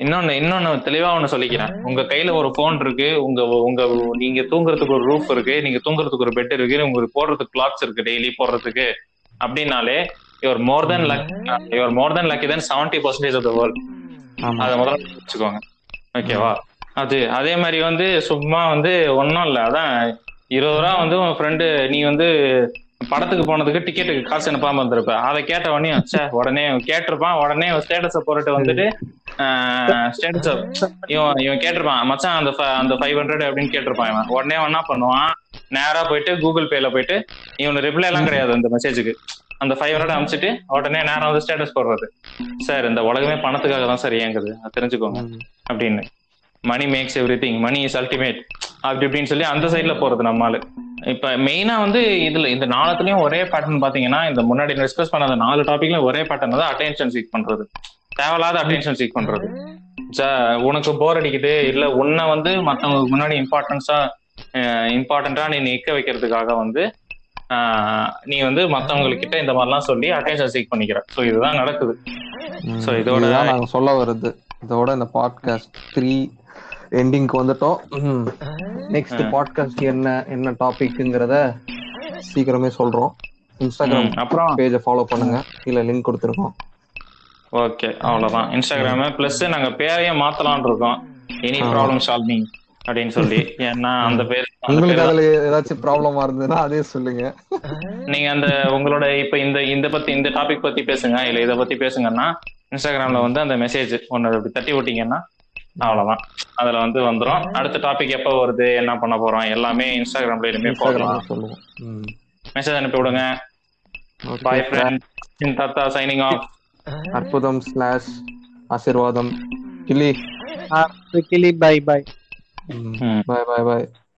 இன்னொன்னு இன்னொன்னு தெளிவா ஒண்ணு சொல்லிக்கிறேன். உங்க கையில ஒரு போன் இருக்கு உங்க உங்க நீங்க தூங்குறதுக்கு ஒரு ரூஃப் இருக்கு நீங்க தூங்குறதுக்கு ஒரு பெட் இருக்கு உங்களுக்கு போடுறதுக்கு கிளாத்ஸ் இருக்கு டெய்லி போடுறதுக்கு அப்படின்னாலே your more than luck your more than lucky than seventy percentage of the world அதை முதல்ல வச்சுக்கோங்க. ஓகேவா அது அதே மாதிரி வந்து சும்மா வந்து ஒன்றும் இல்லை. அதான் இருபது ரூபா வந்து உன் ஃப்ரெண்டு நீ வந்து படத்துக்கு போனதுக்கு டிக்கெட்டுக்கு காசு அனுப்பாம இருந்திருப்ப. அதை கேட்ட உடனே ச்சே உடனே கேட்டிருப்பான் உடனே ஸ்டேட்டஸை போட்டுட்டு வந்துட்டு ஸ்டேட்டஸ் இவன் இவன் கேட்டிருப்பான் மச்சான் அந்த அந்த ஃபைவ் ஹண்ட்ரட் அப்படின்னு கேட்டிருப்பான் இவன். உடனே என்ன பண்ணுவான்? நேரா போயிட்டு கூகுள் பேல போயிட்டு இவனு ரிப்ளை எல்லாம் கிடையாது அந்த மெசேஜுக்கு அந்த ஃபைவ் ஹண்ட்ரட் அனுப்பிச்சிட்டு உடனே நேரம் வந்து ஸ்டேட்டஸ் போடுறது. சார் இந்த உலகமே பணத்துக்காக தான் சார் இயங்குது. தெரிஞ்சுக்கோங்க. அப்படின்னு. Money makes everything money is ultimate அப்படி இப்படின்னு சொல்லி அந்த சைட்ல போறது நம்மால. இப்ப மெயினா வந்து இதுல இந்த நாளத்துலயும் ஒரே பேட்டர்ன் பாத்தீங்கன்னா இந்த முன்னாடி டிஸ்கஸ் பண்ண அந்த நாலு டாபிக்ல ஒரே பேட்டர்ன் தான் அட்டென்ஷன் சீக் பண்றது. தேவையில்லாத அட்டென்ஷன் சீக் பண்றது. ச- உனக்கு போர் அடிக்குது இல்ல உன்னை வந்து மத்தவங்களுக்கு முன்னாடி இம்பார்ட்டன்ஸா இம்பார்ட்டண்டா நீ நிக்க வைக்கிறதுக்காக வந்து நீ வந்து மத்தவங்க கிட்ட இந்த மாதிரிலாம் சொல்லி அட்டென்ஷன் சீக் பண்ணிக்கிற. சோ இதுதான் நடக்குது. So, இதோட- சொல்ல வருது இதோட இந்த பாட்காஸ்ட் த்ரீ எண்டிங்க்கு வந்துட்டோம். நெக்ஸ்ட் பாட்காஸ்ட் என்ன என்ன டாபிக்ங்கிறத சீக்கிரமே சொல்றோம். இன்ஸ்டாகிராம் அப்புறம்? பேஜை ஃபாலோ பண்ணுங்க. கீழே லிங்க் கொடுத்துருக்கோம். ஓகே அவ்வளவுதான். இன்ஸ்டாகிராம் பிளஸ் நாங்க பேரையும் மாத்தலாம்னு இருக்கோம் எனி ப்ராப்ளம் சால்விங் அப்படின்னு சொல்லி. [LAUGHS] ஏன்னா அந்த பேர் உங்களுக்கு அதுல ஏதாச்சும் ப்ராப்ளமா இருந்ததுன்னா அதே சொல்லுங்க. [LAUGHS] நீங்க அந்த உங்களோட இப்ப இந்த இந்த பத்தி இந்த டாபிக் பத்தி பேசுங்க. இல்ல இத பத்தி பேசுங்கன்னா இன்ஸ்டாகிராம்ல வந்து அந்த மெசேஜ் ஒன்னு அப்படி தட்டி விட்டீங்கன்னா அவ்வளவுதான். அதுல வந்து வந்துரும். அடுத்த டாபிக் எப்ப வருது என்ன பண்ண போறோம் எல்லாமே இன்ஸ்டாகிராம்ல இனிமே போடலாம். இன்ஸ்டாகிராம்ல சொல்லுவோம். மெசேஜ் அனுப்பி விடுங்க. பாய் ஃப்ரெண்ட் தாத்தா சைனிங் ஆஃப் அற்புதம் ஸ்லாஷ் ஆசீர்வாதம். கிளி. கிளி by bye bye bye bye